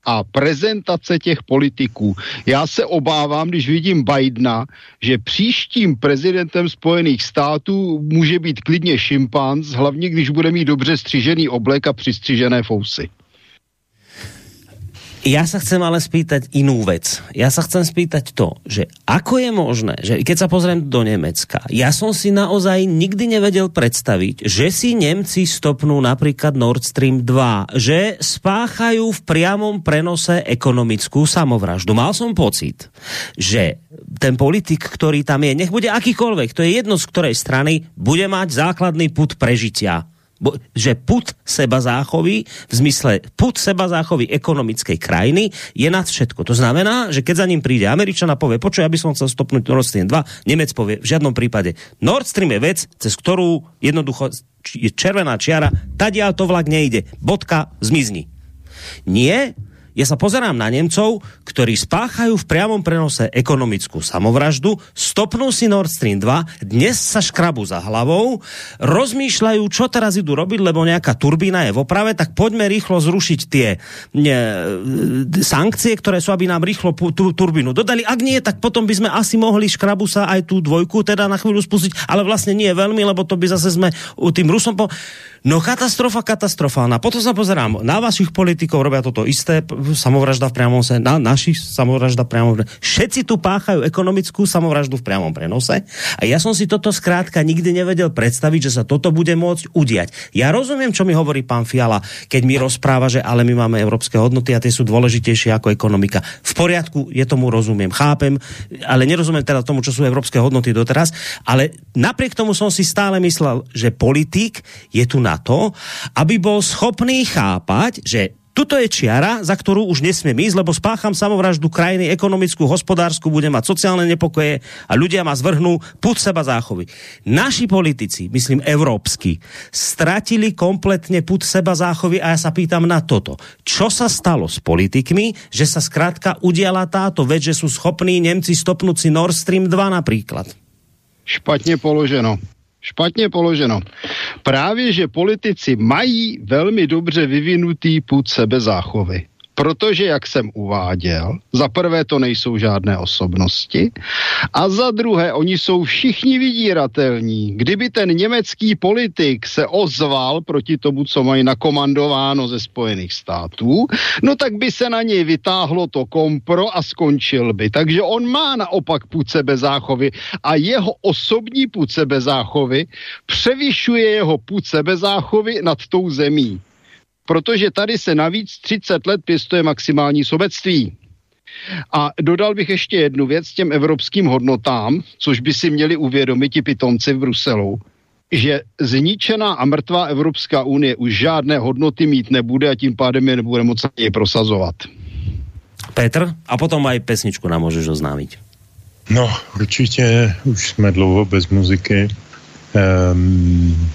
a prezentace těch politiků. Já se obávám, když vidím Bidena, že příštím prezidentem Spojených států může být klidně šimpanz, hlavně když bude mít dobře střižený oblek a přistřižené fousy. Ja sa chcem ale spýtať inú vec. Ja sa chcem spýtať to, že ako je možné, že keď sa pozriem do Nemecka, ja som si naozaj nikdy nevedel predstaviť, že si Nemci stopnú napríklad Nord Stream 2, že spáchajú v priamom prenose ekonomickú samovraždu. Mal som pocit, že ten politik, ktorý tam je, nech bude akýkoľvek, to je jedno z ktorej strany, bude mať základný put prežitia že put seba záchovy, v zmysle put seba záchovy ekonomickej krajiny je nad všetko. To znamená, že keď za ním príde Američan a povie, počuj, aby som chcel stopnúť Nord Stream 2, Nemec povie v žiadnom prípade. Nord Stream je vec, cez ktorú jednoducho je červená čiara, tadia to vlak nejde. Bodka, zmizni. Nie, ja sa pozerám na Nemcov, ktorí spáchajú v priamom prenose ekonomickú samovraždu, stopnú si Nord Stream 2, dnes sa škrabu za hlavou, rozmýšľajú, čo teraz idú robiť, lebo nejaká turbína je v oprave, tak poďme rýchlo zrušiť tie ne, sankcie, ktoré sú, aby nám rýchlo tú turbínu dodali. Ak nie, tak potom by sme asi mohli škrabu sa aj tú dvojku teda na chvíľu spustiť, ale vlastne nie veľmi, lebo to by zase sme tým Rusom po... No katastrofa katastrofálna. Potom sa pozerám na vašich politikov, robia toto isté, samovražda v priamom se, na našich samovražda v priamom prenose. Všetci tu páchajú ekonomickú samovraždu v priamom prenose a ja som si toto skrátka nikdy nevedel predstaviť, že sa toto bude môcť udiať. Ja rozumiem, čo mi hovorí pán Fiala, keď mi rozpráva, že ale my máme európske hodnoty a tie sú dôležitejšie ako ekonomika. V poriadku, je tomu rozumiem, chápem, ale nerozumiem teda tomu, čo sú európske hodnoty doteraz, ale napriek tomu som si stále myslel, že politik je tu na na to, aby bol schopný chápať, že Tuto je čiara, za ktorú už nesmiem ísť, lebo spácham samovraždu krajiny, ekonomickú, hospodársku, budem mať sociálne nepokoje a ľudia ma zvrhnú put seba záchovy. Naši politici, myslím európsky, stratili kompletne put seba záchovy a ja sa pýtam na toto. Čo sa stalo s politikmi, že sa skrátka udiala táto vec, že sú schopní Nemci stopnúť si Nord Stream 2 napríklad? Špatně položeno. Špatně položeno. Právě, že politici mají velmi dobře vyvinutý půd sebezáchovy. Protože, jak jsem uváděl, za prvé to nejsou žádné osobnosti a za druhé oni jsou všichni vydíratelní. Kdyby ten německý politik se ozval proti tomu, co mají nakomandováno ze Spojených států, no tak by se na něj vytáhlo to kompro a skončil by. Takže on má naopak půd sebezáchovy a jeho osobní půd sebezáchovy převyšuje jeho půd sebezáchovy nad tou zemí protože tady se navíc 30 let pěstuje maximální sobectví. A dodal bych ještě jednu věc těm evropským hodnotám, což by si měli uvědomit ti pitomci v Bruselu, že zničená a mrtvá Evropská unie už žádné hodnoty mít nebude a tím pádem je nebude moc ani prosazovat. Petr, a potom aj pesničku nám můžeš oznámit. No, určitě už jsme dlouho bez muziky. Um,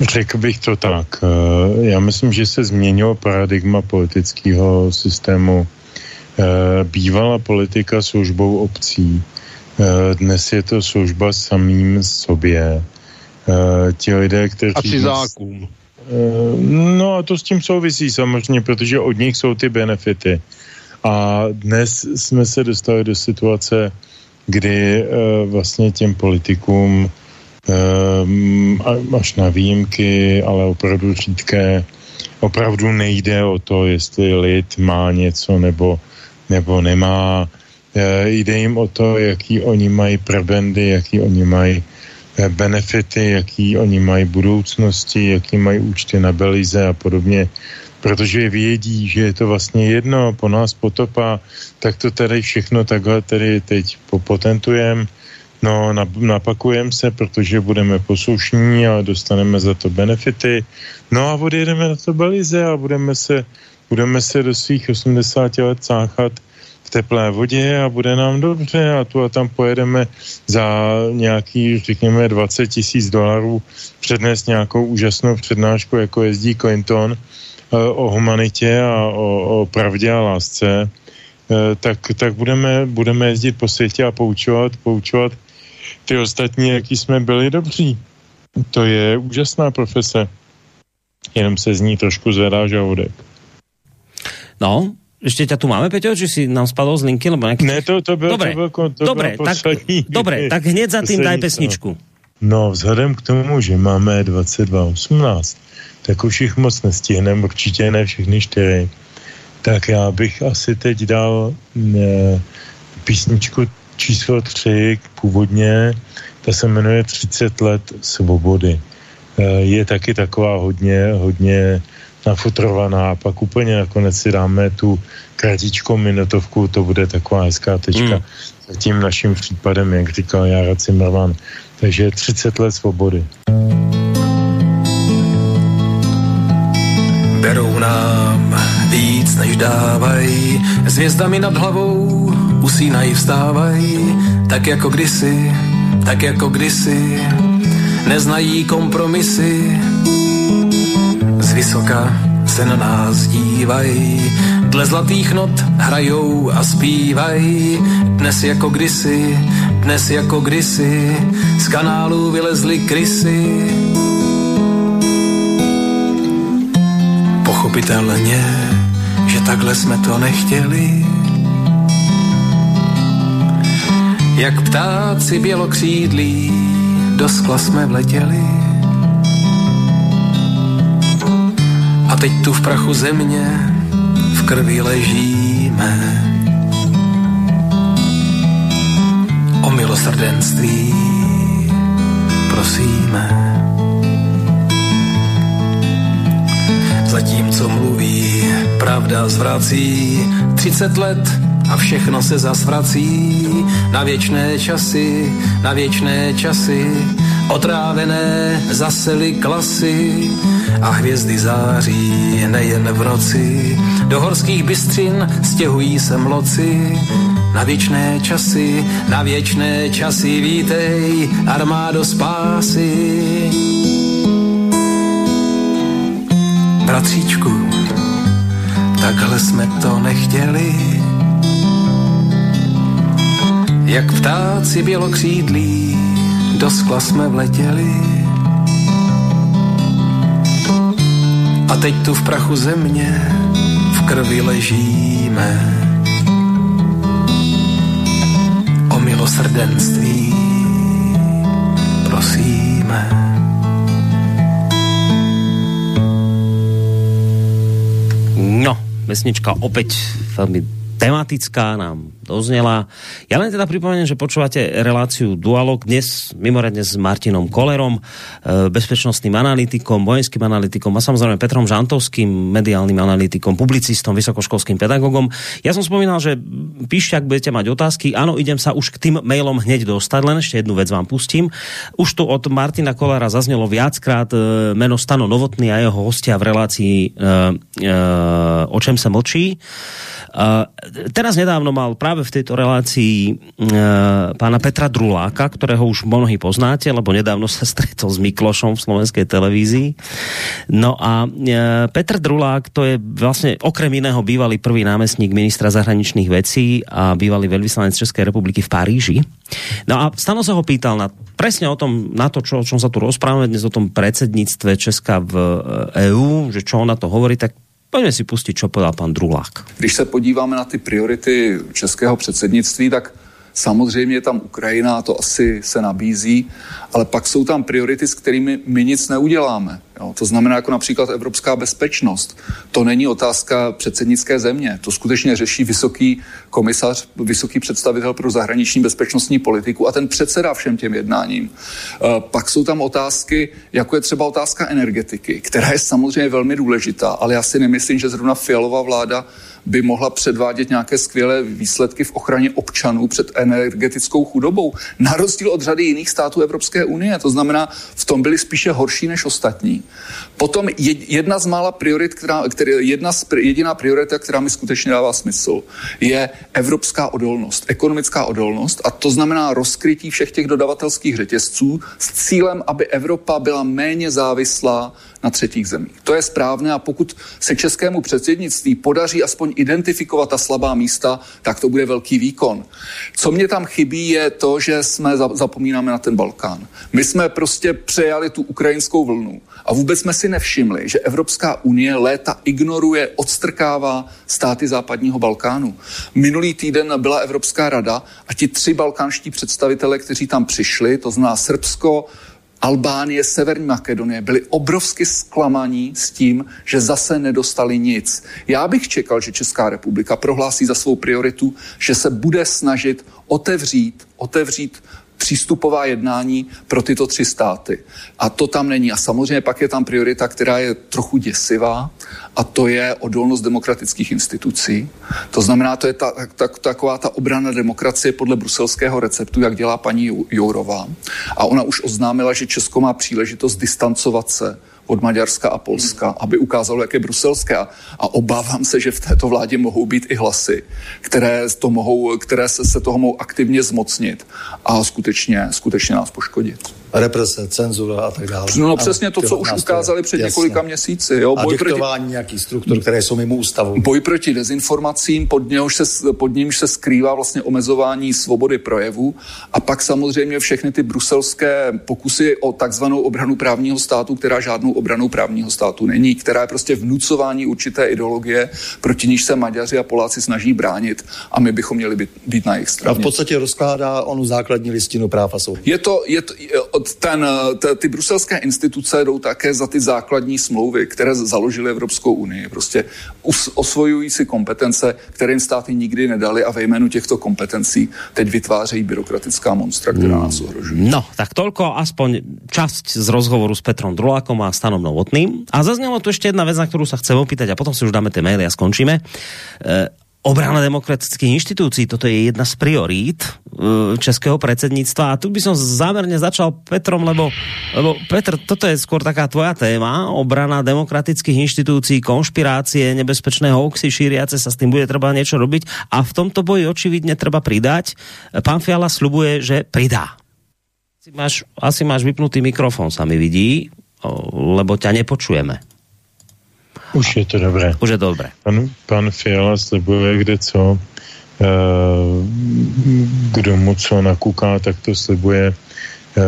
Řekl bych to tak. Eh, já myslím, že se změnilo paradigma politického systému. Eh, bývala politika službou obcí. Eh, dnes je to služba samým sobě. Ti lidé, kteří... A cizákům. No a to s tím souvisí samozřejmě, protože od nich jsou ty benefity. A dnes jsme se dostali do situace, kdy vlastně těm politikům až na výjimky, ale opravdu řídké. Opravdu nejde o to, jestli lid má něco nebo, nebo nemá. E, jde jim o to, jaký oni mají prebendy, jaký oni mají e, benefity, jaký oni mají budoucnosti, jaký mají účty na Belize a podobně. Protože vědí, že je to vlastně jedno, po nás potopa, tak to tady všechno takhle tedy teď popotentujeme No, napakujeme se, protože budeme poslušní a dostaneme za to benefity. No a odjedeme na to Belize a budeme se, budeme se do svých 80 let cáchat v teplé vodě a bude nám dobře a tu a tam pojedeme za nějaký, řekněme, 20 tisíc dolarů přednést nějakou úžasnou přednášku, jako jezdí Clinton eh, o humanitě a o, o pravdě a lásce, eh, tak, tak budeme, budeme jezdit po světě a poučovat, poučovat ty ostatní, jaký jsme byli dobří. To je úžasná profese. Jenom se z ní trošku zvedá žaludek. No, ještě tě tu máme, Peťo, že si nám spadl z linky? Lebo nějaký... Ne, to, to bylo, dobre, to bylo, to dobre, bylo tak, dobre, tak hned za tým daj pesničku. No, vzhledem k tomu, že máme 22.18, tak už jich moc nestihneme, určitě ne všechny čtyři. Tak já bych asi teď dal ne, písničku číslo 3 původně, ta se jmenuje 30 let svobody. E, je taky taková hodně, hodně nafutrovaná a pak úplně nakonec si dáme tu kratičkou minutovku, to bude taková hezká tečka mm. za tím naším případem, jak říkal Jara Cimmerman. Takže 30 let svobody. Berou nám víc, než dávají, s hvězdami nad hlavou usínají, vstávají, tak jako kdysi, tak jako kdysi, neznají kompromisy, z vysoka se na nás dívají, dle zlatých not hrajou a zpívají, dnes jako kdysi, dnes jako kdysi, z kanálu vylezly krysy. Pochopitelně, že takhle jsme to nechtěli, Jak ptáci bělokřídlí, do skla jsme vletěli. A teď tu v prachu země, v krvi ležíme. O milosrdenství prosíme. Zatímco mluví, pravda zvrací, 30 let a všechno se zasvrací na věčné časy, na věčné časy, otrávené zasely klasy a hvězdy září nejen v noci. Do horských bystřin stěhují se mloci, na věčné časy, na věčné časy vítej, armádo spásy. Bratříčku, takhle jsme to nechtěli, jak ptáci bělokřídlí, do skla jsme vletěli. A teď tu v prachu země, v krvi ležíme. O milosrdenství prosíme. No, vesnička opäť veľmi tematická nám doznela. Ja len teda pripomeniem, že počúvate reláciu Dualog dnes mimoriadne s Martinom Kolerom, e, bezpečnostným analytikom, vojenským analytikom a samozrejme Petrom Žantovským, mediálnym analytikom, publicistom, vysokoškolským pedagogom. Ja som spomínal, že píšte, ak budete mať otázky. Áno, idem sa už k tým mailom hneď dostať, len ešte jednu vec vám pustím. Už tu od Martina Kolera zaznelo viackrát e, meno Stano Novotný a jeho hostia v relácii e, O čem sa mlčí. Teraz nedávno mal práve v tejto relácii pána Petra Druláka, ktorého už mnohí poznáte, lebo nedávno sa stretol s Miklošom v slovenskej televízii. No a Petr Drulák to je vlastne okrem iného bývalý prvý námestník ministra zahraničných vecí a bývalý veľvyslanec Českej republiky v Paríži. No a Stano sa ho pýtal na, presne o tom, na to, čo, o čom sa tu rozprávame dnes, o tom predsedníctve Česka v EÚ, že čo on na to hovorí, tak Pojďme si pustit, co povedal pan Drulák. Když se podíváme na ty priority českého předsednictví, tak Samozřejmě tam Ukrajina, to asi se nabízí, ale pak jsou tam priority, s kterými my nic neuděláme. Jo, to znamená jako například evropská bezpečnost. To není otázka předsednické země. To skutečně řeší vysoký komisař, vysoký představitel pro zahraniční bezpečnostní politiku a ten předseda všem těm jednáním. E, pak jsou tam otázky, jako je třeba otázka energetiky, která je samozřejmě velmi důležitá, ale já si nemyslím, že zrovna fialová vláda by mohla předvádět nějaké skvělé výsledky v ochraně občanů před energetickou chudobou. Na rozdíl od řady jiných států Evropské unie. To znamená, v tom byli spíše horší než ostatní. Potom jedna z mála priorit, která, která, jedna z, jediná priorita, která mi skutečně dává smysl, je evropská odolnost, ekonomická odolnost a to znamená rozkrytí všech těch dodavatelských řetězců s cílem, aby Evropa byla méně závislá na třetích zemích. To je správné a pokud se českému předsednictví podaří aspoň identifikovat ta slabá místa, tak to bude velký výkon. Co mě tam chybí, je to, že jsme zapomínáme na ten Balkán. My jsme prostě přejali tu ukrajinskou vlnu a vůbec jsme si nevšimli, že Evropská unie léta ignoruje, odstrkává státy západního Balkánu. Minulý týden byla Evropská rada a ti tři balkánští představitele, kteří tam přišli, to zná Srbsko, Albánie, Severní Makedonie byli obrovsky zklamaní s tím, že zase nedostali nic. Já bych čekal, že Česká republika prohlásí za svou prioritu, že se bude snažit otevřít, otevřít přístupová jednání pro tyto tři státy. A to tam není. A samozřejmě pak je tam priorita, která je trochu děsivá, a to je odolnost demokratických institucí. To znamená, to je ta, ta, taková ta obrana demokracie podle bruselského receptu, jak dělá paní Jourová. A ona už oznámila, že Česko má příležitost distancovat se od Maďarska a Polska, aby ukázalo, jak je bruselské. A, a obávám se, že v této vládě mohou být i hlasy, které, to mohou, které se, se toho mohou aktivně zmocnit a skutečně, skutečně nás poškodit represe, cenzura a tak dále. No, no přesně to, co už ukázali před jasně. několika měsíci. Jo? Boj a diktování proti... nějakých struktur, které jsou mimo ústavu. Boj proti dezinformacím, pod, něhož se, pod nímž se skrývá vlastně omezování svobody projevu a pak samozřejmě všechny ty bruselské pokusy o takzvanou obranu právního státu, která žádnou obranou právního státu není, která je prostě vnucování určité ideologie, proti níž se Maďaři a Poláci snaží bránit a my bychom měli být, být na jejich straně. A v podstatě rozkládá onu základní listinu práv a. Je to, je to, ten, t, ty bruselské instituce jdou také za ty základní smlouvy, které založily Evropskou unii. Prostě us, osvojují si kompetence, které jim státy nikdy nedali a ve jménu těchto kompetencí teď vytvářejí byrokratická monstra, která nás ohrožují. No, tak tolko aspoň časť z rozhovoru s Petrom Drulákom a Stanom Novotným. A zaznělo tu ještě jedna vec, na kterou se chcem opýtať a potom si už dáme ty maily a skončíme. E, obrana demokratických inštitúcií, toto je jedna z priorít uh, českého predsedníctva a tu by som zámerne začal Petrom, lebo, lebo Petr, toto je skôr taká tvoja téma, obrana demokratických inštitúcií, konšpirácie, nebezpečné hoaxy šíriace sa s tým bude treba niečo robiť a v tomto boji očividne treba pridať. Pán Fiala slubuje, že pridá. Asi máš, asi máš vypnutý mikrofon, sa mi vidí, lebo ťa nepočujeme. Už je to dobré. Už je to dobré. Pan, pan Fiala slibuje kde co, eh, kdo mu co nakuká, tak to slibuje. Eh,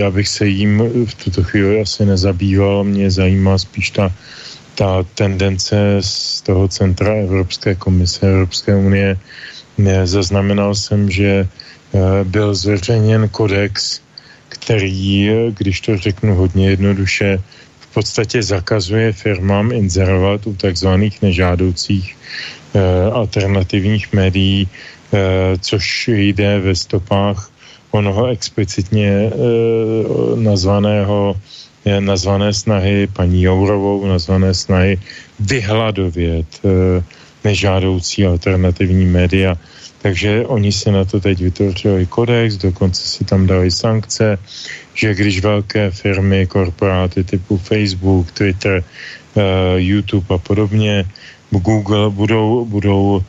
já bych se jím v tuto chvíli asi nezabýval, mě zajímá spíš ta, ta tendence z toho centra Evropské komise Evropské unie, zaznamenal jsem, že byl zveřejněn kodex, který, když to řeknu hodně jednoduše, v podstatě zakazuje firmám inzerovat u takzvaných nežádoucích alternativních médií, což jde ve stopách onoho explicitně nazvaného nazvané snahy paní Jourovou, nazvané snahy vyhladovět eh, nežádoucí alternativní média. Takže oni si na to teď vytvořili kodex, dokonce si tam dali sankce, že když velké firmy, korporáty typu Facebook, Twitter, uh, YouTube a podobně, Google budou, budou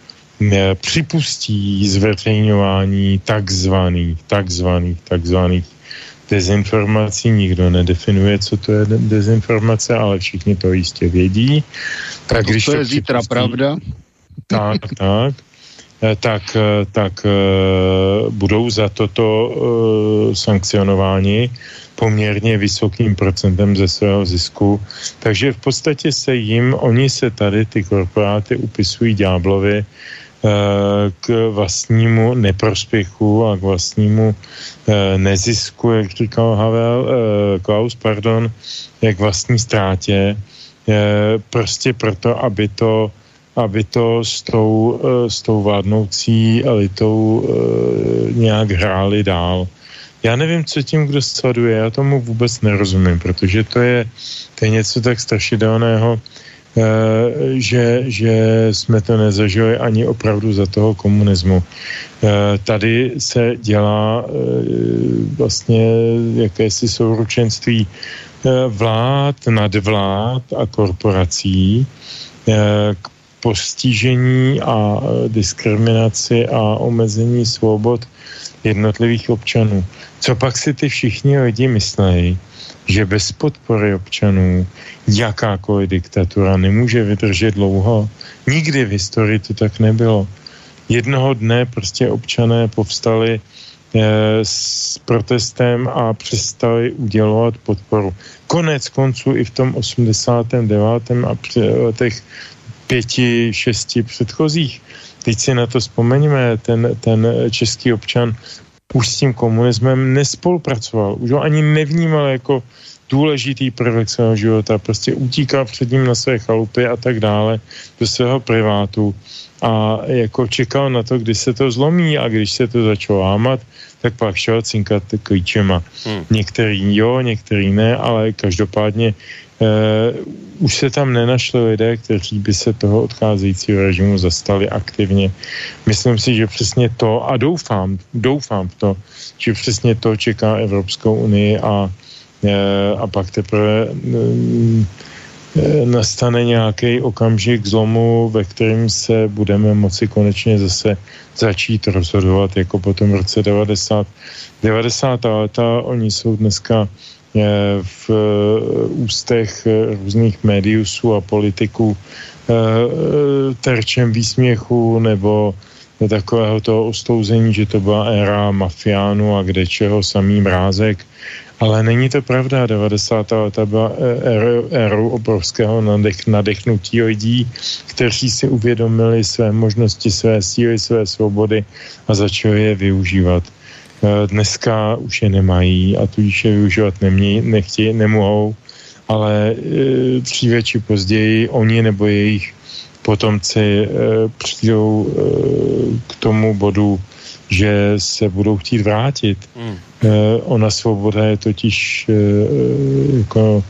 eh, připustí zveřejňování takzvaných, takzvaných, takzvaných dezinformací, nikdo nedefinuje, co to je dezinformace, ale všichni to jistě vědí. Tak to když to je zítra pravda? Tak, tak. Eh, tak, eh, tak eh, budou za toto sankcionováni poměrně vysokým procentem ze svého zisku. Takže v podstatě se jim, oni se tady, ty korporáty, upisují ďáblovi, k vlastnímu neprospěchu a k vlastnímu nezisku, jak říkal Havel, Klaus, pardon, jak vlastní ztrátě, prostě proto, aby to, aby to s tou, s tou vládnoucí elitou nějak hráli dál. Já nevím, co tím kdo sleduje, já tomu vůbec nerozumím, protože to je, to je něco tak strašidelného, Eh, že, že jsme to nezažili ani opravdu za toho komunismu. Eh, tady se dělá eh, vlastně jakési souručenství vlád, nadvlád a korporací k postižení a diskriminaci a omezení svobod jednotlivých občanů. Co pak si ty všichni lidi myslejí, že bez podpory občanů jakákoliv diktatura nemůže vydržet dlouho. Nikdy v historii to tak nebylo. Jednoho dne prostě občané povstali eh, s protestem a přestali udělovat podporu. Konec konců i v tom 89. a letech pěti, šesti předchozích. Teď si na to vzpomeňme, ten, ten český občan už s tím komunismem nespolupracoval, už ho ani nevnímal jako důležitý prvek svého života, prostě utíkal před ním na své chalupy a tak dále do svého privátu a jako čekal na to, kdy se to zlomí a když se to začalo lámat, tak pak šel cinkat klíčema. Hmm. Některý jo, některý ne, ale každopádně už se tam nenašli lidé, kteří by se toho odcházejícího režimu zastali aktivně. Myslím si, že přesně to, a doufám, doufám v to, že přesně to čeká Evropskou unii a, e, a pak teprve e, nastane nějaký okamžik zlomu, ve kterém se budeme moci konečně zase začít rozhodovat, jako po tom roce 90. 90. leta, oni jsou dneska v eh, ústech eh, různých médiusů a politiků eh, terčem výsměchu nebo takového toho ostouzení, že to byla éra mafiánu a kde čeho samý mrázek. Ale není to pravda. 90. leta byla érou obrovského nadech, nadechnutí lidí, kteří si uvědomili své možnosti, své síly, své svobody a začali je využívat. Eh, dneska už je nemají a tudíž je využívat nemějí, nechtějí, nemohou, ale eh, dříve či později oni nebo jejich potomci eh, přijdou k tomu bodu, že se budou chtít vrátit. Hmm. Ona svoboda je totiž jako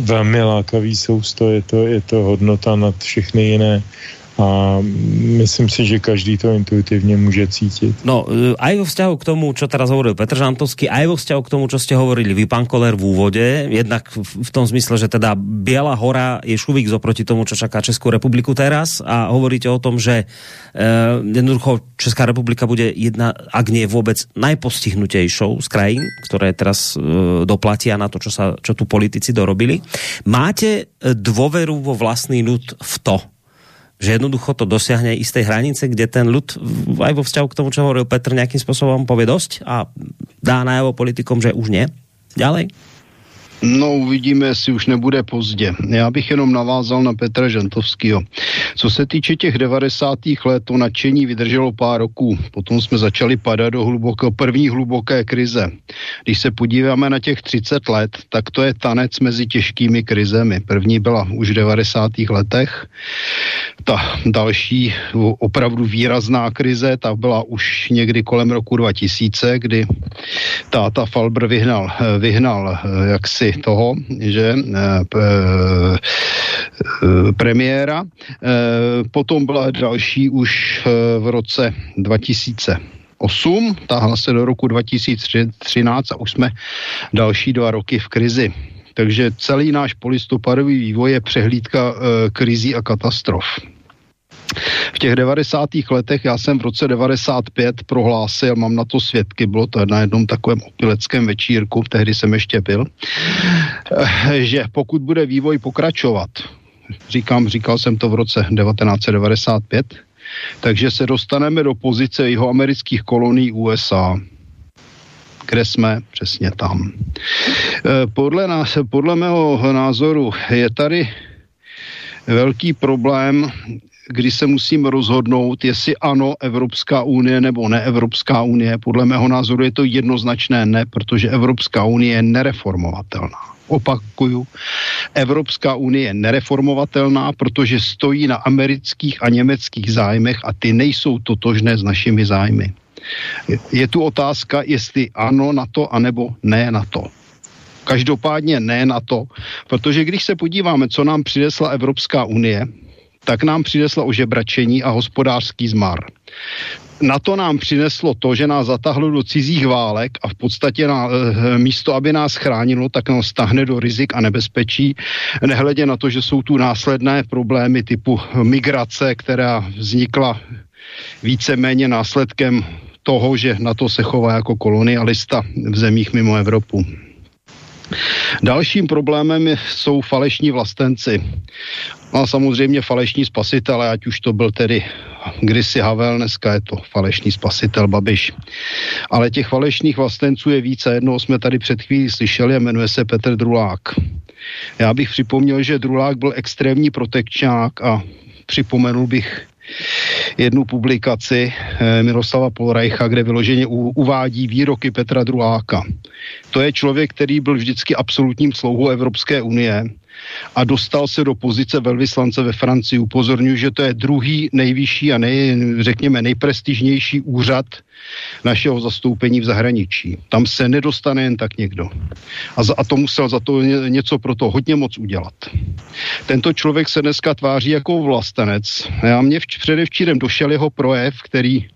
velmi lákavý sousto, je to, je to hodnota nad všechny jiné a myslím si, že každý to intuitivně může cítit. No, e, aj vo vzťahu k tomu, čo teraz hovoril Petr Žantovský, aj vo vzťahu k tomu, čo ste hovorili vy, pán Koller, v úvode, jednak v tom zmysle, že teda Biela hora je šuvík zoproti tomu, čo čaká Českou republiku teraz a hovoríte o tom, že e, jednoducho Česká republika bude jedna, ak nie vôbec najpostihnutejšou z krajín, ktoré teraz e, doplatia na to, čo, sa, čo tu politici dorobili. Máte e, dôveru vo vlastný ľud v to, že jednoducho to dosiahne istej hranice, kde ten ľud aj vo vzťahu k tomu, čo hovoril Petr, nejakým spôsobom povie dosť a dá najavo politikom, že už nie. Ďalej? No uvidíme, jestli už nebude pozdě. Já bych jenom navázal na Petra Žantovského. Co se týče těch 90. let, to nadšení vydrželo pár roků. Potom jsme začali padat do hluboko, první hluboké krize. Když se podíváme na těch 30 let, tak to je tanec mezi těžkými krizemi. První byla už v 90. letech. Ta další opravdu výrazná krize, ta byla už někdy kolem roku 2000, kdy táta Falbr vyhnal, vyhnal jaksi si toho, že eh, eh, premiéra. Eh, potom byla další už v roce 2000 8, táhla se do roku 2013 a už jsme další dva roky v krizi. Takže celý náš polistopadový vývoj je přehlídka e, krizí a katastrof. V těch 90. letech, já jsem v roce 95 prohlásil, mám na to svědky, bylo to na jednom takovém opileckém večírku, tehdy jsem ještě byl, eh, že pokud bude vývoj pokračovat, říkám, říkal jsem to v roce 1995, takže se dostaneme do pozice jeho amerických kolonií USA kde jsme přesně tam. Eh, podle, nás, podle mého názoru je tady velký problém kdy se musím rozhodnout, jestli ano Evropská unie nebo ne Evropská unie. Podle mého názoru je to jednoznačné ne, protože Evropská unie je nereformovatelná. Opakuju, Evropská unie je nereformovatelná, protože stojí na amerických a německých zájmech a ty nejsou totožné s našimi zájmy. Je tu otázka, jestli ano na to, anebo ne na to. Každopádně ne na to, protože když se podíváme, co nám přinesla Evropská unie, tak nám přineslo ožebračení a hospodářský zmar. Na to nám přineslo to, že nás zatahlo do cizích válek a v podstatě na, eh, místo, aby nás chránilo, tak nás stahne do rizik a nebezpečí, nehledě na to, že jsou tu následné problémy typu migrace, která vznikla víceméně následkem toho, že na to se chová jako kolonialista v zemích mimo Evropu. Dalším problémem jsou falešní vlastenci. A samozřejmě falešní spasitele, ať už to byl tedy kdysi Havel, dneska je to falešný spasitel Babiš. Ale těch falešných vlastenců je více. Jednoho jsme tady před chvílí slyšeli a jmenuje se Petr Drulák. Já bych připomněl, že Drulák byl extrémní protekčák a připomenul bych jednu publikaci eh, Miroslava Polreicha, kde vyloženě uvádí výroky Petra Druláka. To je člověk, který byl vždycky absolutním slouhou Evropské unie a dostal se do pozice velvyslance ve Francii. Upozorňuji, že to je druhý nejvyšší a nej, řekněme nejprestižnější úřad našeho zastoupení v zahraničí. Tam se nedostane jen tak někdo. A, za, a to musel za to něco pro to hodně moc udělat. Tento člověk se dneska tváří jako vlastenec. Já mě vč, předevčírem došel jeho projev, který,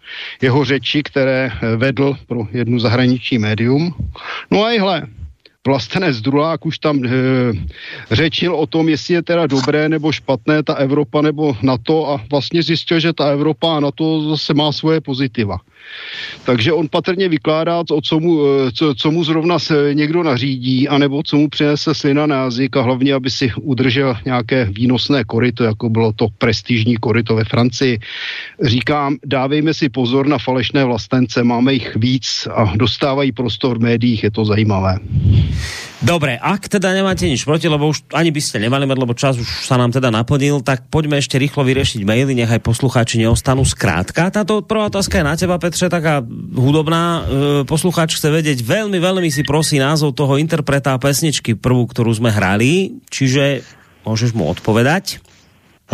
jeho řeči, které vedl pro jednu zahraniční médium. No a i hle, vlastenec Drulák už tam e, řečil o tom, jestli je teda dobré nebo špatné ta Evropa nebo NATO a vlastně zjistil, že ta Evropa a NATO zase má svoje pozitiva. Takže on patrně vykládá, o co mu, eh, co, co mu zrovna se někdo nařídí, anebo co mu přinese slina na jazyk a hlavně, aby si udržel nějaké výnosné koryto, jako bylo to prestižní koryto ve Francii. Říkám, dávejme si pozor na falešné vlastence, máme jich víc a dostávají prostor v médiích, je to zajímavé. Dobre, ak teda nemáte nič proti, lebo už ani by ste nemali mať, lebo čas už sa nám teda naplnil, tak poďme ešte rýchlo vyriešiť maily, nechaj poslucháči neostanú skrátka. Táto prvá otázka je na teba, Petře, taká hudobná. E, poslucháč chce vedieť, veľmi, veľmi si prosí názov toho interpreta pesničky prvú, ktorú sme hrali, čiže môžeš mu odpovedať?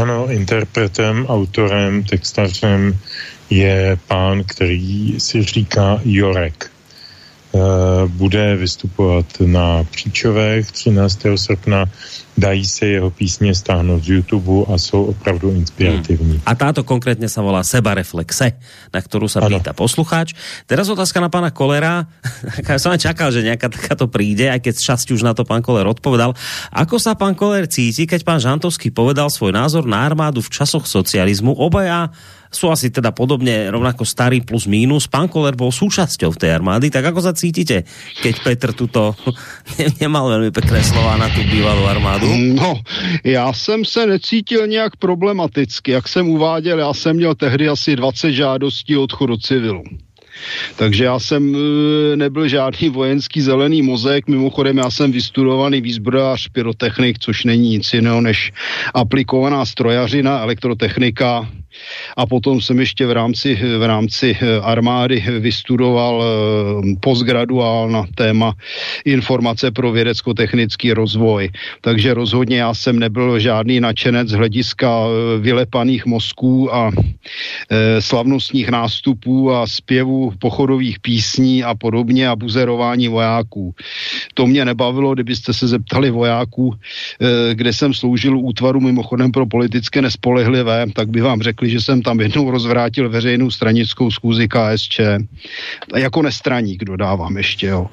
Ano, interpretem, autorem, textařem je pán, který si říká Jorek. Eh, bude vystupovat na Příčovech 13. srpna. Dají se jeho písně stáhnout z YouTube a jsou opravdu inspirativní. Hmm. A táto konkrétně se volá Sebareflexe, na kterou se pýta poslucháč. Teraz otázka na pana Kolera. Já jsem čakal, že nějaká takáto príde, aj keď časti už na to pán Koler odpovedal. Ako sa pán Koler cíti, keď pán Žantovský povedal svoj názor na armádu v časoch socializmu? Obaja sú asi teda podobne rovnako starý plus mínus. Pán Koller bol súčasťou tej armády, tak ako sa cítite, keď Petr tuto nemal veľmi pekné slova na tu bývalou armádu? No, já jsem se necítil nějak problematicky. Jak jsem uváděl, já jsem měl tehdy asi 20 žádostí o odchod do civilu. Takže já jsem e, nebyl žádný vojenský zelený mozek, mimochodem já jsem vystudovaný výzbrojář pyrotechnik, což není nic jiného než aplikovaná strojařina, elektrotechnika, a potom jsem ještě v rámci, v rámci eh, armády vystudoval eh, postgraduál na téma informace pro vědecko-technický rozvoj. Takže rozhodně já jsem nebyl žádný nadšenec z hlediska eh, vylepaných mozků a slavnostních nástupů a zpěvů pochodových písní a podobně a buzerování vojáků. To mě nebavilo, kdybyste se zeptali vojáků, kde jsem sloužil útvaru mimochodem pro politické nespolehlivé, tak by vám řekli, že jsem tam jednou rozvrátil veřejnou stranickou schůzi KSČ. Jako nestraník dodávám ještě, jo.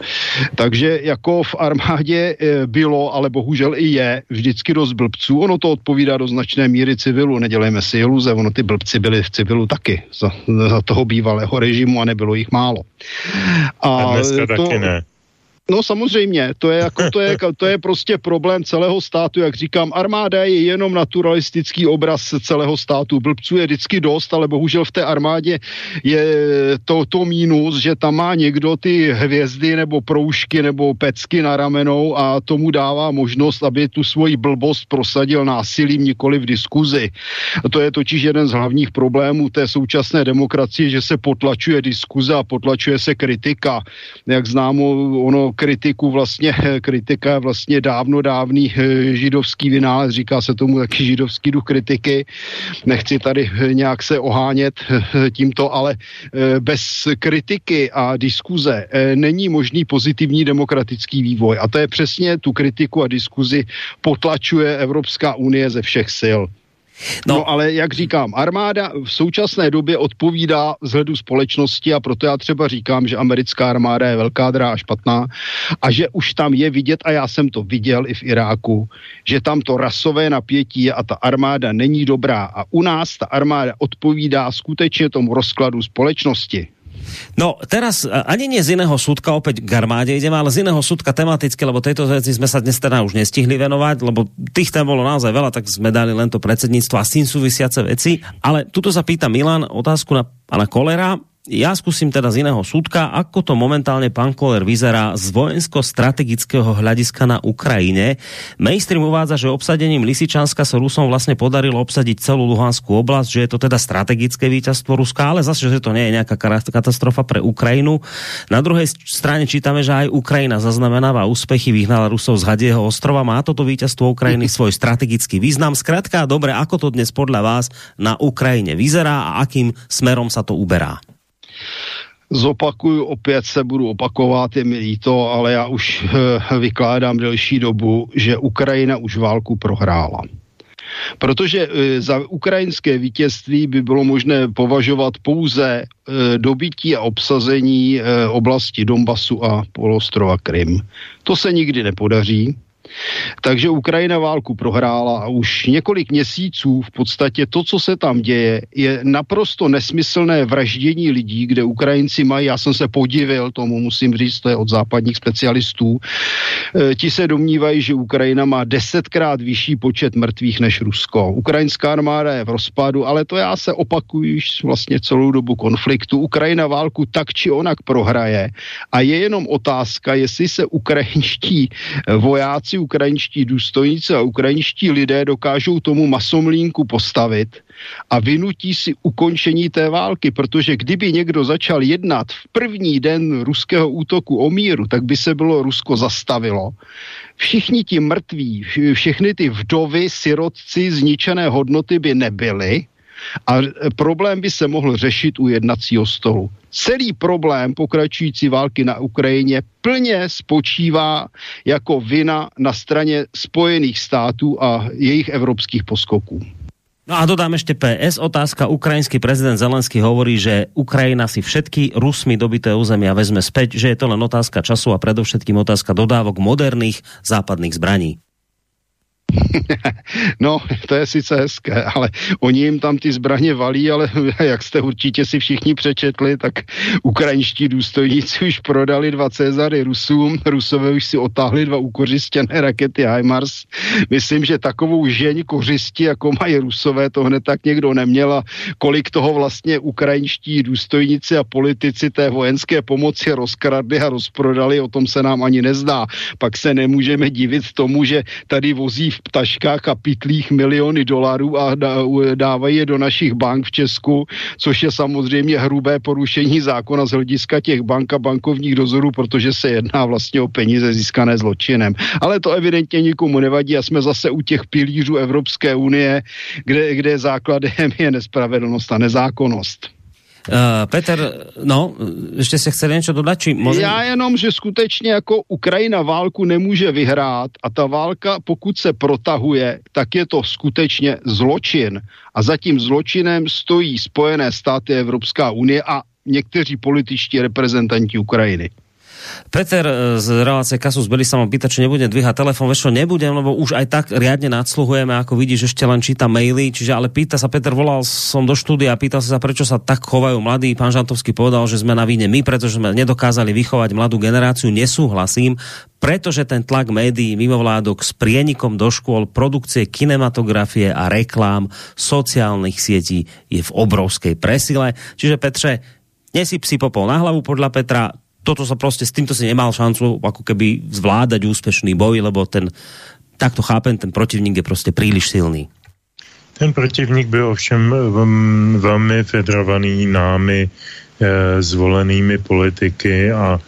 Takže jako v armádě e, bylo, ale bohužel i je, vždycky dost blbců. Ono to odpovídá do značné míry civilu, nedělejme si iluze, ono ty blbci byli v civilu taky za, za toho bývalého režimu a nebylo jich málo. A, a dneska to, taky ne. No samozřejmě, to je, jako, to, je, to je prostě problém celého státu, jak říkám, armáda je jenom naturalistický obraz celého státu, blbců je vždycky dost, ale bohužel v té armádě je to, to mínus, že tam má někdo ty hvězdy nebo proužky nebo pecky na ramenou a tomu dává možnost, aby tu svoji blbost prosadil násilím, nikoli v diskuzi. To je totiž jeden z hlavních problémů té současné demokracie, že se potlačuje diskuze a potlačuje se kritika. Jak známo, ono kritiku vlastně, kritika vlastně dávno dávný eh, židovský vynález, říká se tomu taky židovský duch kritiky. Nechci tady eh, nějak se ohánět eh, tímto, ale bez kritiky a diskuze není možný pozitivní demokratický vývoj. A to je přesně tu kritiku a diskuzi potlačuje Evropská unie ze všech sil. No. no ale jak říkám, armáda v současné době odpovídá vzhledu společnosti a proto já třeba říkám, že americká armáda je velká drá a špatná a že už tam je vidět, a já jsem to viděl i v Iráku, že tam to rasové napětí je a ta armáda není dobrá a u nás ta armáda odpovídá skutečně tomu rozkladu společnosti. No teraz ani nie z iného súdka, opäť k armáde ideme, ale z iného súdka tematicky, lebo tejto veci sme sa dnes teda už nestihli venovať, lebo tých tam bolo naozaj veľa, tak sme dali len to predsedníctvo a s tým súvisiace veci. Ale tuto sa pýta Milan otázku na pana Kolera ja skúsim teda z iného súdka, ako to momentálne pán Koller vyzerá z vojensko-strategického hľadiska na Ukrajine. Mainstream uvádza, že obsadením Lisičanska sa Rusom vlastne podarilo obsadiť celú Luhanskú oblasť, že je to teda strategické víťazstvo Ruska, ale zase, že to nie je nejaká katastrofa pre Ukrajinu. Na druhej strane čítame, že aj Ukrajina zaznamenáva úspechy, vyhnala Rusov z Hadieho ostrova. Má toto víťazstvo Ukrajiny svoj strategický význam? Skrátka, dobre, ako to dnes podľa vás na Ukrajine vyzerá a akým smerom sa to uberá? Zopakuju, opět se budu opakovat, je mi líto, ale já už eh, vykládám delší dobu, že Ukrajina už válku prohrála. Protože eh, za ukrajinské vítězství by bylo možné považovat pouze eh, dobytí a obsazení oblasti Donbasu a polostrova Krym. To se nikdy nepodaří. Takže Ukrajina válku prohrála a už několik měsíců v podstatě to, co se tam děje, je naprosto nesmyslné vraždění lidí, kde Ukrajinci mají, já jsem se podivil tomu, musím říct, to je od západních specialistů, e, ti se domnívají, že Ukrajina má desetkrát vyšší počet mrtvých než Rusko. Ukrajinská armáda je v rozpadu, ale to já se opakuju už vlastně celou dobu konfliktu. Ukrajina válku tak či onak prohraje a je jenom otázka, jestli se ukrajinští vojáci ukrajinští důstojníci a ukrajinští lidé dokážou tomu masomlínku postavit a vynutí si ukončení té války, protože kdyby někdo začal jednat v první den ruského útoku o míru, tak by se bylo Rusko zastavilo. Všichni ti mrtví, všechny ty vdovy, sirotci, zničené hodnoty by nebyly a problém by se mohl řešit u jednacího stolu celý problém pokračující války na Ukrajině plně spočívá jako vina na straně Spojených států a jejich evropských poskoků. No a dodám ešte PS. Otázka. Ukrajinský prezident Zelenský hovorí, že Ukrajina si všetky Rusmi dobité územia vezme späť, že je to len otázka času a predovšetkým otázka dodávok moderných západných zbraní. no, to je sice hezké, ale oni jim tam ty zbraně valí, ale jak jste určitě si všichni přečetli, tak ukrajinští důstojníci už prodali dva Cezary Rusům, Rusové už si otáhli dva ukořistěné rakety HIMARS. Myslím, že takovou žeň kořisti, jako mají Rusové, to hned tak někdo neměl a kolik toho vlastně ukrajinští důstojníci a politici té vojenské pomoci rozkradli a rozprodali, o tom se nám ani nezdá. Pak se nemůžeme divit tomu, že tady vozí v taškách a pitlích miliony dolarů a dávají je do našich bank v Česku, což je samozřejmě hrubé porušení zákona z hlediska těch bank a bankovních dozorů, protože se jedná vlastně o peníze získané zločinem. Ale to evidentně nikomu nevadí a jsme zase u těch pilířů Evropské unie, kde, kde základem je nespravedlnost a nezákonnost. Uh, Peter, no, ještě se chce něco dodat? Či může... Já jenom, že skutečně jako Ukrajina válku nemůže vyhrát a ta válka, pokud se protahuje, tak je to skutečně zločin. A za tím zločinem stojí Spojené státy Evropská unie a někteří političtí reprezentanti Ukrajiny. Peter eh, z relácie Kasus Belli sa ma pýta, či nebudem dvíhať telefon, vieš nebudem, lebo už aj tak riadne nadsluhujeme, ako vidíš, ešte len číta maily, čiže ale pýta sa, Peter, volal som do štúdia a pýtal sa, prečo sa tak chovajú mladí. Pán Žantovský povedal, že sme na víne my, pretože sme nedokázali vychovať mladú generáciu. Nesúhlasím, pretože ten tlak médií, mimovládok s prienikom do škôl, produkcie kinematografie a reklám sociálnych sietí je v obrovskej presile. Čiže Petře, nesyp si popol na hlavu podľa Petra, toto sa prostě s týmto si nemal šancu ako keby zvládať úspešný boj, lebo ten, takto chápem, ten protivník je prostě příliš silný. Ten protivník byl ovšem velmi federovaný námi e, zvolenými politiky a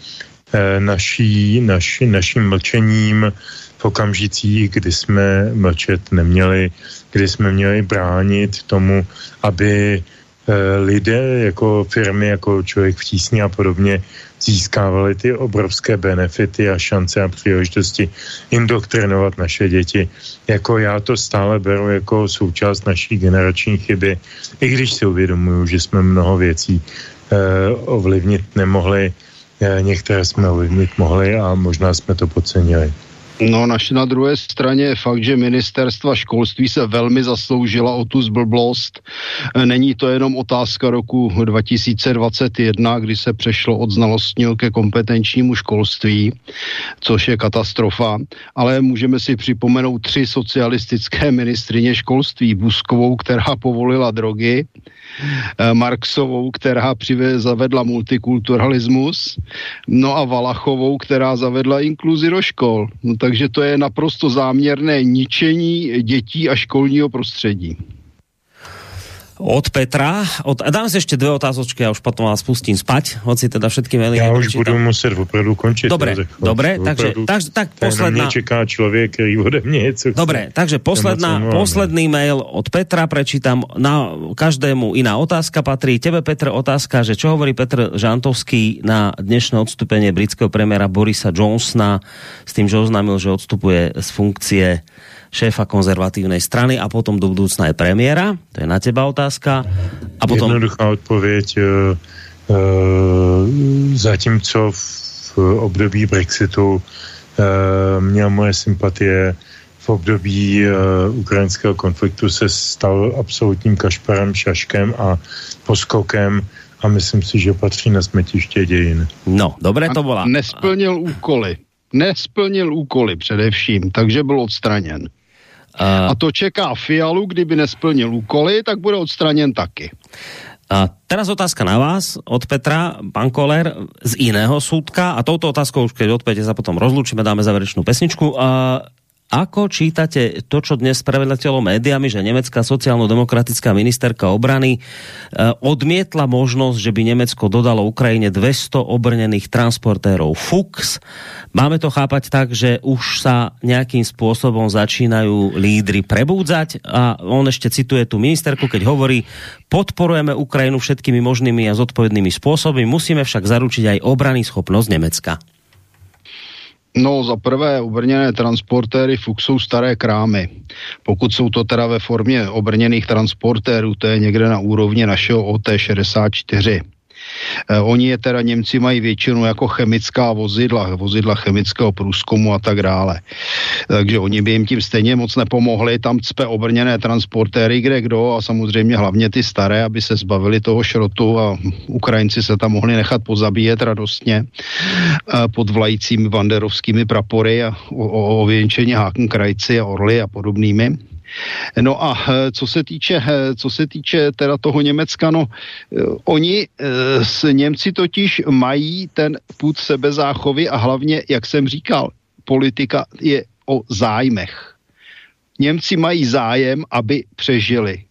e, naší, naši, naším mlčením v okamžicích, kdy jsme mlčet neměli, kdy jsme měli bránit tomu, aby lidé jako firmy, jako člověk v tísni a podobně získávali ty obrovské benefity a šance a příležitosti indoktrinovat naše děti. Jako já to stále beru jako součást naší generační chyby, i když si uvědomuju, že jsme mnoho věcí eh, ovlivnit nemohli, eh, některé jsme ovlivnit mohli a možná jsme to podcenili. No, naš, na druhé straně je fakt, že ministerstva školství se velmi zasloužila o tu zblblost. Není to jenom otázka roku 2021, kdy se přešlo od znalostního ke kompetenčnímu školství, což je katastrofa, ale můžeme si připomenout tři socialistické ministrině školství. Buskovou, která povolila drogy, Marxovou, která přive, zavedla multikulturalismus, no a Valachovou, která zavedla inkluzi do škol. No, takže to je naprosto záměrné ničení dětí a školního prostředí od Petra. Od, a dám si ještě dvě otázočky a už potom vás pustím spať, hoci teda všetky maily. Já už budu muset opravdu končit. Dobre, dobre, takže, takže tak posledná. čeká člověk, který ode mě něco Dobre, takže posledná, posledný mail od Petra prečítam. Na každému iná otázka patrí. Tebe, Petr, otázka, že čo hovorí Petr Žantovský na dnešné odstupenie britského premiéra Borisa Johnsona s tým, že oznámil, že odstupuje z funkcie šéfa konzervatívnej strany a potom do budoucna je premiéra? To je na teba otázka. A potom... Jednoduchá odpověď. Uh, uh, zatímco v období Brexitu uh, měl moje sympatie v období uh, ukrajinského konfliktu se stal absolutním kašparem, šaškem a poskokem a myslím si, že patří na smetiště dějin. No, dobré to byla. Nesplnil úkoly. Nesplnil úkoly především, takže byl odstraněn. A, a to čeká Fialu, kdyby nesplnil úkoly, tak bude odstraněn taky. A teraz otázka na vás od Petra, pán Koller, z iného súdka. A touto otázkou, už keď odpäte sa potom rozlúčime, dáme záverečnú pesničku. A Ako čítate to, čo dnes spravedliteľo médiami, že nemecká sociálno-demokratická ministerka obrany e, odmietla možnosť, že by Nemecko dodalo Ukrajine 200 obrnených transportérov Fuchs. Máme to chápať tak, že už sa nejakým spôsobom začínajú lídry prebúdzať a on ešte cituje tu ministerku, keď hovorí, podporujeme Ukrajinu všetkými možnými a zodpovednými spôsobmi, musíme však zaručiť aj obrany schopnosť Nemecka. No, za prvé obrněné transportéry FUK jsou staré krámy. Pokud jsou to teda ve formě obrněných transportérů, to je někde na úrovni našeho OT-64. Eh, oni je teda Němci mají většinou jako chemická vozidla, vozidla chemického průzkumu a tak dále. Takže oni by jim tím stejně moc nepomohli. Tam cpe obrněné transportéry, kde kdo a samozřejmě hlavně ty staré, aby se zbavili toho šrotu a Ukrajinci se tam mohli nechat pozabíjet radostně eh, pod vlajícími banderovskými prapory a o, o věnčení Hákenkrajci a Orly a podobnými. No a eh, co se týče, eh, co se týče teda toho Německa, no oni s Němci totiž mají ten půd sebezáchovy a hlavně, jak jsem říkal, politika je o zájmech. Němci mají zájem, aby přežili.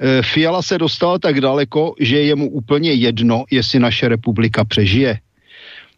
Eh, Fiala se dostal tak daleko, že je mu úplně jedno, jestli naše republika přežije.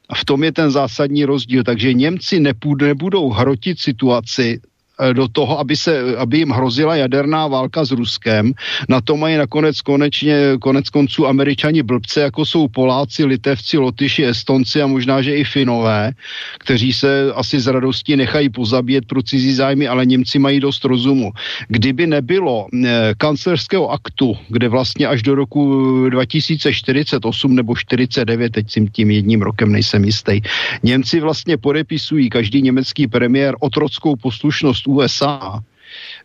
A v tom je ten zásadní rozdíl. Takže Němci nebudou hrotit situaci Eh, do toho, aby, se, aby jim hrozila jaderná válka s Ruskem. Na to mají nakonec konečně, konec konců američani blbce, jako jsou Poláci, Litevci, Lotyši, Estonci a možná, že i Finové, kteří se asi z radostí nechají pozabíjet pro cizí zájmy, ale Němci mají dost rozumu. Kdyby nebylo eh, kancelářského aktu, kde vlastně až do roku 2048 nebo 49, teď si tím jedním rokem nejsem jistý, Němci vlastně podepisují každý německý premiér otrockou poslušnost USA,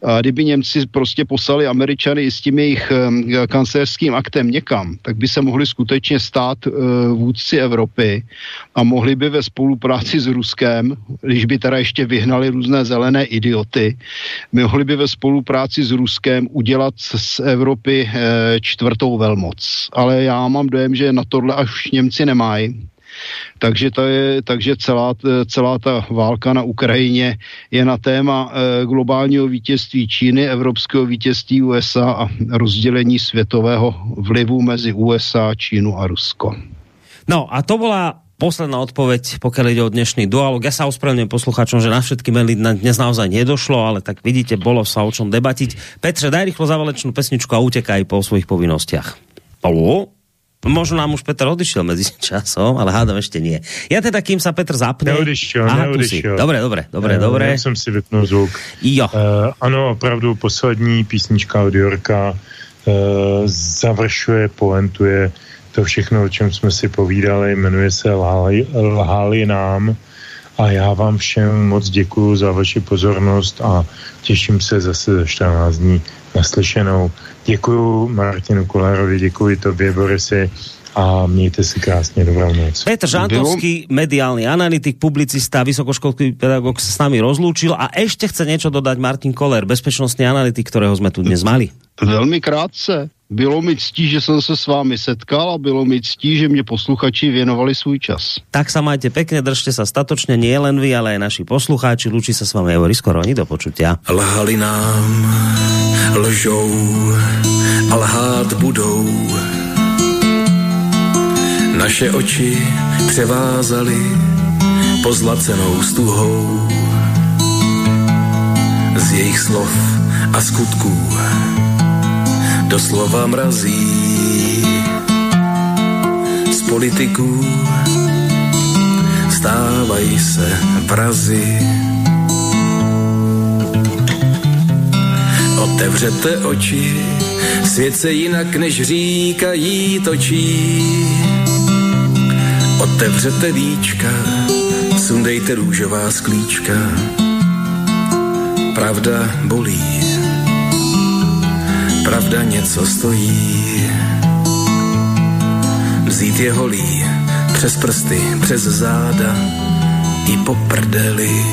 a kdyby Němci prostě poslali Američany s tím jejich kancelářským aktem někam, tak by se mohli skutečně stát uh, vůdci Evropy a mohli by ve spolupráci s Ruskem, když by teda ještě vyhnali různé zelené idioty, mohli by ve spolupráci s Ruskem udělat z Evropy uh, čtvrtou velmoc. Ale já mám dojem, že na tohle až Němci nemají takže, to je, takže celá, celá ta válka na Ukrajině je na téma eh, globálního vítězství Číny, evropského vítězství USA a rozdělení světového vlivu mezi USA, Čínu a Rusko. No a to byla posledná odpoveď, pokiaľ ide o dnešný dualog. Ja sa ospravedlňujem posluchačom, že na všetky maily na dnes naozaj nedošlo, ale tak vidíte, bolo sa o čom debatiť. Petre, daj rýchlo závalečnú pesničku a utekaj po svojich povinnostiach. Palo? Možno nám už Petr odišiel medzi časom, ale hádam ešte nie. Ja teda, kým sa Petr zapne... Neodišiel, Aha, neodišiel. Dobre, dobre, dobre, uh, dobre. Já jsem si vypnul zvuk. Jo. Uh, ano, opravdu poslední písnička od Jorka uh, završuje, poentuje to všechno, o čem jsme si povídali, jmenuje se Lhali, Lhali nám a já vám všem moc děkuji za vaši pozornost a těším se zase za 14 dní naslyšenou. Děkuji Martinu Kolárovi, děkuji tobě, Borisy, a mějte si krásně dobrou noc. Petr Žantovský, mediálny analytik, publicista, vysokoškolský pedagog se s nami rozlúčil a ešte chce něco dodať Martin Koller, bezpečnostný analytik, kterého jsme tu dnes mali. Velmi krátce. Bylo mi ctí, že jsem se s vámi setkal a bylo mi ctí, že mě posluchači věnovali svůj čas. Tak sa majte pekne, držte sa statočne, nie len vy, ale aj naši poslucháči. Lučí sa s vami Evory Skoroni, do počutia. Lhali nám, lžou a lhát budou. Naše oči převázaly pozlacenou stuhou z jejich slov a skutků doslova mrazí z politiků stávají se vrazy. Otevřete oči, svět se jinak než říkají točí. Otevřete víčka, sundejte růžová sklíčka. Pravda bolí pravda něco stojí. Vzít je holí přes prsty, přes záda i po prdeli